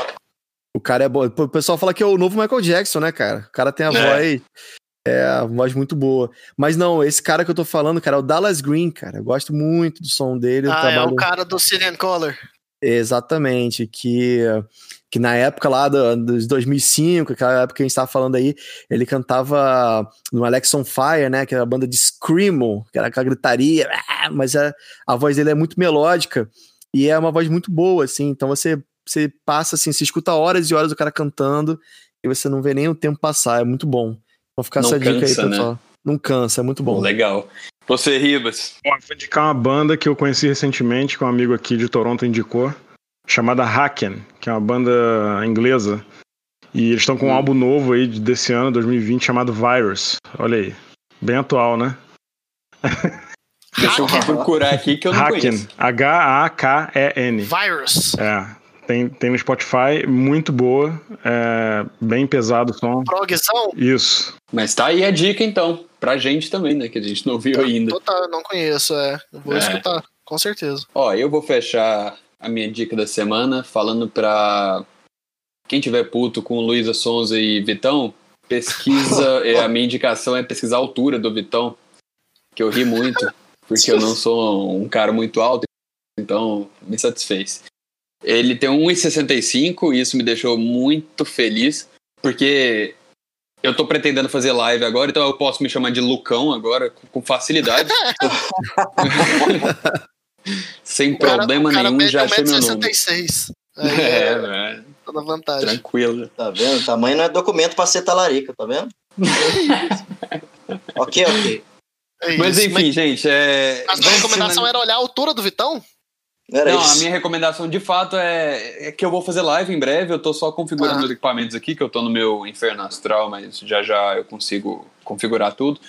S2: O cara é bom. O pessoal fala que é o novo Michael Jackson, né, cara? O cara tem a
S1: É.
S2: voz. É, voz muito boa. Mas não, esse cara que eu tô falando, cara, é o Dallas Green, cara. Eu gosto muito do som dele.
S4: Ah, é
S2: trabalho-
S4: o cara do Cillian Color.
S2: Exatamente, que, que na época lá do, dos 2005, aquela época que a gente tava falando aí, ele cantava no Alex on Fire, né, que era a banda de Screamo, que era aquela gritaria, ah, mas a, a voz dele é muito melódica e é uma voz muito boa, assim, então você, você passa, assim, você escuta horas e horas o cara cantando e você não vê nem o tempo passar, é muito bom. Vou ficar
S1: Não
S2: essa dica aí,
S1: cansa, né?
S2: pessoal. Não cansa, é muito bom.
S1: Legal. Você, Ribas.
S3: Bom, eu vou indicar uma banda que eu conheci recentemente, que um amigo aqui de Toronto indicou, chamada Haken, que é uma banda inglesa. E eles estão com um
S1: Hum.
S3: álbum novo aí de- desse ano, 2020, chamado Virus. Olha aí. Bem atual, né?
S1: Deixa eu procurar aqui que eu não
S3: Haken.
S1: conheço.
S3: H-A-K-E-N.
S4: Virus.
S3: É. Tem, tem no Spotify, muito boa. É, bem pesado o som.
S4: Progzão?
S3: Isso.
S1: Mas tá aí a dica, então. Pra gente também, né? Que a gente não viu ainda.
S4: Total, não conheço, é. Vou
S1: É.
S4: escutar, com certeza.
S1: Ó, eu vou fechar a minha dica da semana falando pra quem tiver puto com Luísa Sonza e Vitão, pesquisa. é, a minha indicação é pesquisar a altura do Vitão, que eu ri muito, porque eu não sou um cara muito alto, então me satisfez. Ele tem 1,65 e isso me deixou muito feliz, porque eu tô pretendendo fazer live agora, então eu posso me chamar de Lucão agora com facilidade. Sem
S4: cara-
S1: problema
S4: cara
S1: nenhum, já achei meu nome.
S4: 1,66m. Aí
S1: É,
S4: é,
S1: é,
S4: tá na vantagem.
S1: tranquilo.
S5: Tá vendo? Tamanho não é documento pra ser talarica, tá vendo? ok, ok.
S4: É
S1: Mas enfim, gente, é.
S4: Mas a sua recomendação era olhar a altura do Vitão?
S5: Era
S1: Não,
S5: isso.
S1: a minha recomendação de fato é, é que eu vou fazer live em breve. Eu tô só configurando
S4: Ah.
S1: meus equipamentos aqui, que eu tô no meu inferno astral, mas já já eu consigo configurar tudo.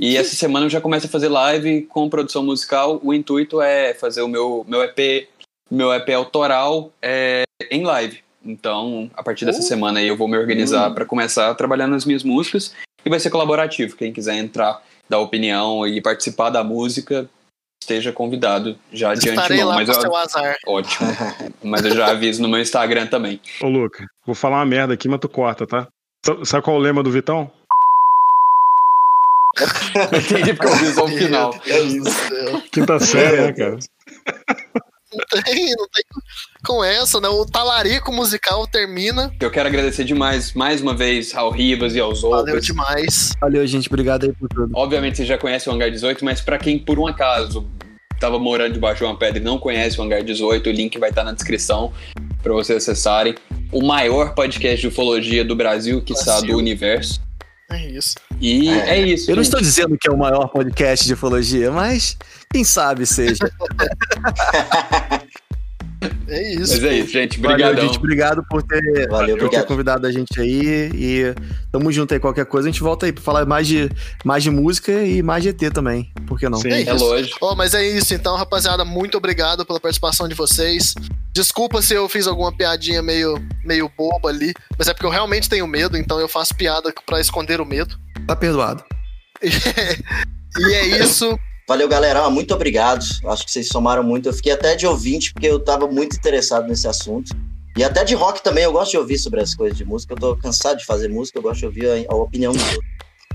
S1: E essa semana eu já começo a fazer live com produção musical. O intuito é fazer o meu, meu EP, meu EP autoral é, em live. Então, a partir dessa
S4: Uh.
S1: semana aí eu vou me organizar
S5: Hum.
S1: pra começar a trabalhar nas minhas músicas e vai ser colaborativo. Quem quiser entrar, dar opinião e participar da música, esteja convidado já de
S4: Estarei
S1: antemão.
S4: lá
S1: Mas eu,
S4: seu azar.
S1: Ótimo. Mas eu já aviso no meu Instagram também.
S3: Ô, Luca, vou falar uma merda aqui, mas tu corta, tá? Sa- Sabe qual é o lema do Vitão?
S1: Entendi porque eu vi só o final.
S4: Meu Deus do céu.
S3: Quinta série, né, cara?
S4: Não tem, não tem com essa, né? O talarico musical termina.
S1: Eu quero agradecer demais, mais uma vez, ao Ribas e aos
S4: Valeu
S1: outros.
S4: demais.
S2: Valeu, gente. Obrigado aí por tudo.
S1: Obviamente você já conhece o Hangar 18, mas pra quem por um acaso estava morando debaixo de uma pedra e não conhece o Hangar 18, o link vai estar na descrição para vocês acessarem. O maior podcast de ufologia do Brasil, quiçá
S4: Brasil.
S1: do universo.
S4: É isso.
S1: E é, isso.
S2: Eu não
S1: gente.
S2: estou dizendo que é o maior podcast de ufologia, mas quem sabe seja.
S4: É isso.
S1: Mas é isso, gente.
S2: Valeu,
S1: Obrigadão.
S2: gente. Obrigado por ter,
S5: Valeu,
S2: por ter
S5: obrigado.
S2: convidado a gente aí. E tamo junto aí. Qualquer coisa, a gente volta aí pra falar mais de, mais de música e mais de ET também. Por que não?
S3: Sim.
S1: É lógico.
S4: Oh, mas é isso, então, rapaziada. Muito obrigado pela participação de vocês. Desculpa se eu fiz alguma piadinha meio, meio boba ali, mas é porque eu realmente tenho medo, então eu faço piada pra esconder o medo.
S2: Tá perdoado.
S4: E é isso.
S5: Valeu, galera. Muito obrigado. Acho que vocês somaram muito. Eu fiquei até de ouvinte, porque eu tava muito interessado nesse assunto. E até de rock também. Eu gosto de ouvir sobre as coisas de música. Eu tô cansado de fazer música. Eu gosto de ouvir a, a opinião dos outros.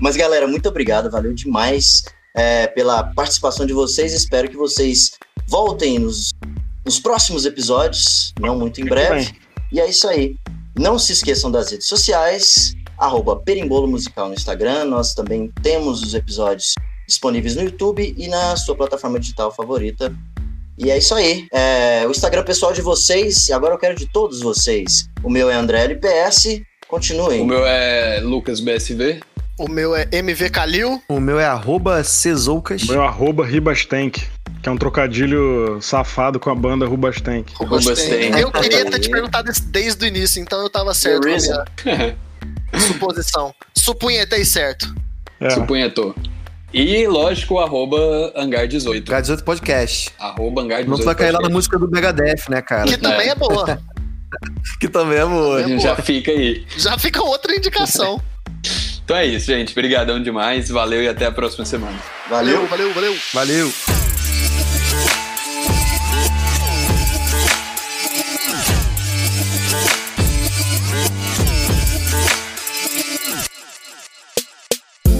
S5: Mas, galera, muito obrigado. Valeu demais é, pela participação de vocês. Espero que vocês voltem nos, nos próximos episódios. Não muito em breve. E é isso aí. Não se esqueçam das redes sociais. Arroba Perimbolo Musical no Instagram. Nós também temos os episódios disponíveis no YouTube e na sua plataforma digital favorita. E é isso aí. É, o Instagram pessoal de vocês, e agora eu quero de todos vocês. O meu é André LPS. Continuem.
S1: O meu é Lucas BSV.
S4: O meu é MV Calil.
S2: O meu é arroba Cezoucas.
S3: O meu arroba Ribastank, que é um trocadilho safado com a banda Rubastank.
S1: Rubastank.
S4: Eu queria ter te perguntado isso desde o início, então eu tava certo com a minha suposição. Supunhetei certo.
S3: É,
S1: Supunhetou. E, lógico, arroba Hangar18.
S2: Hangar 18 Podcast.
S1: Arroba Hangar18
S2: Não tu vai cair lá na música do Megadeth, né, cara?
S4: Que também é boa.
S2: Que também é boa.
S4: Também é
S1: Já
S4: boa.
S1: fica aí.
S4: Já fica outra indicação.
S1: Então é isso, gente. Obrigadão demais. Valeu e até a próxima semana.
S5: Valeu.
S4: valeu, valeu.
S2: Valeu.